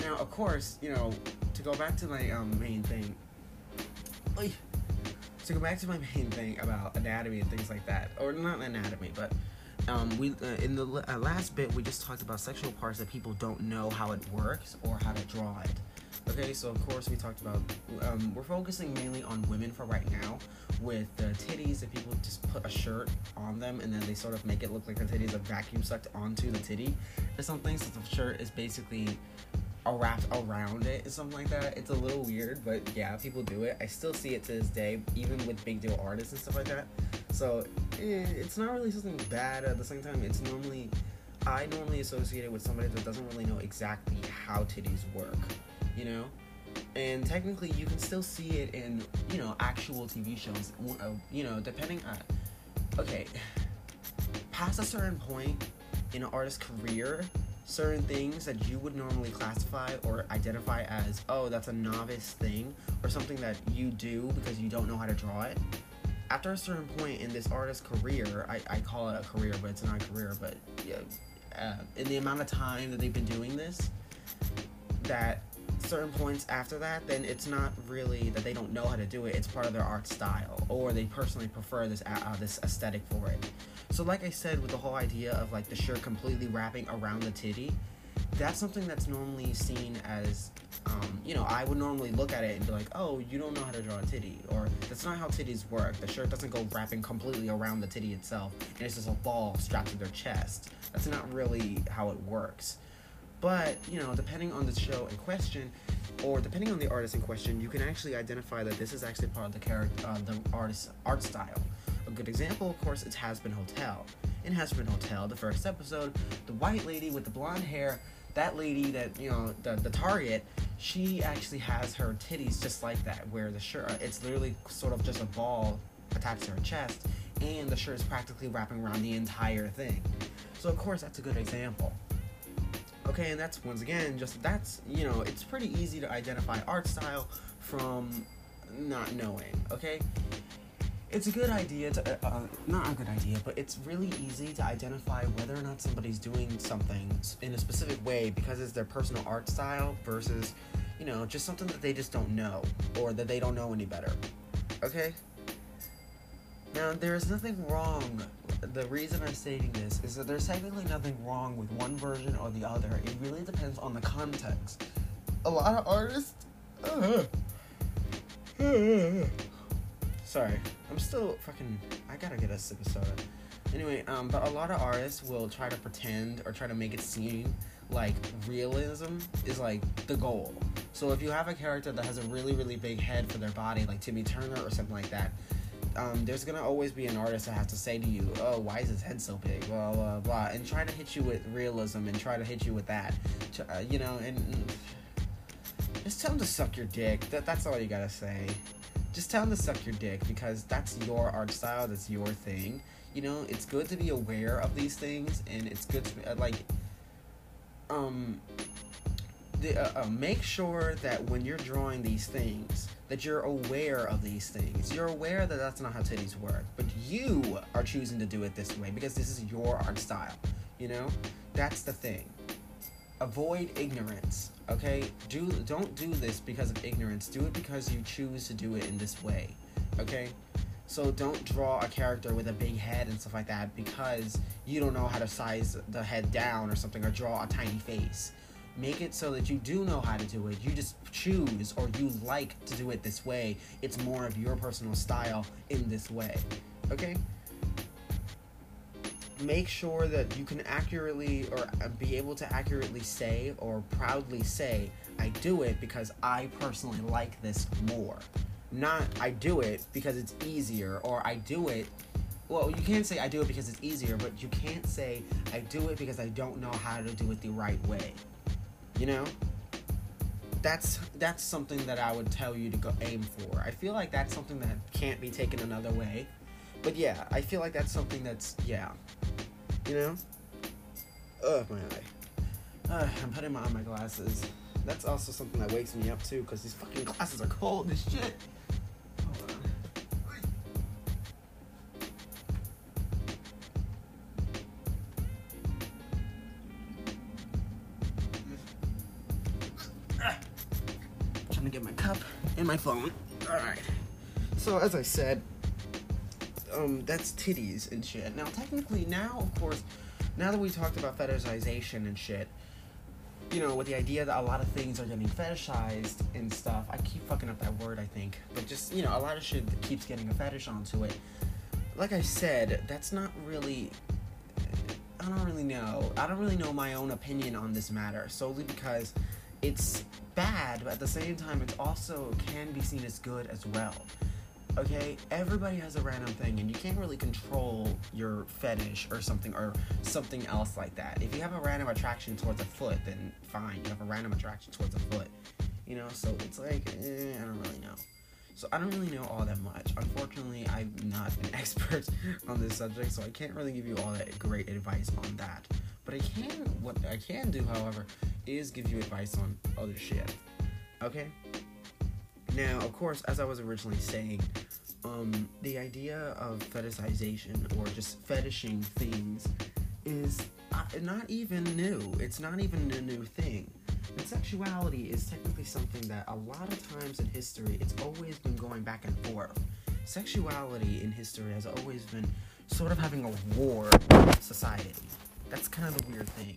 Now, of course, you know, to go back to my um, main thing. Oy. To go back to my main thing about anatomy and things like that, or not anatomy, but um, we uh, in the uh, last bit we just talked about sexual parts that people don't know how it works or how to draw it. Okay, so of course we talked about um, we're focusing mainly on women for right now, with the titties. If people just put a shirt on them and then they sort of make it look like the titties are vacuum sucked onto the titty or something, so the shirt is basically wrapped around it something like that. It's a little weird, but yeah, people do it. I still see it to this day, even with big deal artists and stuff like that. So eh, it's not really something bad. At the same time, it's normally I normally associate it with somebody that doesn't really know exactly how titties work, you know. And technically, you can still see it in you know actual TV shows. uh, You know, depending on okay, past a certain point in an artist's career, certain things that you would normally classify or identify as, oh, that's a novice thing, or something that you do because you don't know how to draw it. After a certain point in this artist's career, I, I call it a career, but it's not a career, but yeah, uh, in the amount of time that they've been doing this, that certain points after that, then it's not really that they don't know how to do it. It's part of their art style, or they personally prefer this uh, this aesthetic for it. So, like I said, with the whole idea of like the shirt completely wrapping around the titty, that's something that's normally seen as, um, you know, I would normally look at it and be like, oh, you don't know how to draw a titty, or that's not how titties work. The shirt doesn't go wrapping completely around the titty itself, and it's just a ball strapped to their chest. That's not really how it works. But, you know, depending on the show in question, or depending on the artist in question, you can actually identify that this is actually part of the character, uh, the artist's art style. A good example, of course, is Hazbin Hotel. In Hazbin Hotel, the first episode, the white lady with the blonde hair, that lady that, you know, the, the target, she actually has her titties just like that, where the shirt, it's literally sort of just a ball attached to her chest, and the shirt is practically wrapping around the entire thing. So, of course, that's a good example. Okay, and that's once again just that's you know it's pretty easy to identify art style from not knowing. Okay, it's a good idea to uh, uh, not a good idea, but it's really easy to identify whether or not somebody's doing something in a specific way because it's their personal art style versus you know just something that they just don't know or that they don't know any better. Okay. Now, there's nothing wrong. The reason I'm stating this is that there's technically nothing wrong with one version or the other. It really depends on the context. A lot of artists. Sorry, I'm still fucking. I gotta get a sip of soda. Anyway, um, but a lot of artists will try to pretend or try to make it seem like realism is like the goal. So if you have a character that has a really, really big head for their body, like Timmy Turner or something like that, um, there's gonna always be an artist that has to say to you, "Oh, why is his head so big?" Blah blah blah, and try to hit you with realism and try to hit you with that, uh, you know, and, just tell him to suck your dick. That that's all you gotta say. Just tell him to suck your dick because that's your art style. That's your thing. You know, it's good to be aware of these things, and it's good to uh, like, um, the, uh, uh, make sure that when you're drawing these things that you're aware of these things. You're aware that that's not how titties work but you are choosing to do it this way because this is your art style you know? That's the thing. Avoid ignorance okay? Do don't do this because of ignorance. Do it because you choose to do it in this way okay? So don't draw a character with a big head and stuff like that because you don't know how to size the head down or something or draw a tiny face make it so that you do know how to do it. You just choose or you like to do it this way. It's more of your personal style in this way. Okay? Make sure that you can accurately or uh, be able to accurately say or proudly say, I do it because I personally like this more. Not I do it because it's easier or I do it well, you can't say I do it because it's easier, but you can't say I do it because I don't know how to do it the right way you know? That's that's something that i would tell you to go aim for. I feel like that's something that can't be taken another way. But yeah i feel like that's something that's yeah. You know? Ugh my eye. Uh, i'm putting on my glasses. That's also something that wakes me up too because these fucking glasses are cold as shit to get my cup and my phone. All right. So as I said, um, that's titties and shit. Now, technically, now of course, now that we talked about fetishization and shit, you know, with the idea that a lot of things are getting fetishized and stuff. I keep fucking up that word, I think, but just you know, a lot of shit that keeps getting a fetish onto it. Like I said, that's not really. I don't really know. I don't really know my own opinion on this matter solely because it's bad, but at the same time, it also can be seen as good as well. Okay, everybody has a random thing, and you can't really control your fetish or something or something else like that. If you have a random attraction towards a foot, then fine, you have a random attraction towards a foot. You know, so it's like, eh, I don't really know. So I don't really know all that much. Unfortunately, I'm not an expert on this subject, so I can't really give you all that great advice on that. But I can, what I can do, however, is give you advice on other shit. Okay? Now, of course, as I was originally saying, um, the idea of fetishization or just fetishing things is not even new. It's not even a new thing. And sexuality is technically something that a lot of times in history, it's always been going back and forth. Sexuality in history has always been sort of having a war with society. That's kind of the weird thing.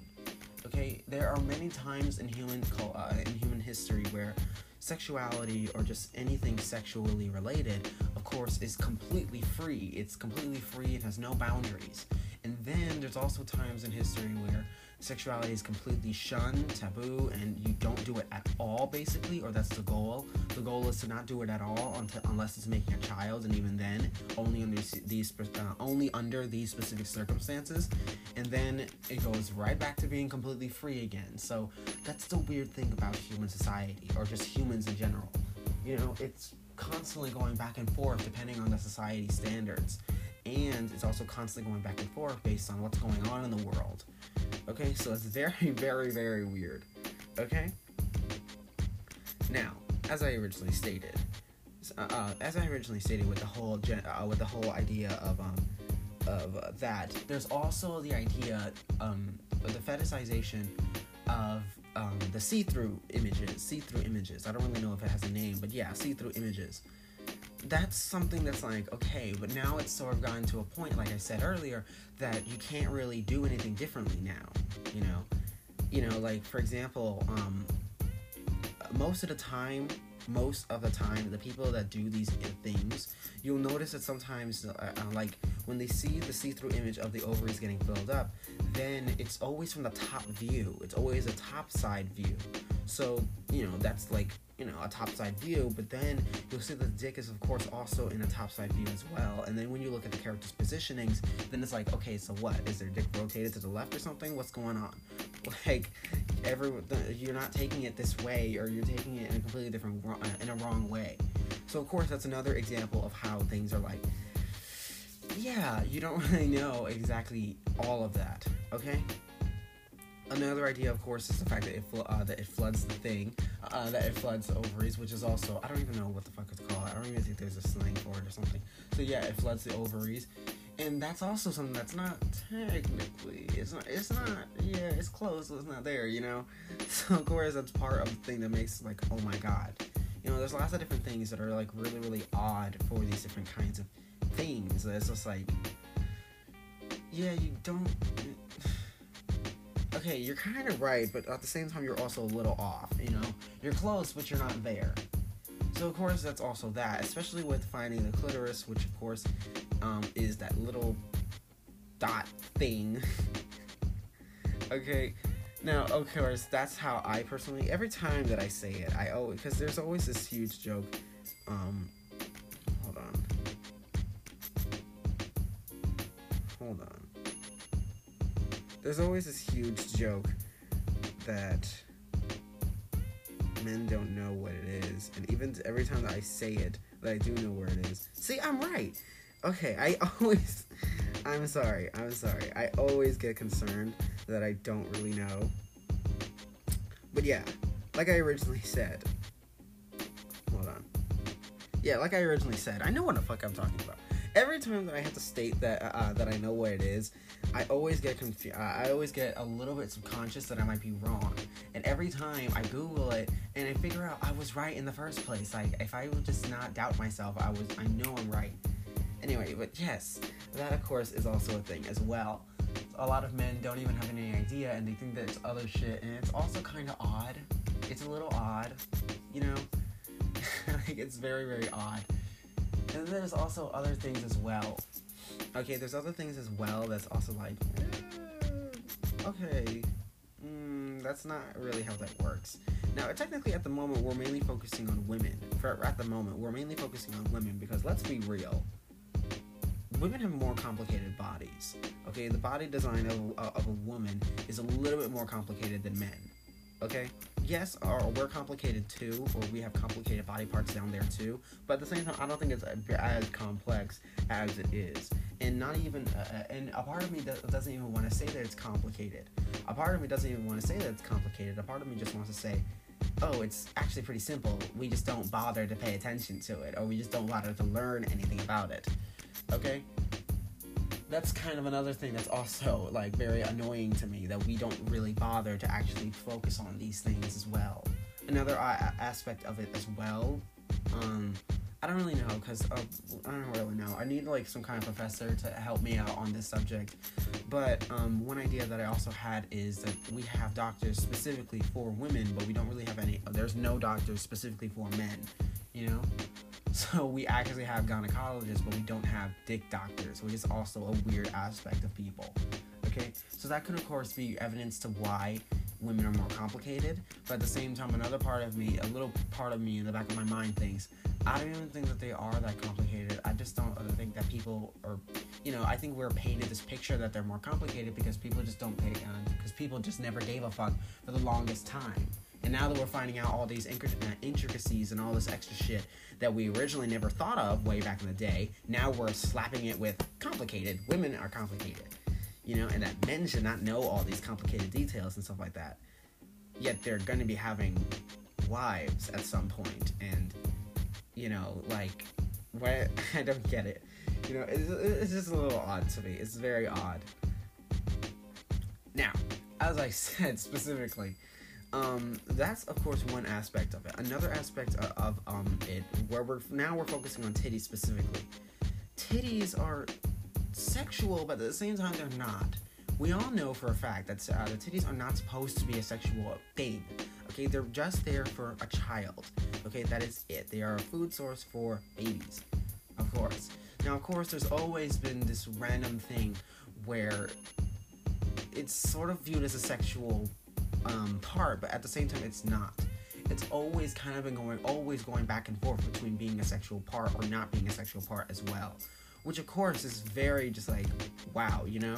Okay, there are many times in human uh, in human history where sexuality or just anything sexually related, of course, is completely free. It's completely free. It has no boundaries. And then there's also times in history where sexuality is completely shunned, taboo, and you don't do it at all, basically, or that's the goal. The goal is to not do it at all until, unless it's making a child, and even then, only under these, uh, only under these specific circumstances. And then it goes right back to being completely free again. So that's the weird thing about human society, or just humans in general. You know, it's constantly going back and forth depending on the society standards. And it's also constantly going back and forth based on what's going on in the world. Okay, so it's very, very, very weird. Okay? Now, as I originally stated, uh, uh, as I originally stated with the whole gen- uh, with the whole idea of um of uh, that, there's also the idea um of the fetishization of um, the see-through images, see-through images. I don't really know if it has a name, but yeah, see-through images. That's something that's like okay, but now it's sort of gotten to a point, like I said earlier, that you can't really do anything differently now. You know, you know, like for example, um, most of the time, most of the time, the people that do these things, you'll notice that sometimes, uh, uh, like when they see the see-through image of the ovaries getting filled up, then it's always from the top view. It's always a top side view. So you know that's like you know, a topside view, but then you'll see that the dick is, of course, also in a topside view as well. And then when you look at the character's positionings, then it's like, okay, so what? Is their dick rotated to the left or something? What's going on? Like, every you're not taking it this way, or you're taking it in a completely different, uh, in a wrong way. So, of course, that's another example of how things are like, yeah, you don't really know exactly all of that, okay? Another idea, of course, is the fact that it uh, that it floods the thing, uh, that it floods the ovaries, which is also I don't even know what the fuck it's called. I don't even think there's a slang for it or something. So yeah, it floods the ovaries, and that's also something that's not technically it's not it's not yeah it's close, so it's not there, you know. So of course that's part of the thing that makes like oh my god, you know. There's lots of different things that are like really really odd for these different kinds of things. It's just like yeah, you don't okay, you're kind of right, but at the same time, you're also a little off. You know, you're close, but you're not there. So of course, that's also that, especially with finding the clitoris, which of course um, is that little dot thing. okay, now of course that's how I personally. Every time that I say it, I always because there's always this huge joke. Um, hold on. Hold on there's always this huge joke that men don't know what it is, and even every time that I say it, that I do know where it is. See, I'm right. Okay, I always. I'm sorry. I'm sorry. I always get concerned that I don't really know. But yeah, like I originally said. Hold on. Yeah, like I originally said, I know what the fuck I'm talking about. Every time that I have to state that uh, that I know what it is, I always get confused. Uh, I always get a little bit subconscious that I might be wrong. And every time I Google it and I figure out I was right in the first place. Like if I would just not doubt myself, I was. I know I'm right. Anyway, but yes, that of course is also a thing as well. A lot of men don't even have any idea, and they think that it's other shit, and it's also kind of odd. It's a little odd, you know. like it's very very odd. And then there's also other things as well. Okay, there's other things as well that's also like, eh, okay, mm, that's not really how that works. Now, technically, at the moment, we're mainly focusing on women. For at the moment, we're mainly focusing on women because let's be real. Women have more complicated bodies. Okay, the body design of, of a woman is a little bit more complicated than men. Okay, yes, or we're complicated too, or we have complicated body parts down there too. But at the same time, I don't think it's as complex as it is. And not even, uh, and a part of me doesn't even want to say that it's complicated. A part of me doesn't even want to say that it's complicated. A part of me just wants to say, oh, it's actually pretty simple. We just don't bother to pay attention to it, or we just don't bother to learn anything about it. Okay? That's kind of another thing that's also like very annoying to me that we don't really bother to actually focus on these things as well. Another a- aspect of it as well, um, I don't really know because uh, I don't really know. I need like some kind of professor to help me out on this subject. But um, one idea that I also had is that we have doctors specifically for women, but we don't really have any. There's no doctors specifically for men. You know. So we actually have gynecologists, but we don't have dick doctors, which is also a weird aspect of people. Okay, so that could of course be evidence to why women are more complicated. But at the same time, another part of me, a little part of me in the back of my mind thinks, I don't even think that they are that complicated. I just don't think that people are, you know, I think we're painted this picture that they're more complicated because people just don't pay, uh, because people just never gave a fuck for the longest time. And now that we're finding out all these uh, intricacies and all this extra shit that we originally never thought of way back in the day, now we're slapping it with complicated. Women are complicated, you know, and that men should not know all these complicated details and stuff like that. Yet they're going to be having wives at some point, and you know, like, what? I don't get it. You know, it's, it's just a little odd to me. It's very odd. Now, as I said specifically, um, that's of course one aspect of it. Another aspect of, um it, where we're now we're focusing on titties specifically. Titties are sexual, but at the same time they're not. We all know for a fact that uh, the titties are not supposed to be a sexual thing. Okay, they're just there for a child. Okay, that is it. They are a food source for babies, of course. Now, of course, there's always been this random thing where it's sort of viewed as a sexual um, part, but at the same time, it's not. it's always kind of been going, always going back and forth between being a sexual part or not being a sexual part as well. Which, of course, is very just like, wow, you know?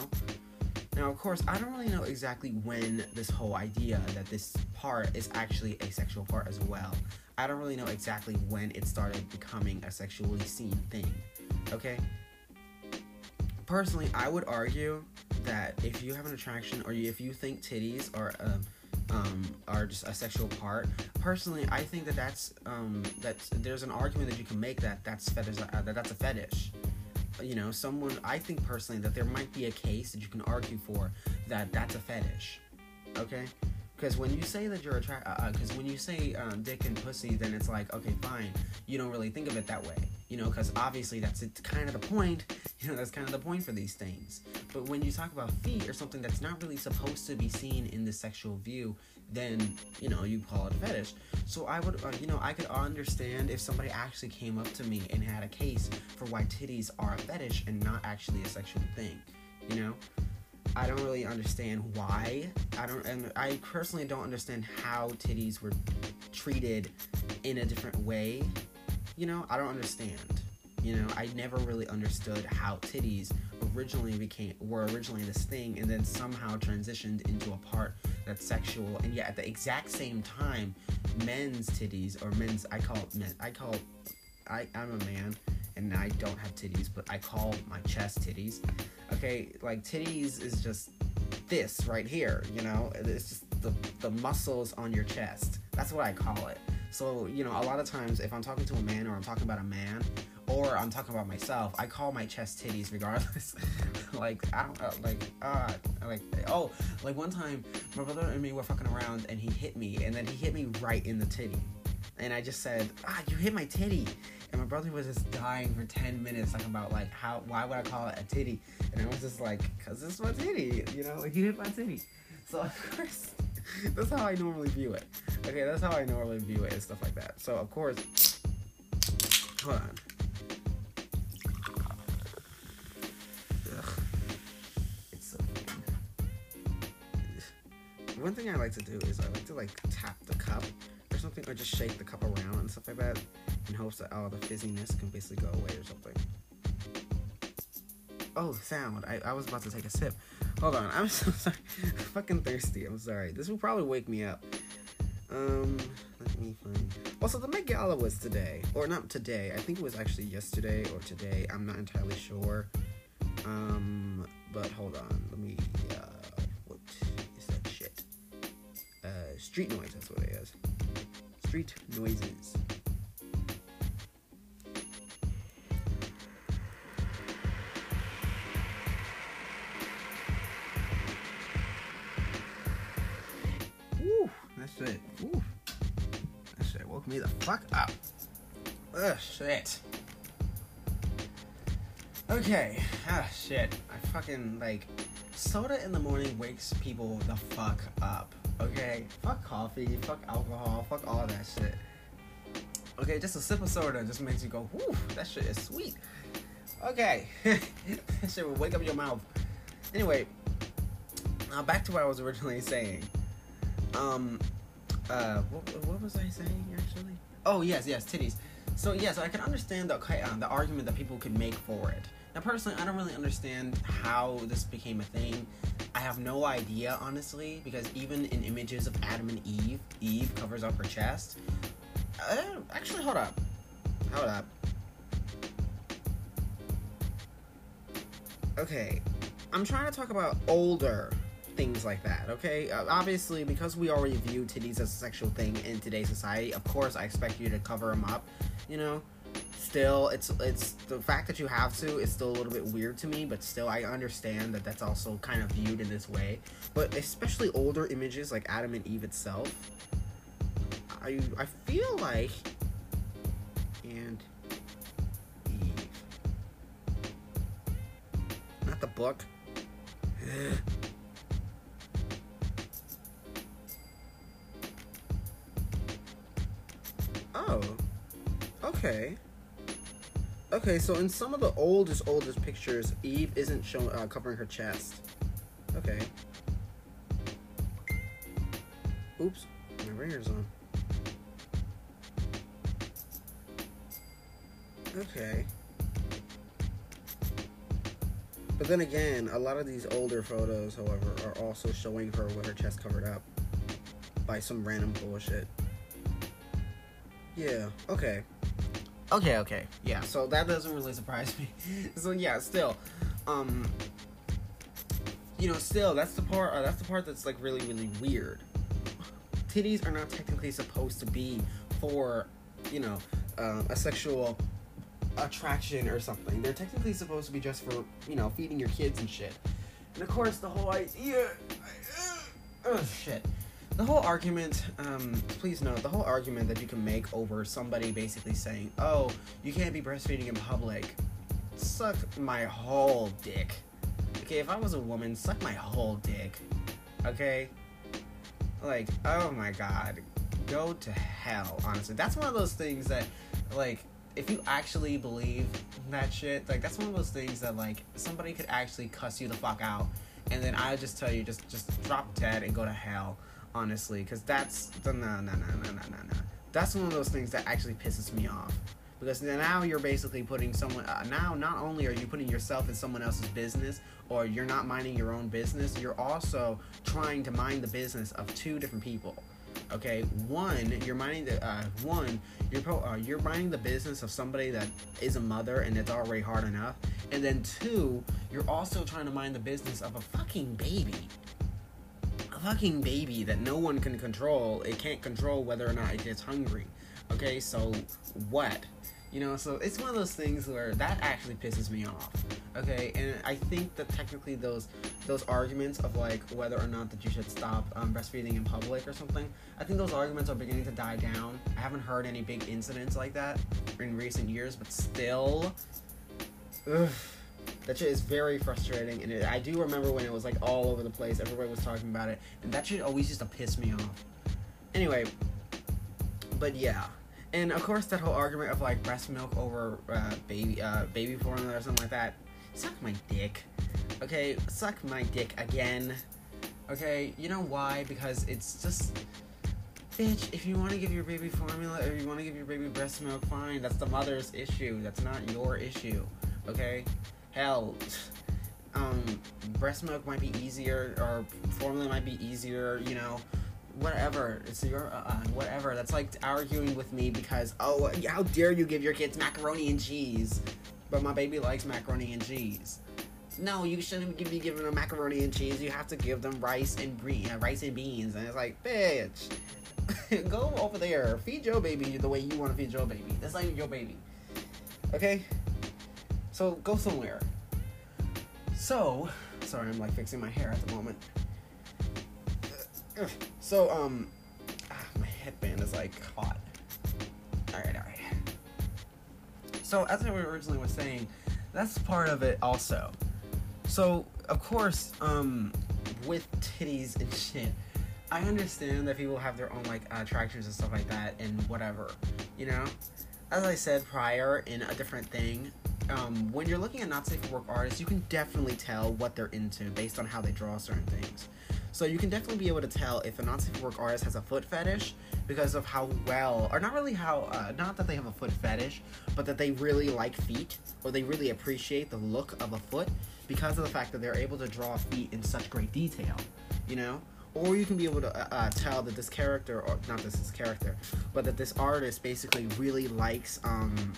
Now, of course, I don't really know exactly when this whole idea that this part is actually a sexual part as well. I don't really know exactly when it started becoming a sexually seen thing. Okay? Personally, I would argue that if you have an attraction or if you think titties are um, um, are just a sexual part, personally, I think that that's um, that's there's an argument that you can make that that's fetish uh, that that's a fetish. You know someone i think personally that there might be a case that you can argue for that that's a fetish okay because when you say that you're attracted because uh, when you say um, dick and pussy then it's like okay fine. You don't really think of it that way you know because obviously that's kind of the point you know that's kind of the point for these things. But when you talk about feet or something that's not really supposed to be seen in the sexual view then you know you call it a fetish. So i would uh, you know i could understand if somebody actually came up to me and had a case for why titties are a fetish and not actually a sexual thing you know i don't really understand why. I don't and i personally don't understand how titties were treated in a different way. You know i don't understand. You know i never really understood how titties originally became were originally this thing and then somehow transitioned into a part that's sexual. And yet at the exact same time men's titties or men's i call it men i call I, i'm a man and i don't have titties but i call my chest titties okay like titties is just this right here you know? It's just the, the muscles on your chest. That's what i call it. So you know a lot of times if i'm talking to a man or i'm talking about a man or I'm talking about myself, I call my chest titties regardless. like I don't uh, like uh like oh like one time my brother and me were fucking around and he hit me and then he hit me right in the titty, and I just said ah you hit my titty, and my brother was just dying for ten minutes talking about like how why would I call it a titty, and I was just like cause is my titty, you know like you hit my titty, so of course. that's how I normally view it. Okay, that's how I normally view it and stuff like that. So of course, hold on. It's so One thing I like to do is I like to like tap the cup something, or just shake the cup around and stuff like that, in hopes that all the fizziness can basically go away or something. Oh, sound! I, I was about to take a sip. Hold on, I'm so sorry. I'm fucking thirsty. I'm sorry. This will probably wake me up. Um, let me find. Also, the Met Gala was today, or not today. I think it was actually yesterday or today. I'm not entirely sure. Um, but hold on. Let me. Uh, what is that shit? Uh, street noise. That's what it is. Street noises. Woo, that shit. Woo. That shit woke me the fuck up. Ugh, shit. Okay. Ah, shit. I fucking, like, soda in the morning wakes people the fuck up. Okay? Fuck coffee, fuck alcohol, fuck all that shit. Okay, just a sip of soda just makes you go, whew, that shit is sweet. Okay. that shit will wake up your mouth. Anyway, now back to what I was originally saying. Um, uh, what, what was I saying actually? Oh yes, yes, titties. So yes, I can understand the uh, the argument that people could make for it. Now, personally, I don't really understand how this became a thing. I have no idea, honestly, because even in images of Adam and Eve, Eve covers up her chest. Uh, actually, hold up, hold up. Okay, I'm trying to talk about older things like that, okay? Uh, obviously, because we already view titties as a sexual thing in today's society, of course, I expect you to cover them up, you know? Still, it's it's the fact that you have to is still a little bit weird to me, but still, I understand that that's also kind of viewed in this way. But especially older images like Adam and Eve itself, I I feel like and Eve, not the book. Oh, okay. Okay, so in some of the oldest, oldest pictures, Eve isn't showing uh, covering her chest. Okay. Oops, my ringer's on. Okay. But then again, a lot of these older photos, however, are also showing her with her chest covered up by some random bullshit. Yeah, okay. Okay, okay. Yeah, so that doesn't really surprise me. so yeah, still um you know, still that's the part uh, that's the part that's like really really weird. Titties are not technically supposed to be for, you know, um, a sexual attraction or something. They're technically supposed to be just for, you know, feeding your kids and shit. And of course, the whole idea. Oh, shit. The whole argument, um, please note, the whole argument that you can make over somebody basically saying, oh, you can't be breastfeeding in public. Suck my whole dick. Okay, if I was a woman, suck my whole dick. Okay? Like, oh my god. Go to hell, honestly. That's one of those things that, like, if you actually believe that shit, like that's one of those things that like somebody could actually cuss you the fuck out, and then I just tell you just just drop dead and go to hell, honestly, because that's no no no no no no no. That's one of those things that actually pisses me off. Because now you're basically putting someone. Uh, now, not only are you putting yourself in someone else's business, or you're not minding your own business, you're also trying to mind the business of two different people okay one you're minding the uh, one you're pro, uh, you're minding the business of somebody that is a mother and it's already hard enough and then two you're also trying to mind the business of a fucking baby fucking baby that no one can control. It can't control whether or not it gets hungry. Okay so what? You know so it's one of those things where that actually pisses me off. Okay and i think that technically those those arguments of like whether or not that you should stop um, breastfeeding in public or something i think those arguments are beginning to die down. I haven't heard any big incidents like that in recent years but still ugh, that shit is very frustrating and it, i do remember when it was like all over the place everybody was talking about it and that shit always used to piss me off. Anyway but yeah. And of course that whole argument of like breast milk over uh, baby uh, baby formula or something like that. Suck my dick. Okay suck my dick again. Okay you know why? Because it's just bitch if you want to give your baby formula or you want to give your baby breast milk fine that's the mother's issue. That's not your issue okay hell um breast milk might be easier or formula might be easier you know whatever. It's your uh, uh, whatever. That's like arguing with me because oh how dare you give your kids macaroni and cheese? But my baby likes macaroni and cheese. No you shouldn't be giving them macaroni and cheese. You have to give them rice and green uh, rice and beans. And it's like bitch go over there. Feed your baby the way you want to feed your baby. That's even your baby. Okay so go somewhere so sorry i'm like fixing my hair at the moment So, um, ah, my headband is like hot. Alright, alright. So, as I originally was saying, that's part of it also. So, of course, um, with titties and shit, I understand that people have their own, like, attractions and stuff like that and whatever, you know? As I said prior in a different thing, um, when you're looking at not safe for work artists, you can definitely tell what they're into based on how they draw certain things. So you can definitely be able to tell if a non-safe for work artist has a foot fetish because of how well, or not really how, uh, not that they have a foot fetish, but that they really like feet or they really appreciate the look of a foot because of the fact that they're able to draw feet in such great detail, you know? Or you can be able to uh, uh, tell that this character, or not this, this character, but that this artist basically really likes, um,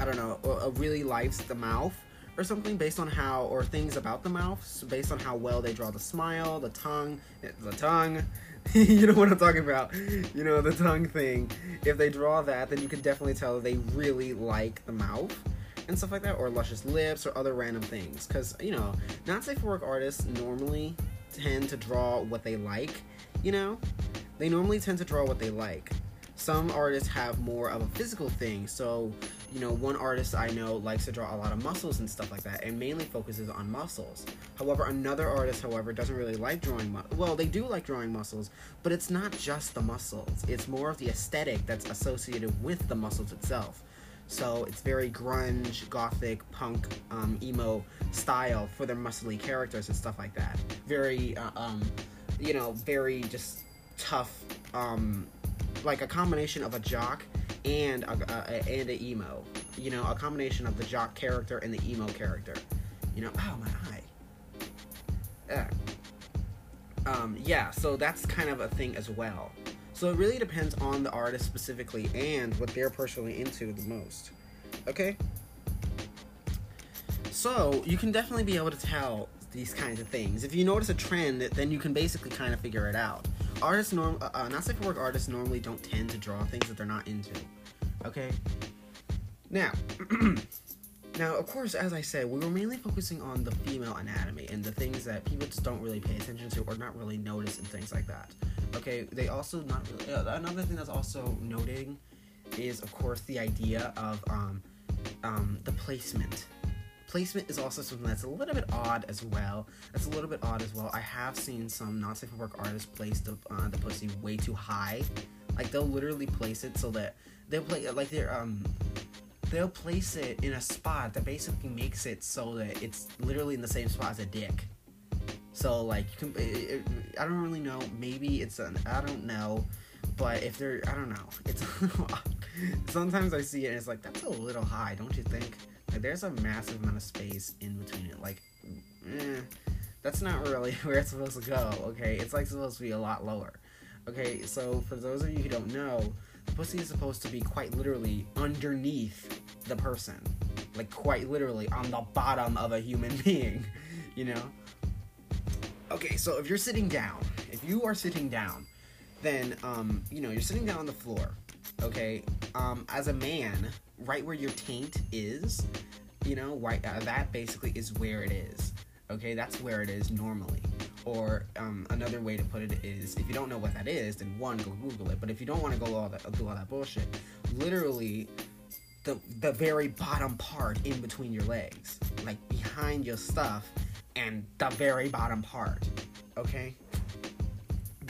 I don't know, uh, really likes the mouth or something based on how, or things about the mouth based on how well they draw the smile, the tongue, the tongue. you know what I'm talking about. You know, the tongue thing. If they draw that, then you can definitely tell they really like the mouth and stuff like that, or luscious lips or other random things. Because, you know, not safe for work artists normally tend to draw what they like, you know? They normally tend to draw what they like. Some artists have more of a physical thing, so you know, one artist I know likes to draw a lot of muscles and stuff like that, and mainly focuses on muscles. However, another artist, however, doesn't really like drawing. Mu- well, they do like drawing muscles, but it's not just the muscles. It's more of the aesthetic that's associated with the muscles itself. So it's very grunge, gothic, punk, um, emo style for their muscly characters and stuff like that. Very, uh, um, you know, very just tough, um, like a combination of a jock and a, a, and emo. you know, a combination of the jock character and the emo character. You know, oh my eye. Yeah. Um, yeah, so that's kind of a thing as well. So it really depends on the artist specifically and what they're personally into the most. Okay? So you can definitely be able to tell these kinds of things. If you notice a trend, then you can basically kind of figure it out. Artists, norm, uh, uh, not safe for work artists normally don't tend to draw things that they're not into. Okay? Now, now of course, as I said, we were mainly focusing on the female anatomy and the things that people just don't really pay attention to or not really notice and things like that. Okay, they also not really. Uh, another thing that's also noting is, of course, the idea of um, um, the placement. Placement is also something that's a little bit odd as well. That's a little bit odd as well. I have seen some not safe for work artists place the uh, the pussy way too high. Like they'll literally place it so that they'll play like they're um they'll place it in a spot that basically makes it so that it's literally in the same spot as a dick. So like you can, it, it, I don't really know. Maybe it's an I don't know, but if they're I don't know. It's sometimes I see it and it's like that's a little high, don't you think? Like there's a massive amount of space in between it. Like, eh, that's not really where it's supposed to go. Okay, it's like supposed to be a lot lower. Okay, so for those of you who don't know, the pussy is supposed to be quite literally underneath the person, like quite literally on the bottom of a human being. You know. Okay, so if you're sitting down, if you are sitting down, then um, you know you're sitting down on the floor. Okay, um, as a man, right where your taint is, you know, right uh, that basically is where it is. Okay, that's where it is normally. Or um, another way to put it is, if you don't know what that is, then one, go Google it. But if you don't want to go all that do all that bullshit, literally, the the very bottom part in between your legs, like behind your stuff, and the very bottom part. Okay,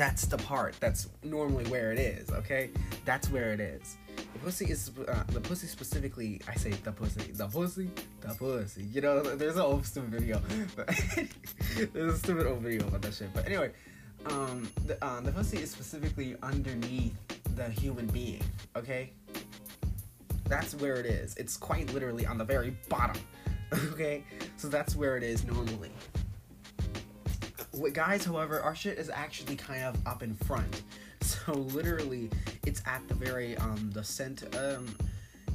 that's the part. That's normally where it is. Okay, that's where it is. The pussy is uh, the pussy specifically. I say the pussy, the pussy, the pussy. You know, there's an old stupid video, but there's a stupid old video about that shit. But anyway, um, the uh, the pussy is specifically underneath the human being. Okay, that's where it is. It's quite literally on the very bottom. Okay, so that's where it is normally. With guys, however, our shit is actually kind of up in front. So literally, it's at the very um the center um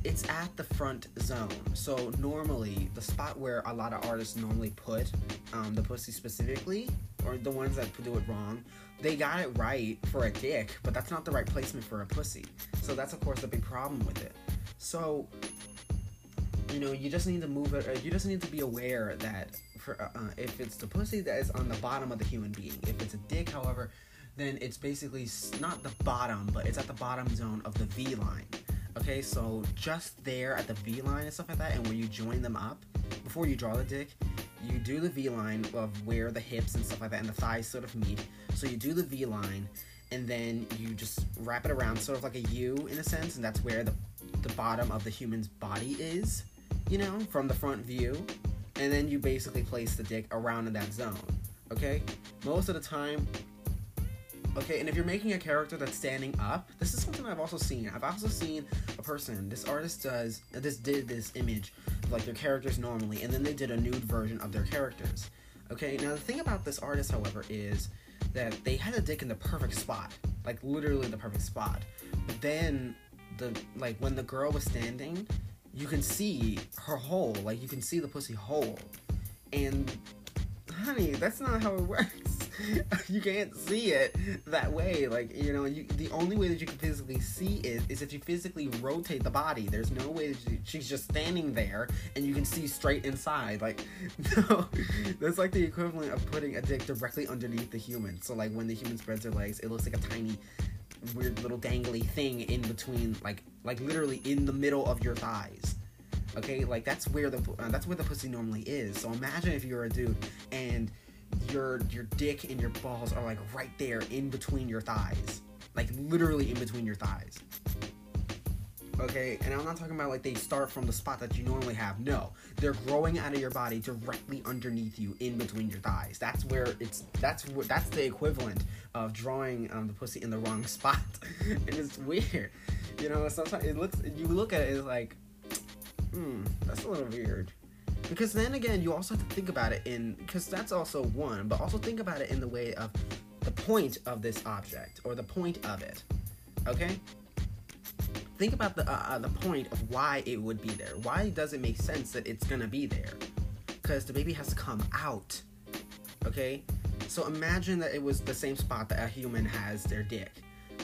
it's at the front zone. So normally, the spot where a lot of artists normally put um, the pussy specifically, or the ones that do it wrong, they got it right for a dick, but that's not the right placement for a pussy. So that's of course a big problem with it. So you know, you just need to move it. Or you just need to be aware that for uh, uh, if it's the pussy that is on the bottom of the human being, if it's a dick, however, then it's basically not the bottom, but it's at the bottom zone of the V line. Okay, so just there at the V line and stuff like that, and when you join them up before you draw the dick, you do the V line of where the hips and stuff like that and the thighs sort of meet. So you do the V line, and then you just wrap it around, sort of like a U in a sense, and that's where the the bottom of the human's body is, you know, from the front view. And then you basically place the dick around in that zone. Okay? Most of the time, Okay, and if you're making a character that's standing up, this is something I've also seen. I've also seen a person, this artist does, this did this image of like their characters normally, and then they did a nude version of their characters. Okay, now the thing about this artist, however, is that they had a dick in the perfect spot, like literally the perfect spot. But then the like when the girl was standing, you can see her hole, like you can see the pussy hole, and honey, that's not how it works. you can't see it that way. Like, you know, you, the only way that you can physically see it is if you physically rotate the body. There's no way that you, she's just standing there and you can see straight inside. Like, no, that's like the equivalent of putting a dick directly underneath the human. So, like, when the human spreads their legs, it looks like a tiny, weird little dangly thing in between, like, like literally in the middle of your thighs. Okay like that's where the uh, that's where the pussy normally is. So imagine if you're a dude and your your dick and your balls are like right there in between your thighs. Like literally in between your thighs okay and i'm not talking about like they start from the spot that you normally have no they're growing out of your body directly underneath you in between your thighs that's where it's that's what that's the equivalent of drawing um, the pussy in the wrong spot and it's weird you know sometimes it looks you look at it it's like hmm, that's a little weird. Because then again, you also have to think about it in because that's also one, but also think about it in the way of the point of this object or the point of it. Okay. Think about the uh, uh, the point of why it would be there. Why does it make sense that it's gonna be there? Because the baby has to come out. Okay. So imagine that it was the same spot that a human has their dick.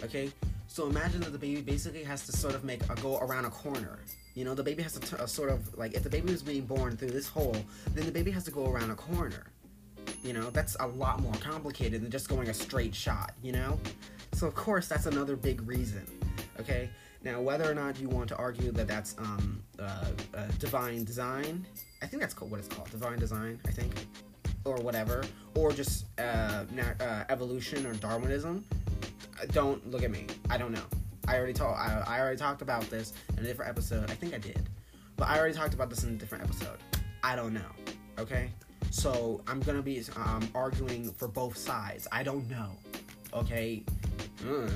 Okay. So imagine that the baby basically has to sort of make a go around a corner. You know, the baby has to uh, sort of like if the baby was being born through this hole, then the baby has to go around a corner. You know, that's a lot more complicated than just going a straight shot. You know, so of course that's another big reason. Okay, now whether or not you want to argue that that's um, uh, uh, divine design, I think that's what it's called, divine design. I think, or whatever, or just uh, na- uh, evolution or Darwinism. Uh, Don't look at me. I don't know. I already told. I, I already talked about this in a different episode. I think I did, but I already talked about this in a different episode. I don't know. Okay, so I'm gonna be um, arguing for both sides. I don't know. Okay. Uh.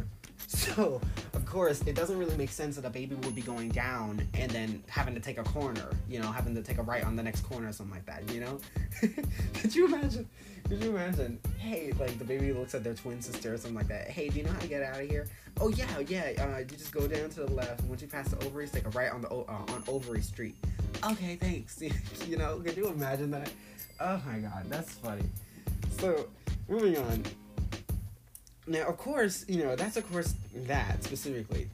So of course it doesn't really make sense that a baby would be going down and then having to take a corner. You know, having to take a right on the next corner or something like that. You know? Could you imagine? Could you imagine? Hey, like the baby looks at their twin sister or something like that. Hey, do you know how to get out of here? Oh yeah, yeah. Uh, you just go down to the left, once you pass the ovaries, take a right on the uh, on Ovary Street. Okay, thanks. you know, could you imagine that? Oh my god, that's funny. So, moving on. Now, of course, you know that's of course that specifically.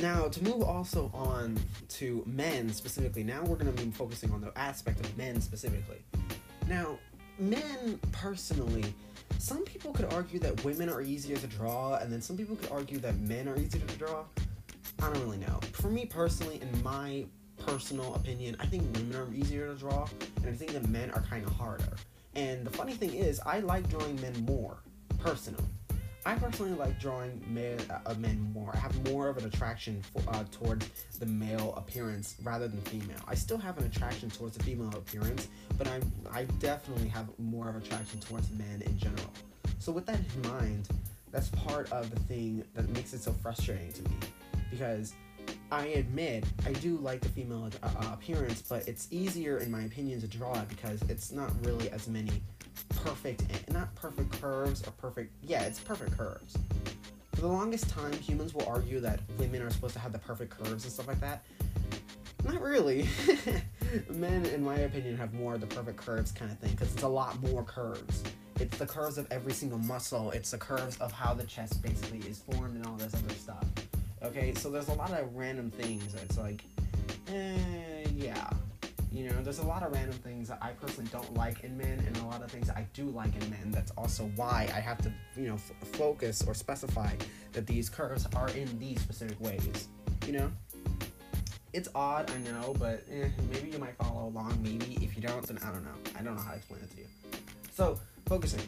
Now, to move also on to men specifically, now we're going to be focusing on the aspect of men specifically. Now, men personally, some people could argue that women are easier to draw, and then some people could argue that men are easier to draw. I don't really know. For me personally, in my personal opinion, I think women are easier to draw, and I think that men are kind of harder. And the funny thing is, I like drawing men more, personally. I personally like drawing men, uh, men more. I have more of an attraction for, uh, towards the male appearance rather than female. I still have an attraction towards the female appearance, but I I definitely have more of an attraction towards men in general. So with that in mind, that's part of the thing that makes it so frustrating to me, because I admit I do like the female uh, uh, appearance, but it's easier in my opinion to draw it because it's not really as many perfect not perfect curves or perfect yeah it's perfect curves. For the longest time humans will argue that women are supposed to have the perfect curves and stuff like that. Not really. Men in my opinion have more of the perfect curves kind of thing because it's a lot more curves. It's the curves of every single muscle. It's the curves of how the chest basically is formed and all this other stuff okay so there's a lot of random things it's like eh, yeah you know, there's a lot of random things that I personally don't like in men, and a lot of things I do like in men. That's also why I have to, you know, f- focus or specify that these curves are in these specific ways. You know, it's odd, I know, but eh, maybe you might follow along. Maybe if you don't, then I don't know. I don't know how to explain it to you. So, focusing.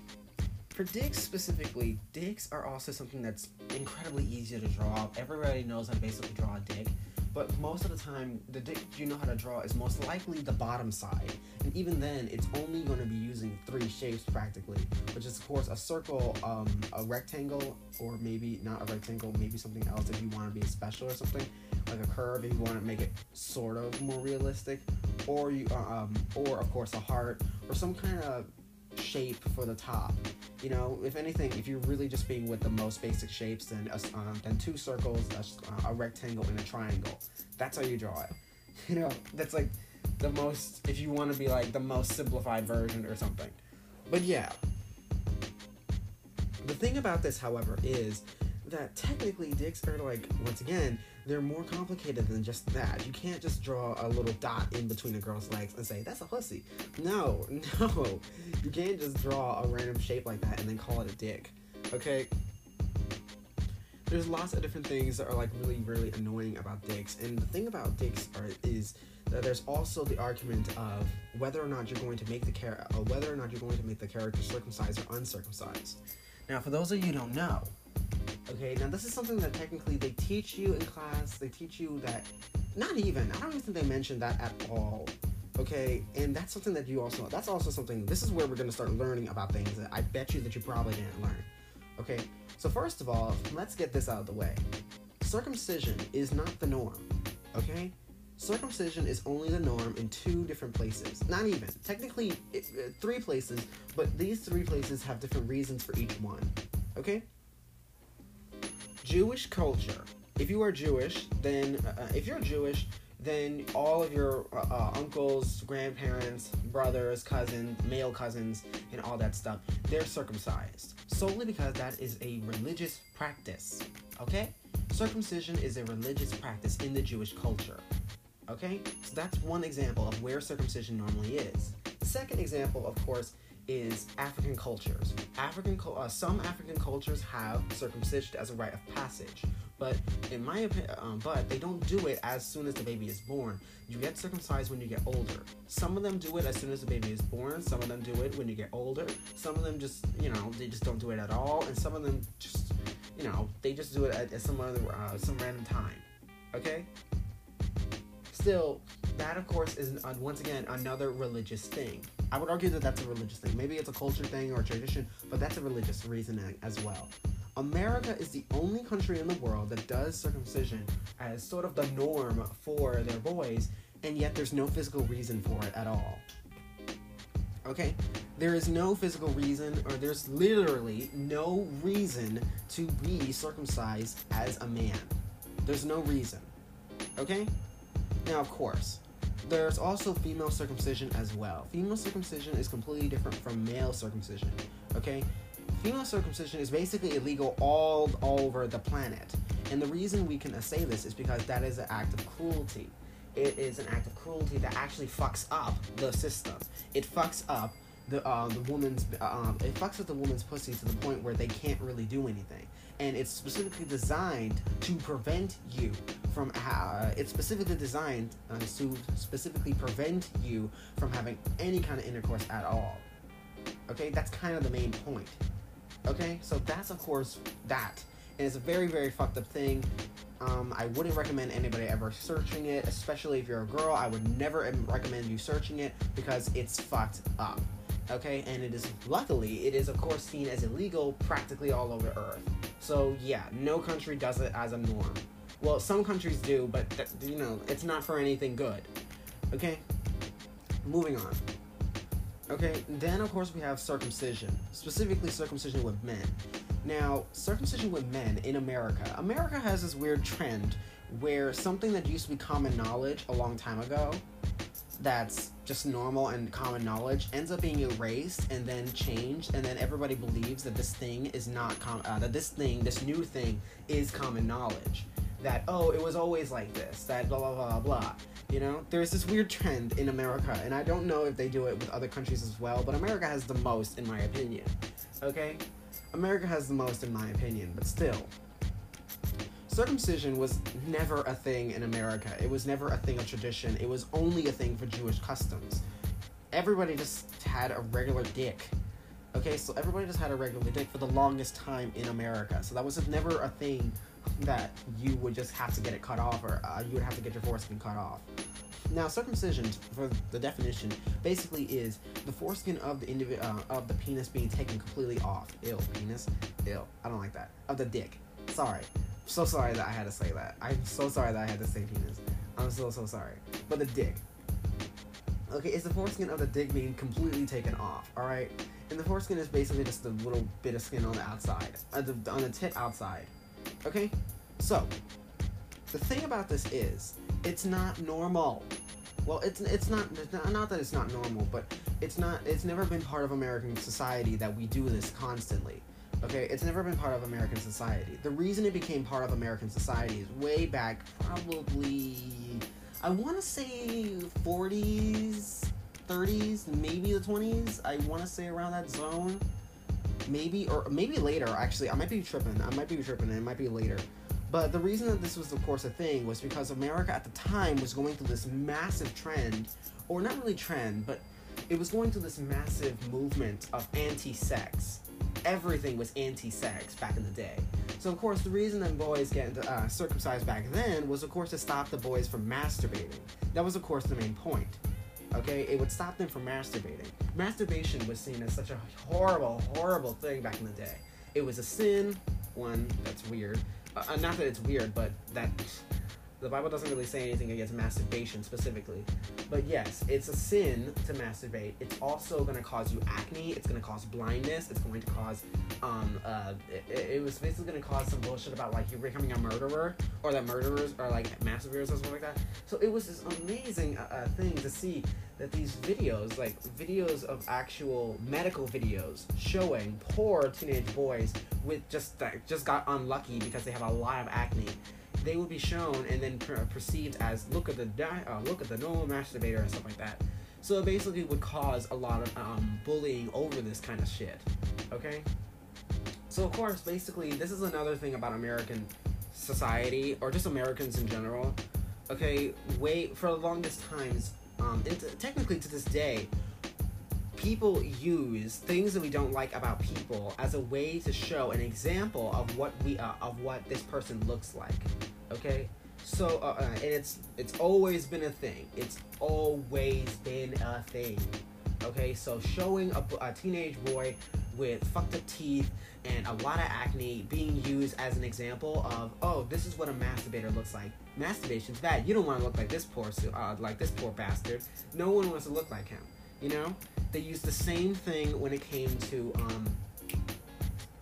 For dicks specifically, dicks are also something that's incredibly easy to draw. Everybody knows how to basically draw a dick but most of the time the dick you know how to draw is most likely the bottom side and even then it's only going to be using three shapes practically which is of course a circle um, a rectangle or maybe not a rectangle maybe something else if you want to be special or something like a curve if you want to make it sort of more realistic or you um, or of course a heart or some kind of shape for the top. You know, if anything, if you're really just being with the most basic shapes, then a, um, then two circles, a, a rectangle, and a triangle. That's how you draw it. You know, that's like the most. If you want to be like the most simplified version or something. But yeah. The thing about this, however, is that technically dicks are like once again they're more complicated than just that. You can't just draw a little dot in between a girl's legs and say that's a pussy. No, no, you can't just draw a random shape like that and then call it a dick. Okay. There's lots of different things that are like really, really annoying about dicks, and the thing about dicks are is that there's also the argument of whether or not you're going to make the uh, whether or not you're going to make the character circumcised or uncircumcised. Now, for those of you who don't know, Okay, now this is something that technically they teach you in class. They teach you that, not even, I don't even think they mention that at all. Okay, and that's something that you also, that's also something, this is where we're gonna start learning about things that I bet you that you probably didn't learn. Okay, so first of all, let's get this out of the way. Circumcision is not the norm. Okay? circumcision is only the norm in two different places. Not even. Technically, it, uh, three places, but these three places have different reasons for each one. Okay? Jewish culture. If you are Jewish, then uh, if you're Jewish, then all of your uh, uh, uncles, grandparents, brothers, cousins, male cousins, and all that stuff, they're circumcised solely because that is a religious practice. Okay? Circumcision is a religious practice in the Jewish culture. Okay? So that's one example of where circumcision normally is. The second example, of course, is African cultures. African, uh, some African cultures have circumcision as a rite of passage, but in my opinion, um, but they don't do it as soon as the baby is born. You get circumcised when you get older. Some of them do it as soon as the baby is born. Some of them do it when you get older. Some of them just, you know, they just don't do it at all, and some of them just, you know, they just do it at, at some other, uh, some random time. Okay. Still, that of course is uh, once again another religious thing. I would argue that that's a religious thing. Maybe it's a culture thing or a tradition, but that's a religious reasoning as well. America is the only country in the world that does circumcision as sort of the norm for their boys, and yet there's no physical reason for it at all. Okay? There is no physical reason, or there's literally no reason to be circumcised as a man. There's no reason. Okay? Now, of course, there's also female circumcision as well. Female circumcision is completely different from male circumcision. Okay? Female circumcision is basically illegal all, all over the planet. And the reason we can say this is because that is an act of cruelty. It is an act of cruelty that actually fucks up the system. It fucks up the uh, the woman's um, it fucks up the woman's pussy to the point where they can't really do anything. And it's specifically designed to prevent you from. Uh, it's specifically designed uh, to specifically prevent you from having any kind of intercourse at all. Okay, that's kind of the main point. Okay, so that's of course that, and it's a very very fucked up thing. Um, I wouldn't recommend anybody ever searching it, especially if you're a girl. I would never recommend you searching it because it's fucked up. Okay, and it is luckily it is of course seen as illegal practically all over Earth. So yeah, no country does it as a norm. Well, some countries do, but you know it's not for anything good. Okay, moving on. Okay, then of course we have circumcision, specifically circumcision with men. Now, circumcision with men in America, America has this weird trend where something that used to be common knowledge a long time ago, that's just normal and common knowledge, ends up being erased and then changed, and then everybody believes that this thing is not com- uh, that this thing, this new thing, is common knowledge. That oh, it was always like this. That blah blah blah blah. You know, there's this weird trend in America, and I don't know if they do it with other countries as well, but America has the most, in my opinion. Okay? America has the most, in my opinion, but still. Circumcision was never a thing in America. It was never a thing of tradition. It was only a thing for Jewish customs. Everybody just had a regular dick. Okay, so everybody just had a regular dick for the longest time in America. So that was never a thing that you would just have to get it cut off or uh, you would have to get your foreskin cut off. Now, circumcision, for the definition, basically is the foreskin of the indivi- uh, of the penis being taken completely off. Ill penis, ill. I don't like that. Of the dick. Sorry, so sorry that I had to say that. I'm so sorry that I had to say penis. I'm so so sorry. But the dick. Okay, it's the foreskin of the dick being completely taken off. All right, and the foreskin is basically just a little bit of skin on the outside, uh, the, on the tit outside. Okay, so the thing about this is it's not normal. Well, it's it's not it's not not that it's not normal, but it's not it's never been part of American society that we do this constantly. Okay, it's never been part of American society. The reason it became part of American society is way back, probably I want to say 40s, 30s, maybe the 20s. I want to say around that zone. Maybe or maybe later. Actually, I might be tripping. I might be tripping. and It might be later. But the reason that this was, of course, a thing was because America at the time was going through this massive trend, or not really trend, but it was going through this massive movement of anti-sex. Everything was anti-sex back in the day. So of course, the reason that boys get uh, circumcised back then was, of course, to stop the boys from masturbating. That was, of course, the main point. Okay, it would stop them from masturbating. Masturbation was seen as such a horrible, horrible thing back in the day. It was a sin. One, that's weird. Uh, not that it's weird, but that The Bible doesn't really say anything against masturbation specifically, but yes, it's a sin to masturbate. It's also going to cause you acne. It's going to cause blindness. It's going to cause, um, uh, it, it was basically going to cause some bullshit about like you becoming a murderer or that murderers are like masturbators or something like that. So it was this amazing uh, uh, thing to see that these videos, like videos of actual medical videos showing poor teenage boys with just that just got unlucky because they have a lot of acne they would be shown and then per- perceived as look at the di- uh, look at the normal masturbator and stuff like that. So it basically would cause a lot of um, bullying over this kind of shit. Okay. So of course, basically, this is another thing about American society or just Americans in general. Okay, wait for the longest times. Um, t- technically to this day, people use things that we don't like about people as a way to show an example of what we uh, of what this person looks like okay? So uh, uh, and it's it's always been a thing. It's always been a thing okay? So showing a, a teenage boy with fucked up teeth and a lot of acne being used as an example of oh this is what a masturbator looks like. Masturbation's bad. You don't want to look like this poor uh, like this poor bastard. No one wants to look like him you know they used the same thing when it came to um,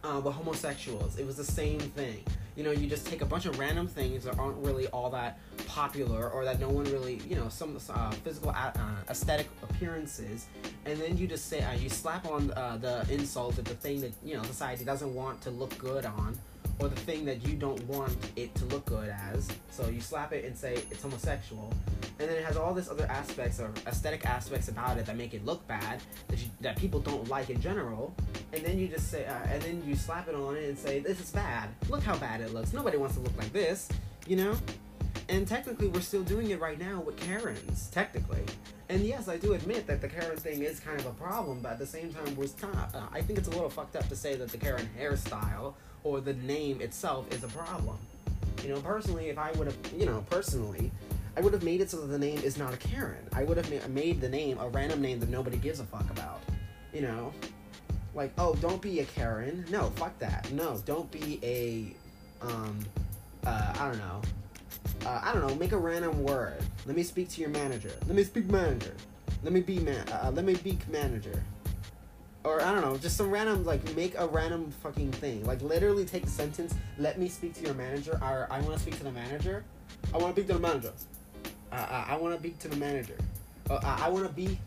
uh, the homosexuals. It was the same thing. You know, you just take a bunch of random things that aren't really all that popular or that no one really, you know, some uh, physical a- uh, aesthetic appearances, and then you just say, uh, you slap on uh, the insult of the thing that, you know, society doesn't want to look good on, or the thing that you don't want it to look good as. So you slap it and say it's homosexual, and then it has all this other aspects or aesthetic aspects about it that make it look bad that you, that people don't like in general. And then you just say, uh, and then you slap it on it and say this is bad. Look how bad it looks. Nobody wants to look like this, you know. And technically, we're still doing it right now with Karens, technically. And yes, I do admit that the Karen thing is kind of a problem, but at the same time, we're not. Uh, I think it's a little fucked up to say that the Karen hairstyle or the name itself is a problem. You know, personally, if I would have, you know, personally, I would have made it so that the name is not a Karen. I would have ma- made the name a random name that nobody gives a fuck about. You know, like oh, don't be a Karen. No, fuck that. No, don't be a, um, uh, I don't know. Uh, I don't know. Make a random word. Let me speak to your manager. Let me speak manager. Let me be man. Uh, let me be manager. Or I don't know, just some random like make a random fucking thing. Like literally take a sentence. Let me speak to your manager. Or I want to speak to the manager. I want to speak to the manager. Uh, uh, I want to speak to the manager. Uh, I, I want to be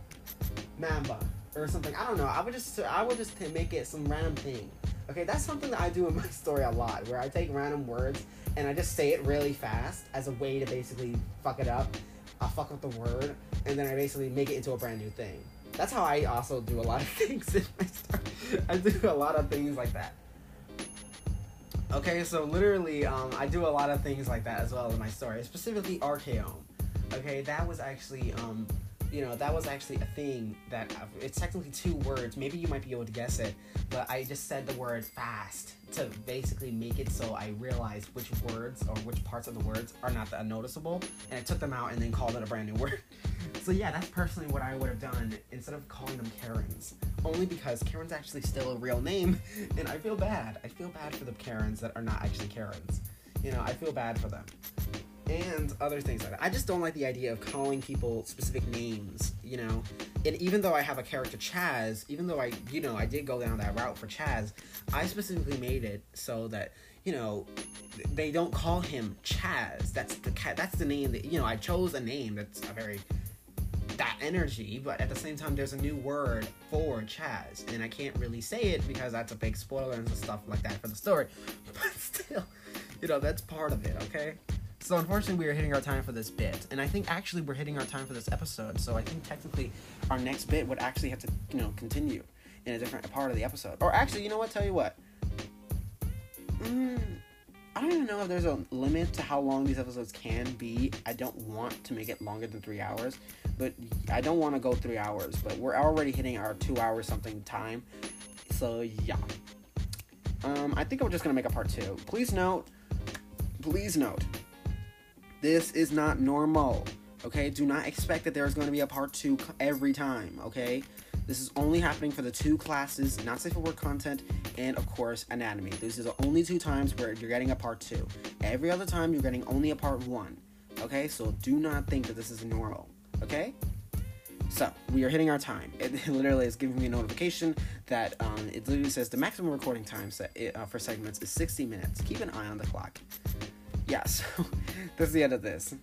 Mamba or something. I don't know. I would just I would just make it some random thing. Okay, that's something that I do in my story a lot, where I take random words and I just say it really fast as a way to basically fuck it up. I fuck up the word, and then I basically make it into a brand new thing. That's how I also do a lot of things in my story. I do a lot of things like that. Okay, so literally, um, I do a lot of things like that as well in my story, specifically Archaeome. Okay, that was actually, um, you know, that was actually a thing that uh, it's technically two words. Maybe you might be able to guess it, but I just said the word fast to basically make it so I realized which words or which parts of the words are not that noticeable, and I took them out and then called it a brand new word. so yeah, that's personally what I would have done instead of calling them Karens. Only because Karen's actually still a real name, and I feel bad. I feel bad for the Karens that are not actually Karens. You know, I feel bad for them and other things like that. I just don't like the idea of calling people specific names, you know. And even though I have a character Chaz, even though I, you know, I did go down that route for Chaz, I specifically made it so that you know they don't call him Chaz. That's the cat. That's the name that you know. I chose a name that's a very that energy, but at the same time, there's a new word for Chaz, and I can't really say it because that's a big spoiler and stuff like that for the story. But still, you know, that's part of it. Okay. So unfortunately, we are hitting our time for this bit, and I think actually we're hitting our time for this episode. So I think technically, our next bit would actually have to, you know, continue in a different part of the episode. Or actually, you know what? Tell you what. Mm, I don't even know if there's a limit to how long these episodes can be. I don't want to make it longer than three hours, but I don't want to go three hours. But we're already hitting our two hour something time, so yeah. Um, I think I'm just gonna make a part two. Please note, please note, this is not normal. Okay, do not expect that there's going to be a part two every time. Okay, this is only happening for the two classes, not safe for work content, and of course anatomy. These are the only two times where you're getting a part two. Every other time you're getting only a part one. Okay, so do not think that this is normal. Okay. So we are hitting our time. It, literally is giving me a notification that um, it literally says the maximum recording time set, uh, for segments is 60 minutes. Keep an eye on the clock. Yeah, so that's the end of this.